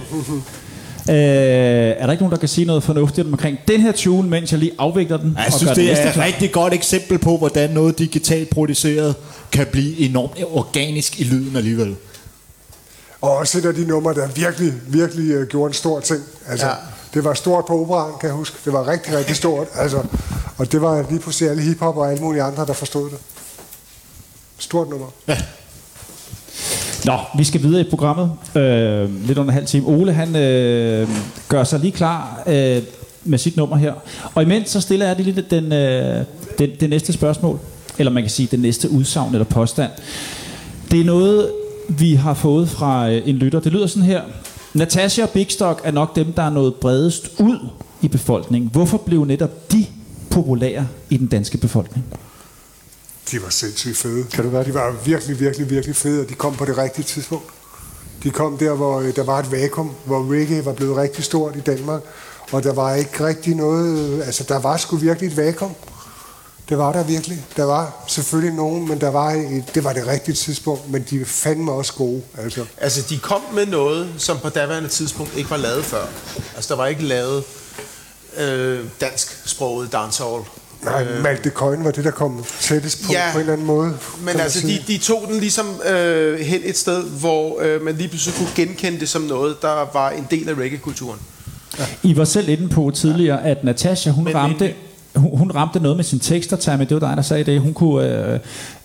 Speaker 2: Øh, er der ikke nogen, der kan sige noget fornuftigt omkring den her tune, mens jeg lige afvikler den?
Speaker 7: Jeg
Speaker 2: og
Speaker 7: synes,
Speaker 2: gør den
Speaker 7: det
Speaker 2: næste
Speaker 7: er et rigtig godt eksempel på, hvordan noget digitalt produceret kan blive enormt organisk i lyden alligevel.
Speaker 4: Og også et af de numre, der virkelig, virkelig uh, gjorde en stor ting. Altså,
Speaker 5: Ja.
Speaker 4: ja. Det var stort på operan, kan jeg huske. Det var rigtig, rigtig stort. Altså, og det var lige pludselig alle hiphop og alle mulige andre, der forstod det. Stort nummer.
Speaker 2: Nå, vi skal videre i programmet. Øh, lidt under en halv time. Ole, han øh, gør sig lige klar øh, med sit nummer her. Og imens så stiller jeg lige lidt den, øh, den, det næste spørgsmål. Eller man kan sige, det næste udsagn eller påstand. Det er noget, vi har fået fra øh, en lytter. Det lyder sådan her. Natasha og Big Stock er nok dem, der er nået bredest ud i befolkningen. Hvorfor blev netop de populære i den danske befolkning?
Speaker 4: De var sindssygt fede. Kan du være? De var virkelig, virkelig, virkelig fede, og de kom på det rigtige tidspunkt. De kom der, hvor øh, der var et vakuum, hvor reggae var blevet rigtig stort i Danmark, og der var ikke rigtig noget, øh, altså der var sgu virkelig et vakuum. Det var der virkelig. Der var selvfølgelig nogen, men der var et, det var det rigtige tidspunkt, men de fandme også gode. Altså.
Speaker 5: Altså, de kom med noget, som på daværende tidspunkt ikke var lavet før. Altså, der var ikke lavet øh, dansksproget dancehall.
Speaker 4: Nej, øh, Malte Coyne var det, der kom tættest på,
Speaker 5: Ja,
Speaker 4: på en eller anden måde.
Speaker 5: Men altså, de, de tog den ligesom øh, hen et sted, hvor øh, man lige pludselig kunne genkende det som noget, der var en del af reggae-kulturen.
Speaker 2: I var selv inde på tidligere, at Natasha, hun
Speaker 5: Men-
Speaker 2: ramte... Hun, hun ramte noget med sin tekster, Tammy, det var dig, der sagde det. Hun, kunne, øh,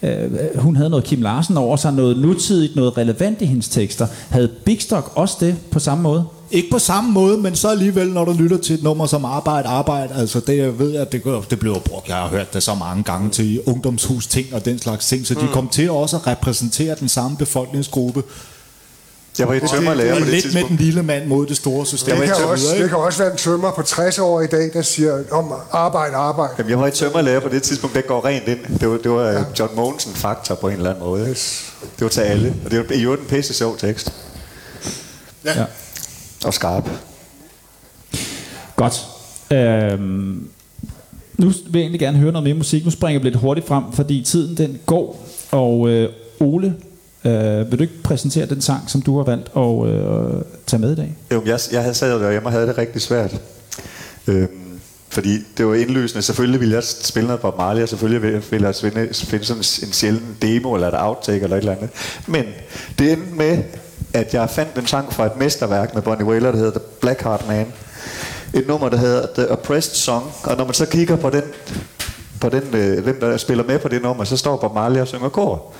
Speaker 2: øh, hun havde noget Kim Larsen over sig, noget nutidigt, noget relevant i hendes tekster. Havde Big Stock også det på samme måde?
Speaker 7: Ikke på samme måde, men så alligevel, når du lytter til et nummer som Arbejde, Arbejde, altså det jeg ved, at det, det blev brugt, jeg har hørt det så mange gange til ungdomshus ting og den slags ting, så de kom til også at repræsentere den samme befolkningsgruppe.
Speaker 6: Jeg var i tømmerlærer
Speaker 7: Og
Speaker 6: på det
Speaker 7: lidt med
Speaker 6: tidspunkt.
Speaker 7: den lille mand mod det store system.
Speaker 4: det, kan også, det kan også være en tømmer på 60 år i dag, der siger, om arbejde, arbejde.
Speaker 6: Jamen, jeg var i tømmerlærer på det tidspunkt, det går rent ind. Det var, det var ja. John Mogensen faktor på en eller anden måde.
Speaker 4: Yes.
Speaker 6: Det var til alle. Og det var i øvrigt en pisse sjov tekst.
Speaker 2: Ja.
Speaker 6: Og skarp.
Speaker 2: Godt. Øhm, nu vil jeg egentlig gerne høre noget mere musik. Nu springer vi lidt hurtigt frem, fordi tiden den går. Og øh, Ole, øh, vil du ikke præsentere den sang, som du har valgt at øh, tage med i dag?
Speaker 6: Jo, jeg, jeg havde sad derhjemme og havde det rigtig svært. Øhm, fordi det var indlysende. Selvfølgelig ville jeg spille noget Bob Marley, og selvfølgelig ville ville jeg finde, finde sådan en sjælden demo, eller et outtake, eller et eller andet. Men det endte med, at jeg fandt en sang fra et mesterværk med Bonnie Wailer, der hedder The Black Heart Man. Et nummer, der hedder The Oppressed Song. Og når man så kigger på den, på den øh, hvem der spiller med på det nummer, så står Bob Marley og synger kor.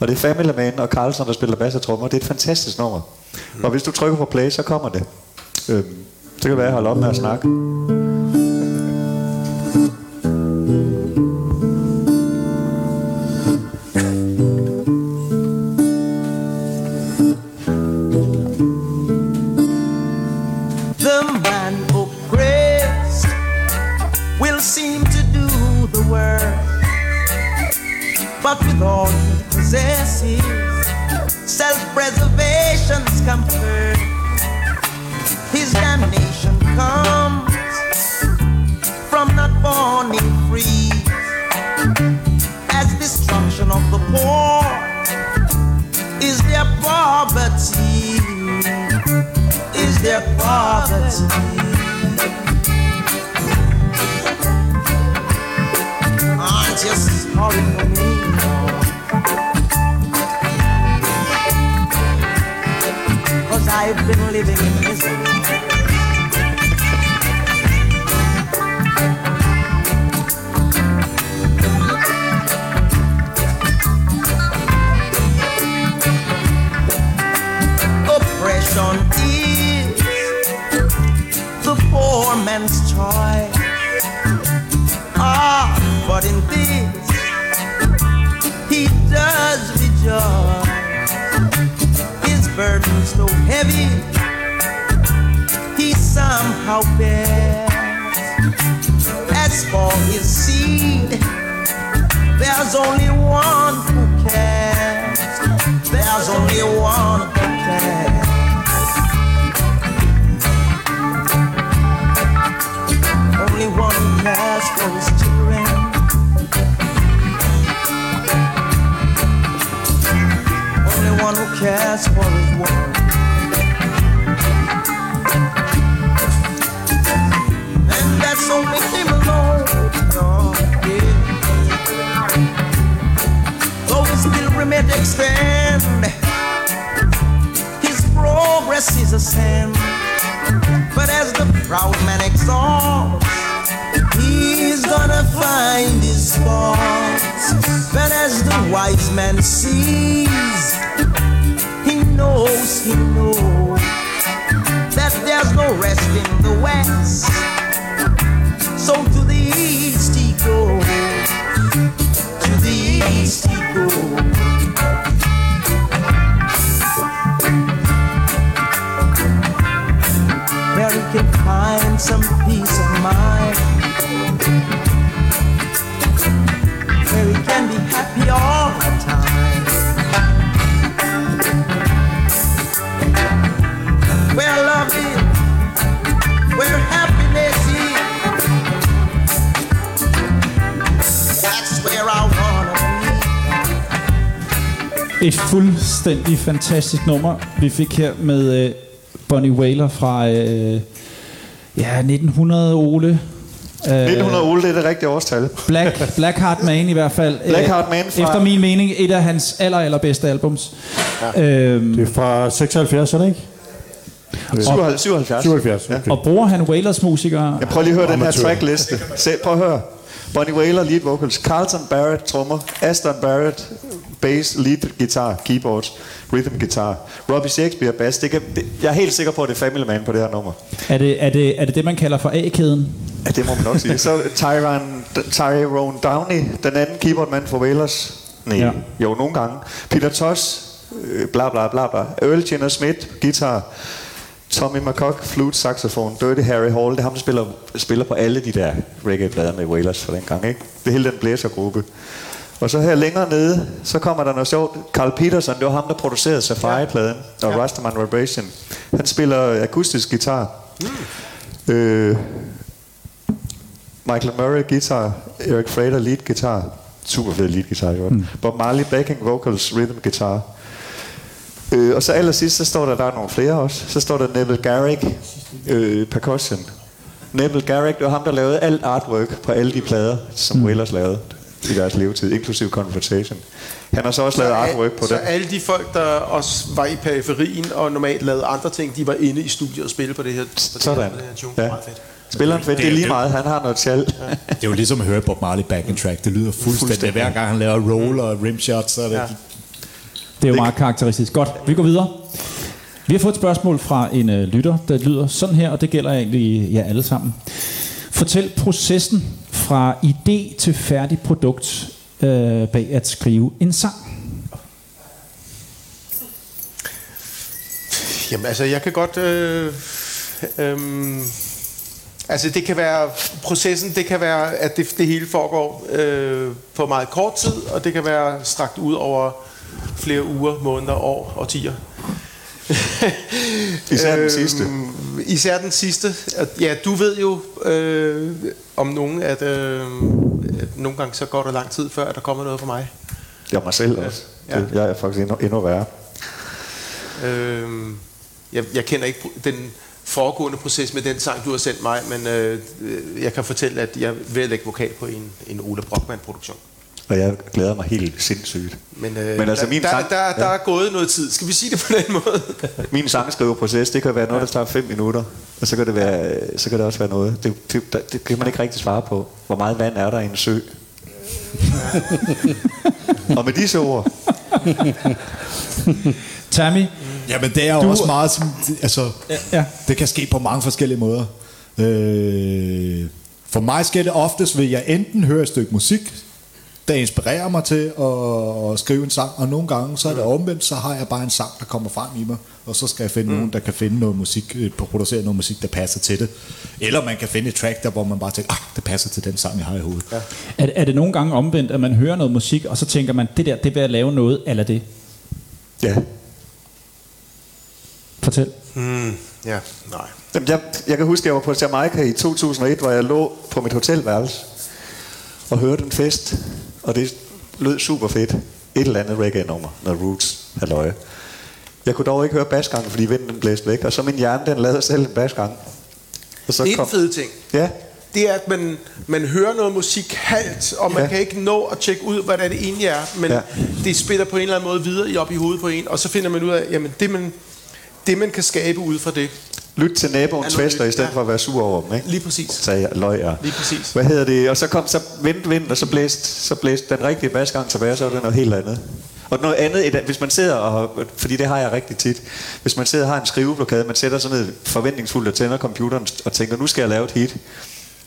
Speaker 6: Og det er Family Man og Carlson, der spiller bass og trommer. Det er et fantastisk nummer. Mm. Og hvis du trykker på play, så kommer det. Øhm, så kan det være, at jeg holder op med at snakke.
Speaker 10: Poverty is their poverty. Ah, Aren't you sorry for me? Cause I've been living in misery. son is the poor man's toy. Ah, but in this he does rejoice. His burden's so heavy, he somehow bears. As for his seed, there's only one who cares. There's
Speaker 11: only one. as war is war. And that's only him alone.
Speaker 10: Though his still remain extend, his progress is a sin. But as the proud man exalts, he's gonna find his faults. But as the wise man sees, knows, he knows that there's no rest in the west. So to the east he goes, to the east
Speaker 2: fuldstændig fantastisk nummer, vi fik her med øh, Bonnie Whaler fra øh, ja, 1900 Ole. Øh,
Speaker 6: 1900 Ole, det er det rigtige årstal.
Speaker 2: Black, Blackheart Man i hvert fald.
Speaker 6: Blackheart
Speaker 2: Øh,
Speaker 6: Man fra-
Speaker 2: Efter min mening, et af hans aller, allerbedste albums. Ja. Øhm,
Speaker 3: Det er fra 76, er det ikke?
Speaker 6: 77. 77.
Speaker 3: 77, okay.
Speaker 2: og bruger han Wailers musikere?
Speaker 6: Jeg prøver lige at høre den her trackliste. Se, prøv at høre. Bonnie Whaler, lead vocals. Carlton Barrett, trommer. Aston Barrett, bass, lead guitar, keyboards, rhythm guitar. Robbie Shakespeare, bass. Det kan, det, jeg er helt sikker på, at det er Family Man på det her nummer.
Speaker 2: Er det, er, det, er det det, man kalder for A-kæden?
Speaker 6: Ja, det må man nok sige. Så Tyrone, Tyrone Downey, den anden keyboardmand for Wailers. Nej,
Speaker 2: Ja.
Speaker 6: ja. jo, nogle gange. Peter Tosh, øh, bla bla bla bla. Earl Jenner Smith, guitar. Tommy McCock, flute, saxofon. Dirty Harry Hall, det er ham, der spiller, spiller på alle de der reggae-plader med Wailers for den gang, ikke? Det er hele den blæsergruppe. Og så her længere nede, så kommer der noget sjovt. Carl Peterson, det var ham, der producerede Safari-pladen, og ja. Rastaman Vibration. Han spiller akustisk guitar. Mm. Øh, Michael Murray guitar, Eric Frater lead guitar, super fed lead guitar, jo. Mm. Bob Marley backing vocals, rhythm guitar. Øh, og så allersidst, så står der, der er nogle flere også, så står der Neville Garrick, øh, percussion. Neville Garrick, det var ham, der lavede alt artwork på alle de plader, som mm. Wailers lavede i deres levetid, inklusive Confrontation. Han har så også lavet artwork på
Speaker 5: så
Speaker 6: den.
Speaker 5: alle de folk, der også var i periferien og normalt lavede andre ting, de var inde i studiet og spille på det her, på det
Speaker 6: Sådan.
Speaker 5: det her tune.
Speaker 6: Ja.
Speaker 5: Meget fedt.
Speaker 6: Spilleren fedt, det er lige meget, han har noget tjal.
Speaker 7: Det er jo ligesom at høre Bob Marley back in track. Det lyder fuldstændig.
Speaker 6: Fuldstændig.
Speaker 7: Hver gang han laver roll og rimshot, så er det...
Speaker 5: Ja.
Speaker 7: Ja.
Speaker 2: Det er jo meget karakteristisk. Godt, vi går videre. Vi har fået et spørgsmål fra en øh, lytter, der lyder sådan her, og det gælder egentlig jer alle sammen. Fortæl processen fra idé til færdig produkt øh, bag at skrive en sang.
Speaker 5: Jamen altså, jeg kan godt... Øh, øh, altså, det kan være... Processen, det kan være, at det, det hele foregår øh, på meget kort tid, og det kan være strakt ud over flere uger, måneder, år, årtier.
Speaker 6: Især den sidste.
Speaker 5: Øhm, Især den sidste. Ja, du ved jo øh, om nogen, at, øh, at nogle gange så går der lang tid, før at der kommer noget fra mig.
Speaker 6: Jeg mig selv også.
Speaker 5: Ja.
Speaker 6: Det, jeg er faktisk endnu, endnu værre.
Speaker 5: Øh, jeg, jeg kender ikke den foregående proces med den sang, du har sendt mig, men øh, øh, jeg kan fortælle, at jeg at lægge vokal på en, en Ole Brockmann-produktion.
Speaker 6: Og jeg glæder mig helt sindssygt.
Speaker 5: Men, øh,
Speaker 6: Men altså,
Speaker 5: der,
Speaker 6: min
Speaker 5: der,
Speaker 6: sang-
Speaker 5: der, der
Speaker 6: ja.
Speaker 5: er gået noget tid. Skal vi sige det på den måde?
Speaker 6: Min sangskriverproces, det kan være noget, der tager 5 minutter. Og så kan det, være, så kan det også være noget. Det, det, det, det kan man ikke rigtig svare på. Hvor meget vand er der i en sø? og med disse ord,
Speaker 2: Tammy,
Speaker 7: Jamen, det er jo
Speaker 2: Du-
Speaker 7: også meget som... Altså,
Speaker 2: ja.
Speaker 7: det kan ske på mange forskellige måder. Øh, for mig sker det oftest ved, at jeg enten hører et stykke musik, der inspirerer mig til at, at skrive en sang, og nogle gange så er det omvendt, så har jeg bare en sang, der kommer frem i mig, og så skal jeg finde mm. nogen, der kan finde noget musik, øh, producere noget musik, der passer til det. Eller man kan finde et track, der hvor man bare tænker, ah, det passer til den sang, jeg har i hovedet. Ja.
Speaker 2: Er, er det nogle gange omvendt, at man hører noget musik, og så tænker man, det der, det vil jeg lave noget, eller det?
Speaker 6: ja.
Speaker 2: Fortæl.
Speaker 5: Mm, ja, nej.
Speaker 6: Jamen, jeg, jeg kan huske, at jeg var på Jamaica i 2001, hvor jeg lå på mit hotelværelse og hørte en fest, og det lød super fedt. Et eller andet reggae-nummer, noget roots, halløje. Jeg kunne dog ikke høre basgangen, fordi vinden den blæste væk, og så min hjerne, den lavede selv en basgang. Og så
Speaker 5: Det er
Speaker 6: kom,
Speaker 5: en fed ting.
Speaker 6: Ja,
Speaker 5: det er, at man, man hører noget musik halvt, og man
Speaker 6: Ja.
Speaker 5: kan ikke nå at tjekke ud, hvad det, egentlig er, men
Speaker 6: Ja.
Speaker 5: det spiller på en eller anden måde videre i op i hovedet på en, og så finder man ud af, jamen det man, det man kan skabe ud fra det,
Speaker 6: Lyt til naboens
Speaker 5: Ja,
Speaker 6: fester, i stedet
Speaker 5: ja.
Speaker 6: for at være sur over dem, ikke?
Speaker 5: lige præcis.
Speaker 6: sagde jeg, løg jeg.
Speaker 5: Lige præcis.
Speaker 6: Hvad hedder det? Og så kom så vendte vinden, og så blæste, så blæste den rigtige basgang tilbage, så var det noget helt andet. Og noget andet, et- hvis man sidder og, fordi det har jeg rigtig tit, hvis man sidder og har en skriveblokade, man sætter sådan noget forventningsfuldt og tænder computeren og tænker, nu skal jeg lave et hit,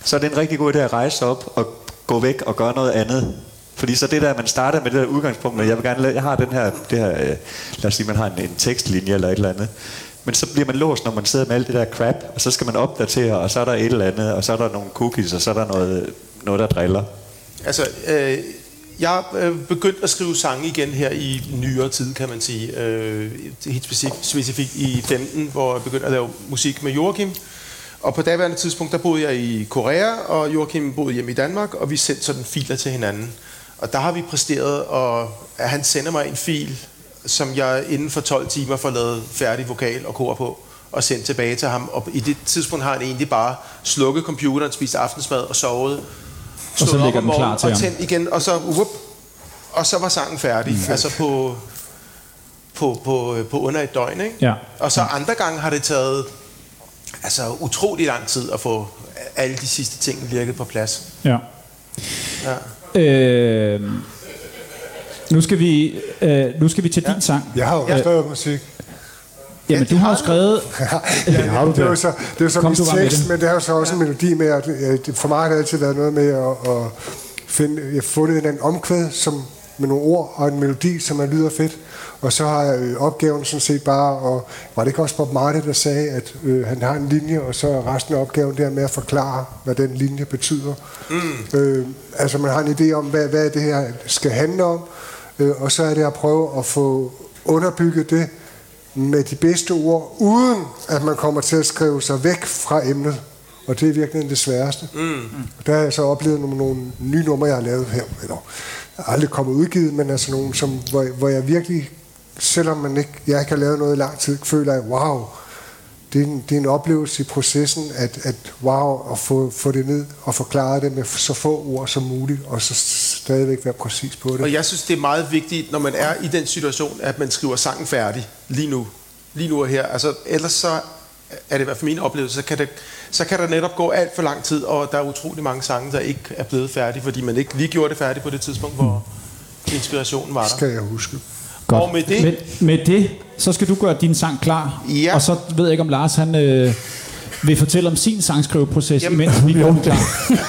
Speaker 6: så er det en rigtig god idé at rejse sig op og gå væk og gøre noget andet. Fordi så det der, man starter med det der udgangspunkt, med, jeg vil gerne jeg har den her, det her øh, lad os sige, man har en, en tekstlinje eller et eller andet, men så bliver man låst, når man sidder med alt det der crap, og så skal man opdatere, og så er der et eller andet, og så er der nogle cookies, og så er der noget, noget der driller.
Speaker 5: Altså, øh, jeg har begyndt at skrive sange igen her i nyere tid, kan man sige. Øh, helt specifikt, specifikt i 15, hvor jeg begyndte at lave musik med Joachim. Og på daværende tidspunkt, der boede jeg i Korea, og Joachim boede hjemme i Danmark, og vi sendte sådan filer til hinanden. Og der har vi præsteret, og at han sender mig en fil, som jeg inden for 12 timer får lavet færdig vokal og kor på, og sendt tilbage til ham. Og i det tidspunkt har han egentlig bare slukket computeren, spist aftensmad og sovet.
Speaker 2: så
Speaker 5: Stået op
Speaker 2: ligger den klar til
Speaker 5: og
Speaker 2: ham.
Speaker 5: igen, og så, whoop, og så var sangen færdig. Mm. Altså på, på, på, på under et døgn, ikke?
Speaker 2: Ja.
Speaker 5: Og så andre gange har det taget altså utrolig lang tid at få alle de sidste ting lirket på plads.
Speaker 2: Ja.
Speaker 5: Ja.
Speaker 2: Øh, nu skal vi øh, nu skal vi til din sang.
Speaker 4: Jeg har jo
Speaker 2: Ja.
Speaker 4: skrevet musik.
Speaker 2: Jamen, du har jo skrevet...
Speaker 4: ja, har du det? Det er jo så, det er jo så
Speaker 2: Kom
Speaker 4: min
Speaker 2: du bare med
Speaker 4: tekst,
Speaker 2: det.
Speaker 4: men det har jo så også en melodi med, at øh, det- for mig har det altid været noget med at, at finde, jeg har fundet en eller anden omkvæd, som, med nogle ord og en melodi, som er lyder fedt. Og så har jeg øh, opgaven sådan set bare, og var det ikke også Bob Marley, der sagde, at øh, han har en linje, og så er resten af opgaven der med at forklare, hvad den linje betyder. Mm. Øh, altså man har en idé om, hvad, hvad det her skal handle om, øh, og så er det at prøve at få underbygget det med de bedste ord, uden at man kommer til at skrive sig væk fra emnet. Og det er virkelig det sværeste. Mm. Der har jeg så oplevet nogle, nogle nye numre, jeg har lavet her. Eller, aldrig kommet udgivet, men altså nogle, som, hvor, hvor jeg virkelig, selvom man ikke, jeg ikke har lavet noget i lang tid, føler jeg, wow, det er, en, det er en oplevelse i processen, at, at wow, at få, få det ned og forklare det med så få ord som muligt, og så stadigvæk være præcis på det.
Speaker 5: Og jeg synes, det er meget vigtigt, når man er i den situation, at man skriver sangen færdig lige nu. Lige nu og her. Altså, ellers så er det i hvert fald min oplevelse, så kan, det, så kan der netop gå alt for lang tid, og der er utrolig mange sange, der ikke er blevet færdige, fordi man ikke lige gjorde det færdigt på det tidspunkt, hvor inspirationen var der.
Speaker 4: skal jeg huske.
Speaker 2: Godt.
Speaker 5: Og med det-
Speaker 2: med, med det, så skal du gøre din sang klar.
Speaker 5: Ja.
Speaker 2: Og så ved jeg ikke, om Lars han, øh, vil fortælle om sin sangskriveproces,
Speaker 5: Jamen-
Speaker 2: imens vi den klar.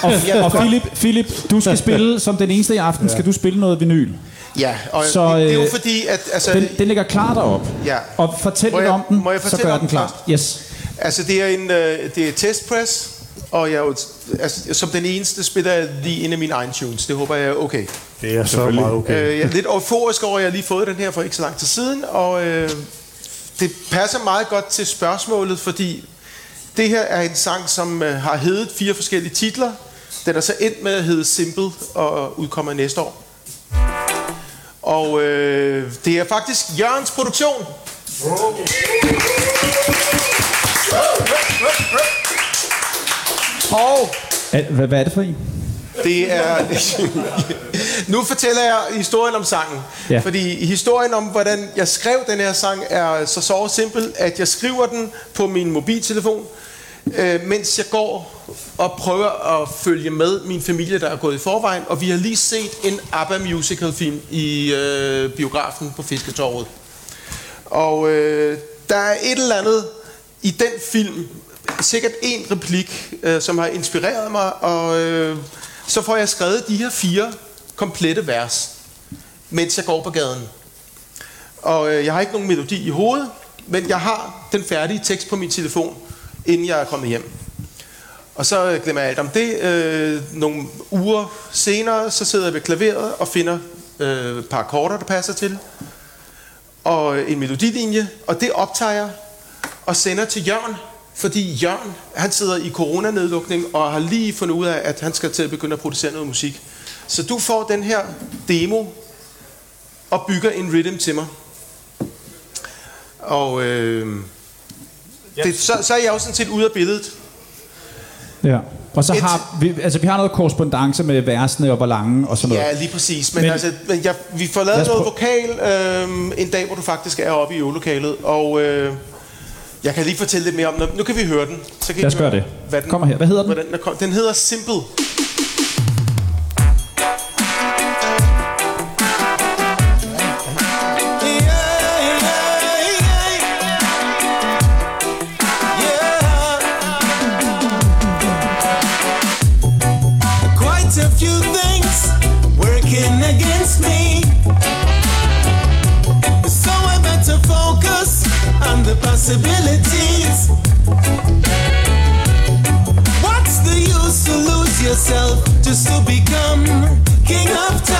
Speaker 2: Og,
Speaker 5: Ja,
Speaker 2: og. Philip, Philip, du skal spille som den eneste i aften, skal du spille noget vinyl.
Speaker 5: Ja, og
Speaker 2: Så,
Speaker 5: så, det, det er jo
Speaker 2: øh,
Speaker 5: fordi, at... Altså,
Speaker 2: Den, den ligger klar derop.
Speaker 5: Ja.
Speaker 2: Og fortæl
Speaker 5: Må
Speaker 2: lidt om den,
Speaker 5: må jeg
Speaker 2: så gør
Speaker 5: om
Speaker 2: den klar. Yes.
Speaker 5: Altså, det er en øh, det er testpress, og jeg er altså, som den eneste spiller jeg lige ind i min egen tunes. Det håber jeg er okay.
Speaker 3: Det er så meget okay.
Speaker 5: Øh, jeg er lidt euforisk over, at jeg har lige fået den her for ikke så lang tid siden, og øh, det passer meget godt til spørgsmålet, fordi det her er en sang, som øh, har heddet fire forskellige titler. Den er så endt med at hedde Simple og udkommer næste år. Og øh, det er faktisk Jørgens produktion. Og
Speaker 2: Al- Hvad, hvad er det for en?
Speaker 5: det er... nu fortæller jeg historien om sangen.
Speaker 2: Ja.
Speaker 5: Ja. Fordi historien om, hvordan jeg skrev den her sang, er så så simpel, at jeg skriver den på min mobiltelefon, øh, mens jeg går og prøver at følge med min familie, der er gået i forvejen. Og vi har lige set en ABBA musical film i øh, biografen på Fisketorvet. Og øh, der er et eller andet i den film, sikkert en replik, øh, som har inspireret mig, og øh, så får jeg skrevet de her fire komplette vers, mens jeg går på gaden. Og øh, jeg har ikke nogen melodi i hovedet, men jeg har den færdige tekst på min telefon, inden jeg er kommet hjem. Og så øh, glemmer jeg alt om det. Øh, nogle uger senere, så sidder jeg ved klaveret og finder øh, et par akkorder, der passer til og en melodilinje, og det optager jeg og sender til Jørgen, fordi Jørgen, han sidder i coronanedlukning og har lige fundet ud af, at han skal til at begynde at producere noget musik. Så du får den her demo og bygger en rhythm til mig. Og øh, det, så, så er jeg jo sådan set ude af billedet.
Speaker 2: Ja. Og så
Speaker 5: Et-
Speaker 2: har vi, altså vi har noget korrespondence med versene og hvor lange og sådan noget.
Speaker 5: Ja, lige præcis. Men,
Speaker 2: Men-
Speaker 5: altså, men jeg, vi får lavet noget vokal øh, en dag, hvor du faktisk er oppe i øvelokalet, og øh, jeg kan lige fortælle lidt mere om den. Nu kan vi høre den. Så kan
Speaker 2: Lad os gøre det.
Speaker 5: Hvad den,
Speaker 2: Kommer her. Hvad hedder den?
Speaker 5: Hvordan den, kom- den hedder Simple.
Speaker 10: Possibilities. What's the use to lose yourself just to become king of town?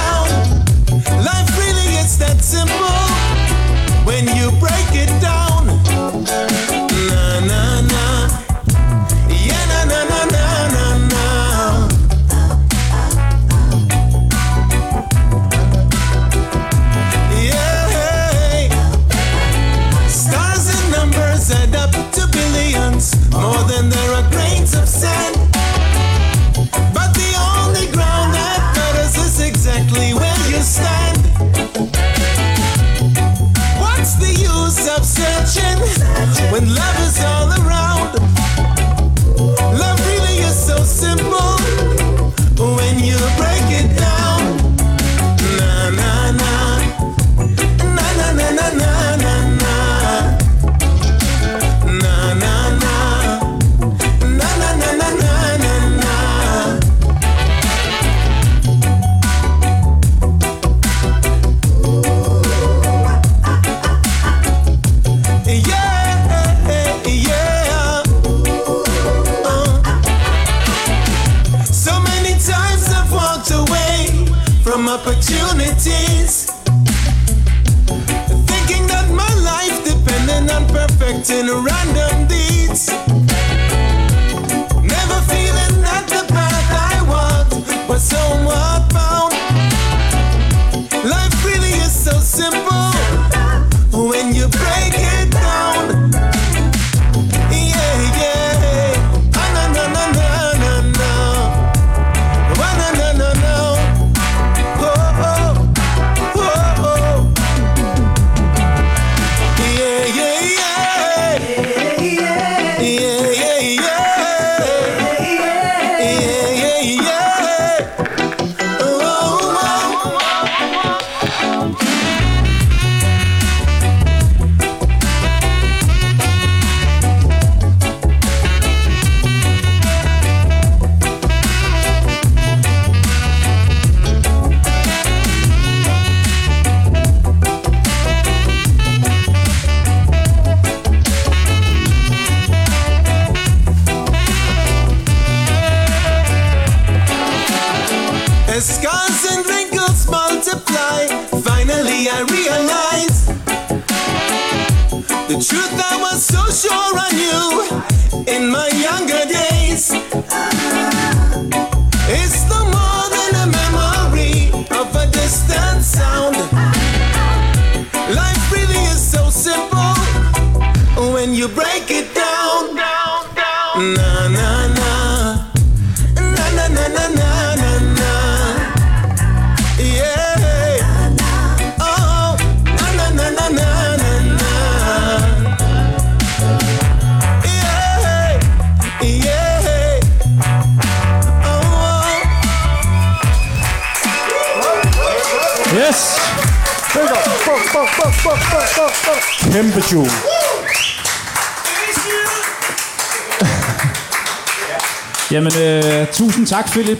Speaker 2: Jamen, øh, tusind tak, Philip.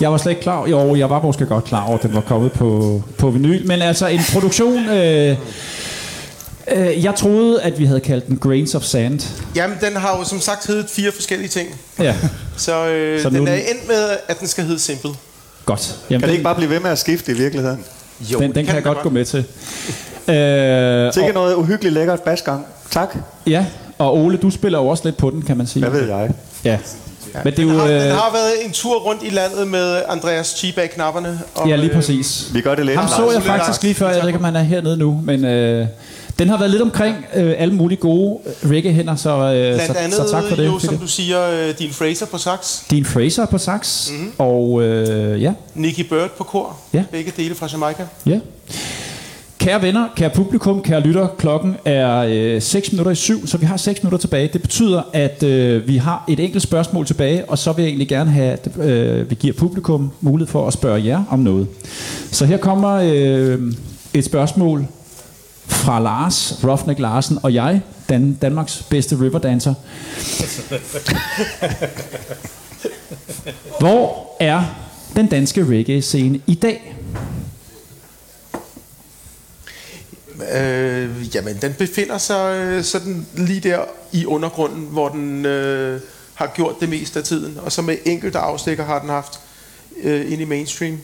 Speaker 2: Jeg var slet ikke klar. Jo, jeg var måske godt klar over, at den var kommet på, på vinyl. Men altså, en produktion... Øh, øh, jeg troede, at vi havde kaldt den Grains of Sand.
Speaker 5: Jamen, den har jo som sagt heddet fire forskellige ting.
Speaker 2: Ja,
Speaker 5: Så, øh,
Speaker 2: Så
Speaker 5: så
Speaker 2: nu
Speaker 5: den
Speaker 2: er den-
Speaker 5: endt med, at den skal hedde Simple.
Speaker 2: godt. Jamen,
Speaker 6: Kan det
Speaker 2: den,
Speaker 6: ikke bare blive ved med at skifte i virkeligheden?
Speaker 5: Jo,
Speaker 2: den, den kan jeg godt gå med til. Øh,
Speaker 6: Sikke
Speaker 2: og,
Speaker 6: noget uhyggeligt lækkert basgang. Tak.
Speaker 2: ja, og Ole, du spiller jo også lidt på den, kan man sige.
Speaker 6: Hvad ved jeg?
Speaker 2: Ja. Men det er
Speaker 5: Den har, den
Speaker 2: Øh,
Speaker 5: har været en tur rundt i landet med Andreas Chi bag knapperne. Og,
Speaker 2: ja, lige
Speaker 5: øh,
Speaker 2: præcis.
Speaker 6: Vi gør det lidt.
Speaker 2: Ham så jeg faktisk lige før, jeg ved ikke, om han er hernede nu, men øh, Den har været lidt omkring øh, alle mulige gode øh, reggae-hænder, så, øh,
Speaker 5: Blandt
Speaker 2: så,
Speaker 5: andet,
Speaker 2: så tak for det.
Speaker 5: jo, som du siger, øh, din Fraser på sax,
Speaker 2: Dean Fraser på sax,
Speaker 5: Mhm.
Speaker 2: mm-hmm. og øh, ja,
Speaker 5: Nicky Bird på kor,
Speaker 2: Ja.
Speaker 5: begge dele fra Jamaica.
Speaker 2: ja. Kære venner, kære publikum, kære lytter, klokken er øh, 6 minutter i syv, så vi har 6 minutter tilbage. Det betyder, at øh, vi har et enkelt spørgsmål tilbage, og så vil jeg egentlig gerne have, at øh, vi giver publikum mulighed for at spørge jer om noget. Så her kommer øh, et spørgsmål fra Lars, Roughneck Larsen og jeg, Dan, Danmarks bedste riverdancer. Hvor er den danske reggae-scene i dag?
Speaker 5: Øh, jamen, den befinder sig øh, sådan lige der i undergrunden, hvor den øh, har gjort det meste af tiden. Og så med enkelte afstikker har den haft øh, ind i mainstream.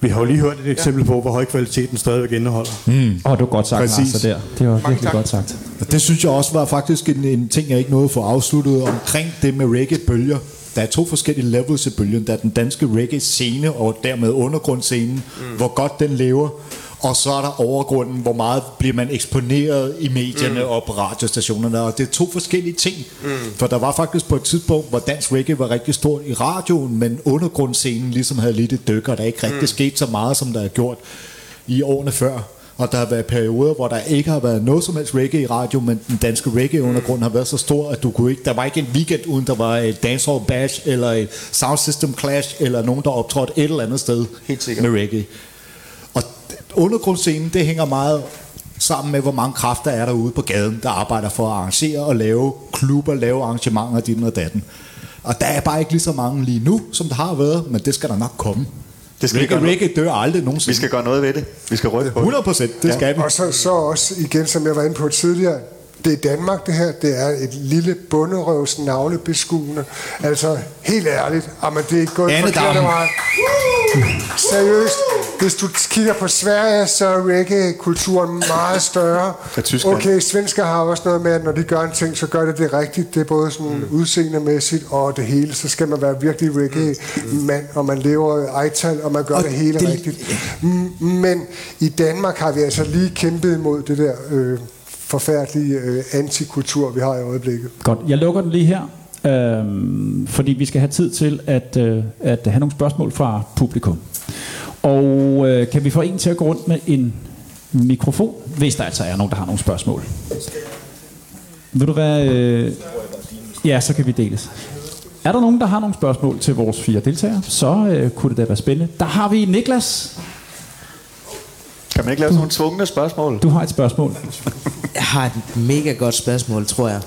Speaker 3: Vi har jo lige hørt et eksempel på, hvor høj kvalitet den stadigvæk indeholder.
Speaker 7: Mm.
Speaker 2: Åh, oh, du var godt sagt,
Speaker 7: Præcis.
Speaker 2: Lars, så der. Det var virkelig
Speaker 5: tak.
Speaker 2: godt sagt.
Speaker 7: Og det synes jeg også var faktisk en, en ting, jeg ikke nåede at få afsluttet omkring det med reggae-bølger. Der er to forskellige levels i bølgen. Der er den danske reggae-scene, og dermed undergrundsscenen, mm. hvor godt den lever. Og så er der overgrunden, hvor meget bliver man eksponeret i medierne mm. og på radiostationerne. Og det er to forskellige ting. Mm. For der var faktisk på et tidspunkt, hvor dansk reggae var rigtig stort i radioen, men undergrundsscenen ligesom havde lidt et dyk, og der ikke rigtig mm. skete så meget, som der er gjort i årene før. Og der har været perioder, hvor der ikke har været noget som helst reggae i radio, men den danske reggae-undergrund har været så stor, at du kunne ikke, der var ikke en weekend, uden der var et dancehall bash, eller et sound system clash, eller nogen, der optrådte et eller andet sted
Speaker 5: Helt sikkert.
Speaker 7: med reggae. Og undergrundsscenen, det hænger meget sammen med, hvor mange kræfter er derude på gaden, der arbejder for at arrangere og lave klubber, lave arrangementer, din og datten. Og der er bare ikke lige så mange lige nu, som der har været, men det skal der nok komme.
Speaker 6: Det skal vi
Speaker 7: reggae,
Speaker 6: gøre
Speaker 7: reggae dør aldrig nogensinde.
Speaker 6: Vi skal gøre noget ved det. Vi skal rykke på det.
Speaker 7: 100 procent, det
Speaker 6: Ja.
Speaker 7: skal vi.
Speaker 4: Og så, så også igen, som jeg var inde på tidligere, det er Danmark det her, det er et lille bunderøvs navlebeskuende. Altså, helt ærligt, jamen, det er ikke gået
Speaker 7: Anne
Speaker 4: forkert vej. Seriøst, hvis du kigger på Sverige, så er reggae-kulturen meget større. Okay, svensker har også noget med, at når de gør en ting, så gør det det rigtigt. Det er både sådan mm. udseendemæssigt og det hele. Så skal man være virkelig reggae-mand, og man lever i ejtal, og man gør
Speaker 11: Og
Speaker 4: det hele
Speaker 11: det-
Speaker 4: rigtigt. Mm, Men i Danmark har vi altså lige kæmpet imod det der øh, forfærdelige øh, antikultur, vi har i øjeblikket.
Speaker 2: Godt, jeg lukker den lige her, øhm, fordi vi skal have tid til at, øh, at have nogle spørgsmål fra publikum. Og øh, kan vi få en til at gå rundt med en mikrofon, hvis der altså er nogen, der har nogle spørgsmål? Vil du være... Øh, ja, så kan vi deles. Er der nogen, der har nogle spørgsmål til vores fire deltagere, så øh, kunne det da være spændende. Der har vi Niklas.
Speaker 6: Kan man ikke lave sådan nogle tvungne spørgsmål?
Speaker 2: Du har et spørgsmål.
Speaker 11: Jeg har et mega godt spørgsmål, tror jeg.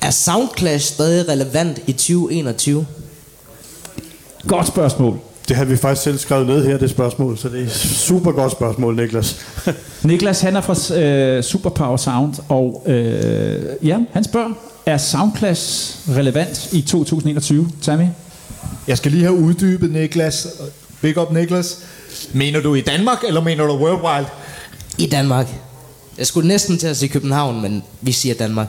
Speaker 11: Er Soundclash stadig relevant i 2021?
Speaker 2: Godt spørgsmål.
Speaker 3: Det har vi faktisk selv skrevet ned her, det spørgsmål, så det er et super godt spørgsmål, Niklas.
Speaker 2: Niklas, han er fra øh, Superpower Sound, og øh, ja, han spørger, er Soundclash relevant i 2021, Tammy?
Speaker 7: Jeg skal lige have uddybet, Niklas. Big up, Niklas. Mener du i Danmark, eller mener du worldwide?
Speaker 11: I Danmark. Jeg skulle næsten til at sige København, men vi siger Danmark.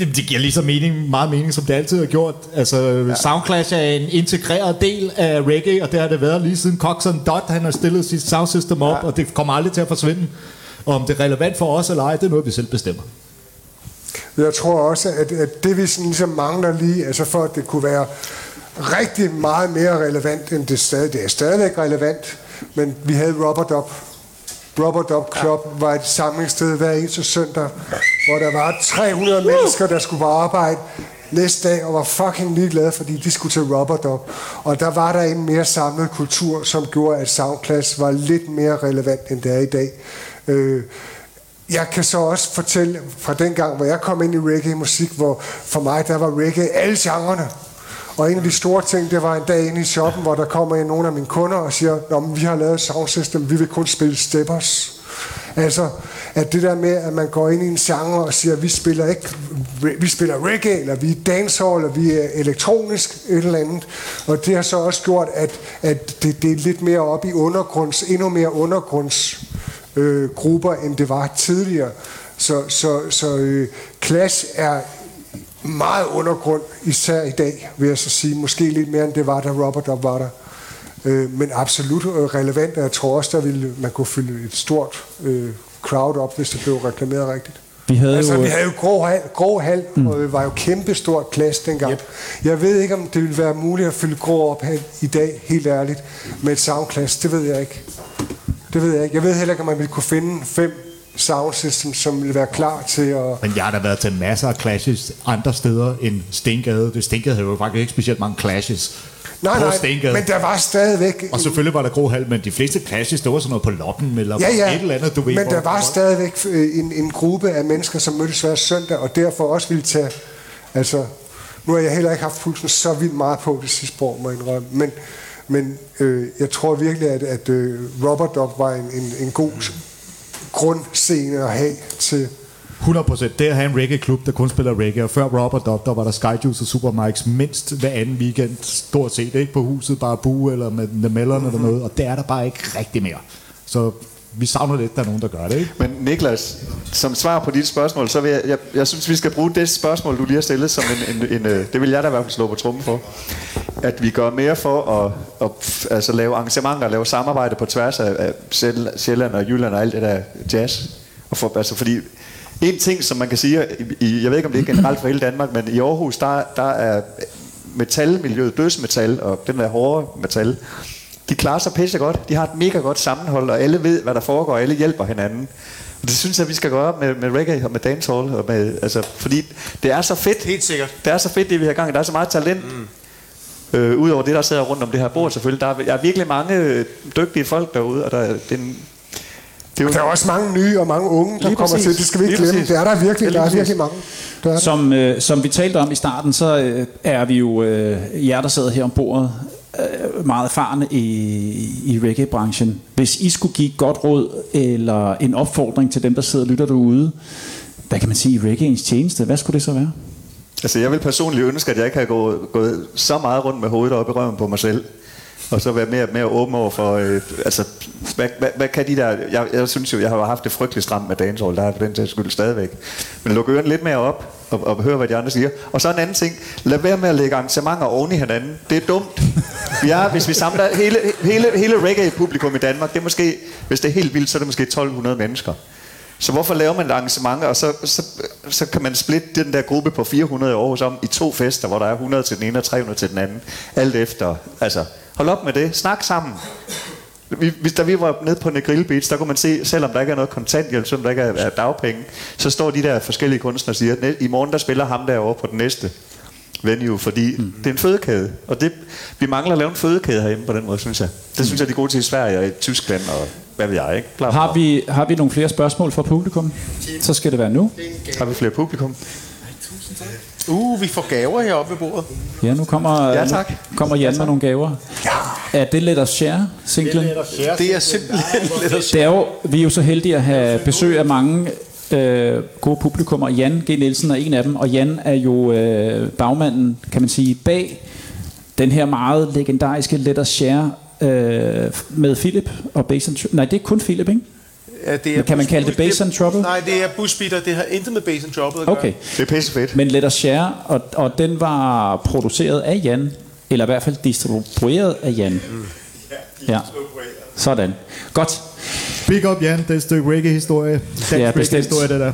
Speaker 7: Jamen, det giver lige så mening, meget mening, som det altid har gjort. Altså, ja. Soundclash er en integreret del af reggae, og det har det været lige siden Coxon Dot, han har stillet sit soundsystem op, ja. og det kommer aldrig til at forsvinde. Og om det er relevant for os eller ej, det er noget, vi selv bestemmer.
Speaker 4: Jeg tror også, at, at det vi sådan ligesom mangler lige, altså for at det kunne være rigtig meget mere relevant, end det stadig, det er stadigvæk relevant, men vi havde Rubber Dub. Rubber Dub Club ja. var et samlingssted hver eneste søndag, hvor der var 300 mennesker, der skulle på arbejde næste dag og var fucking ligeglade, fordi de skulle til Rubber Dub. Og der var der en mere samlet kultur, som gjorde, at Soundclass var lidt mere relevant, end det er i dag. Øh, jeg kan så også fortælle fra den gang, hvor jeg kom ind i reggae-musik, hvor for mig der var reggae alle genrerne. Og en af de store ting, det var en dag inde i shoppen, hvor der kommer en nogle af mine kunder og siger, Nå, men vi har lavet et soundsystem, vi vil kun spille steppers. Altså, at det der med, at man går ind i en genre og siger, vi spiller ikke, vi spiller reggae, eller vi er dancehall, eller vi er elektronisk, et eller andet. Og det har så også gjort, at, at det, det er lidt mere op i undergrunds, endnu mere undergrunds øh, grupper, end det var tidligere. Så, så, så øh, Clash er meget undergrund, især i dag, vil jeg så sige. Måske lidt mere, end det var, da Robert Dub var der. Øh, men absolut øh, relevant, og jeg tror også, der ville man kunne fylde et stort øh, crowd op, hvis det blev reklameret rigtigt.
Speaker 2: Vi havde
Speaker 4: altså,
Speaker 2: jo...
Speaker 4: vi havde jo grå hal, grå hal mm. og det var jo kæmpestort plads dengang. Yep. Jeg ved ikke, om det ville være muligt at fylde grå op i dag, helt ærligt, med et soundclass. Det ved jeg ikke. Det ved jeg ikke. Jeg ved heller ikke, om man ville kunne finde fem sound systems, som ville være klar til at...
Speaker 7: Men jeg har da været til masser af clashes andre steder end Stengade. Det Stengade havde jo faktisk ikke specielt mange clashes.
Speaker 4: Nej, nej,
Speaker 7: Stengade.
Speaker 4: men der var stadigvæk...
Speaker 7: Og selvfølgelig var der grå hal, men de fleste clashes, det var sådan noget på loppen, eller
Speaker 4: Ja, ja,
Speaker 7: et eller andet, du ved.
Speaker 4: men der var stadigvæk øh, en, en gruppe af mennesker, som mødtes hver søndag, og derfor også ville tage... Altså, nu har jeg heller ikke haft pulsen så vildt meget på det sidste år, må jeg indrømme, men, men øh, jeg tror virkelig, at, at øh, Robert Dog var en, en, en god grundscene at have til...
Speaker 7: 100% det at have en reggae-klub, der kun spiller reggae, og før Robert og der var der Skyjuice og Supermikes mindst hver anden weekend, stort set, ikke? På huset, bare bue eller med Namellerne eller noget, og det er der bare ikke rigtig mere. Så vi savner lidt, at der er nogen, der gør det, ikke?
Speaker 6: Men Niklas, som svar på dit spørgsmål, så vil jeg, jeg, jeg synes, vi skal bruge det spørgsmål, du lige har stillet, som en, en, en øh, det vil jeg da i hvert fald slå på trummen for, at vi gør mere for at, at altså, lave arrangementer, lave samarbejde på tværs af, af Sjælland og Jylland og alt det der jazz. Og for, altså, fordi en ting, som man kan sige, i, jeg ved ikke, om det er generelt for hele Danmark, men i Aarhus, der, der er metalmiljøet, dødsmetal og den der hårde metal, de klarer sig pisse godt. De har et mega godt sammenhold, og alle ved, hvad der foregår, og alle hjælper hinanden. Og det synes jeg, vi skal gøre op med, med reggae og med dancehall. Og med, altså, fordi det er så fedt.
Speaker 5: Helt sikkert.
Speaker 6: Det er så fedt, det vi har gang i. Der er så meget talent. Mm. Øh, Udover det, der sidder rundt om det her bord selvfølgelig. Der er, der er virkelig mange øh, dygtige folk derude, og der, er- det er en, det er jo,
Speaker 4: Der er også mange nye og mange unge, der
Speaker 6: Lige
Speaker 4: kommer
Speaker 6: præcis.
Speaker 4: til. Det skal vi ikke
Speaker 6: Lige
Speaker 4: glemme.
Speaker 6: præcis.
Speaker 4: Det er der virkelig. Der er virkelig mange. Der er.
Speaker 2: Som, øh, som vi talte om i starten, så øh, er vi jo, øh, jer der sidder her om bordet, øh, meget erfarne i, i reggae-branchen. Hvis I skulle give godt råd eller en opfordring til dem, der sidder og lytter derude, hvad kan man sige i reggaeens tjeneste? Hvad skulle det så være?
Speaker 6: Altså, jeg vil personligt ønske, at jeg ikke har gået, gået så meget rundt med hovedet op i røven på mig selv. Og så være mere, mere åben over for, øh, altså, hvad, hvad, hvad, kan de der, jeg, jeg synes jo, jeg har haft det frygteligt stramt med dancehall, der er for den sags skyld stadigvæk. Men luk ørerne lidt mere op, og, og høre, hvad de andre siger. Og så en anden ting, lad være med at lægge arrangementer oven i hinanden. Det er dumt. Ja, hvis vi samler hele, hele, hele reggae-publikum i Danmark, det er måske, hvis det er helt vildt, så er det måske 1200 mennesker. Så hvorfor laver man et arrangement, og så, så, så kan man splitte den der gruppe på 400 i Aarhus om i to fester, hvor der er 100 til den ene og 300 til den anden. Alt efter. Altså, hold op med det. Snak sammen. Vi, hvis da vi var nede på Negril Beach, der kunne man se, selvom der ikke er noget kontanthjælp, selvom der ikke er, er dagpenge, så står de der forskellige kunstnere og siger, at i morgen der spiller ham derovre på den næste venue, fordi mm. det er en fødekæde. Og det, vi mangler at lave en fødekæde herhjemme på den måde, synes jeg. Det synes jeg, de er gode til i Sverige og i Tyskland og hvad ved jeg, ikke? Bla, bla.
Speaker 2: Har vi, har vi nogle flere spørgsmål fra publikum? Så skal det være nu.
Speaker 6: Har vi flere publikum?
Speaker 5: Uh, vi får gaver heroppe ved bordet.
Speaker 2: Ja, nu kommer,
Speaker 6: Ja, tak.
Speaker 2: Nu kommer Jan med nogle gaver. Ja. Er det Let Us Share, singlen?
Speaker 5: Det er simpelthen lidt at
Speaker 2: Det er jo, vi er jo så heldige at have besøg af mange øh, gode publikummer. Jan G. Nielsen er en af dem, og Jan er jo øh, bagmanden, kan man sige, bag den her meget legendariske Let Us Share øh, med Philip og Bass Nej, det er kun Philip, ikke?
Speaker 5: Det er
Speaker 2: Men kan man kalde det Bass and Trouble?
Speaker 5: Nej, det er Busbeater. Det har intet med Bass and Trouble at gøre.
Speaker 2: Okay.
Speaker 6: Det er pisse fedt.
Speaker 2: Men Let Us Share, og, og den var produceret af Jan, eller i hvert fald distribueret af Jan. Mm. Ja, sådan. Godt.
Speaker 7: Big up, Jan. Det er et stykke reggae-historie. Dansk
Speaker 2: Ja, bestemt.
Speaker 7: reggae-historie, det der.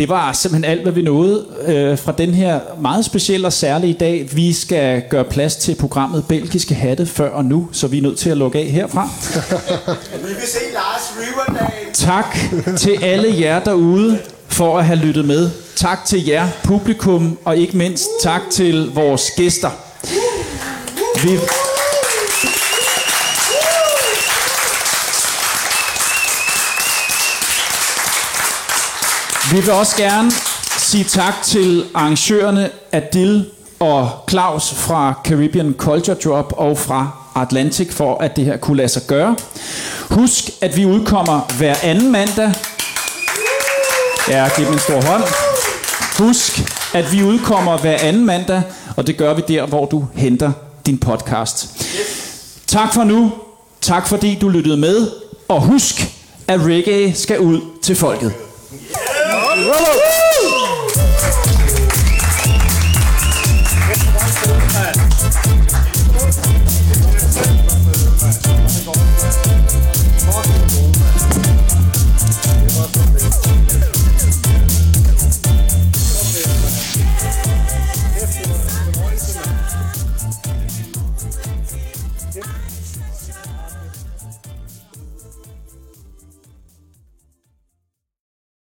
Speaker 2: Det var simpelthen alt, hvad vi nåede øh, fra den her meget specielle og særlige dag. Vi skal gøre plads til programmet Belgiske Hatte før og nu, så vi er nødt til at lukke af herfra.
Speaker 9: Vi vil se Lars Riverdale.
Speaker 2: Tak til alle jer derude for at have lyttet med. Tak til jer, publikum, og ikke mindst tak til vores gæster. Vi, vi vil også gerne sige tak til arrangørerne Adil og Claus fra Caribbean Culture Drop og fra Atlantic for, at det her kunne lade sig gøre. Husk, at vi udkommer hver anden mandag. Ja, giv dem en stor hånd. Husk, at vi udkommer hver anden mandag, og det gør vi der, hvor du henter din podcast. Tak for nu. Tak fordi du lyttede med. Og husk, at reggae skal ud til folket.
Speaker 9: Vamos!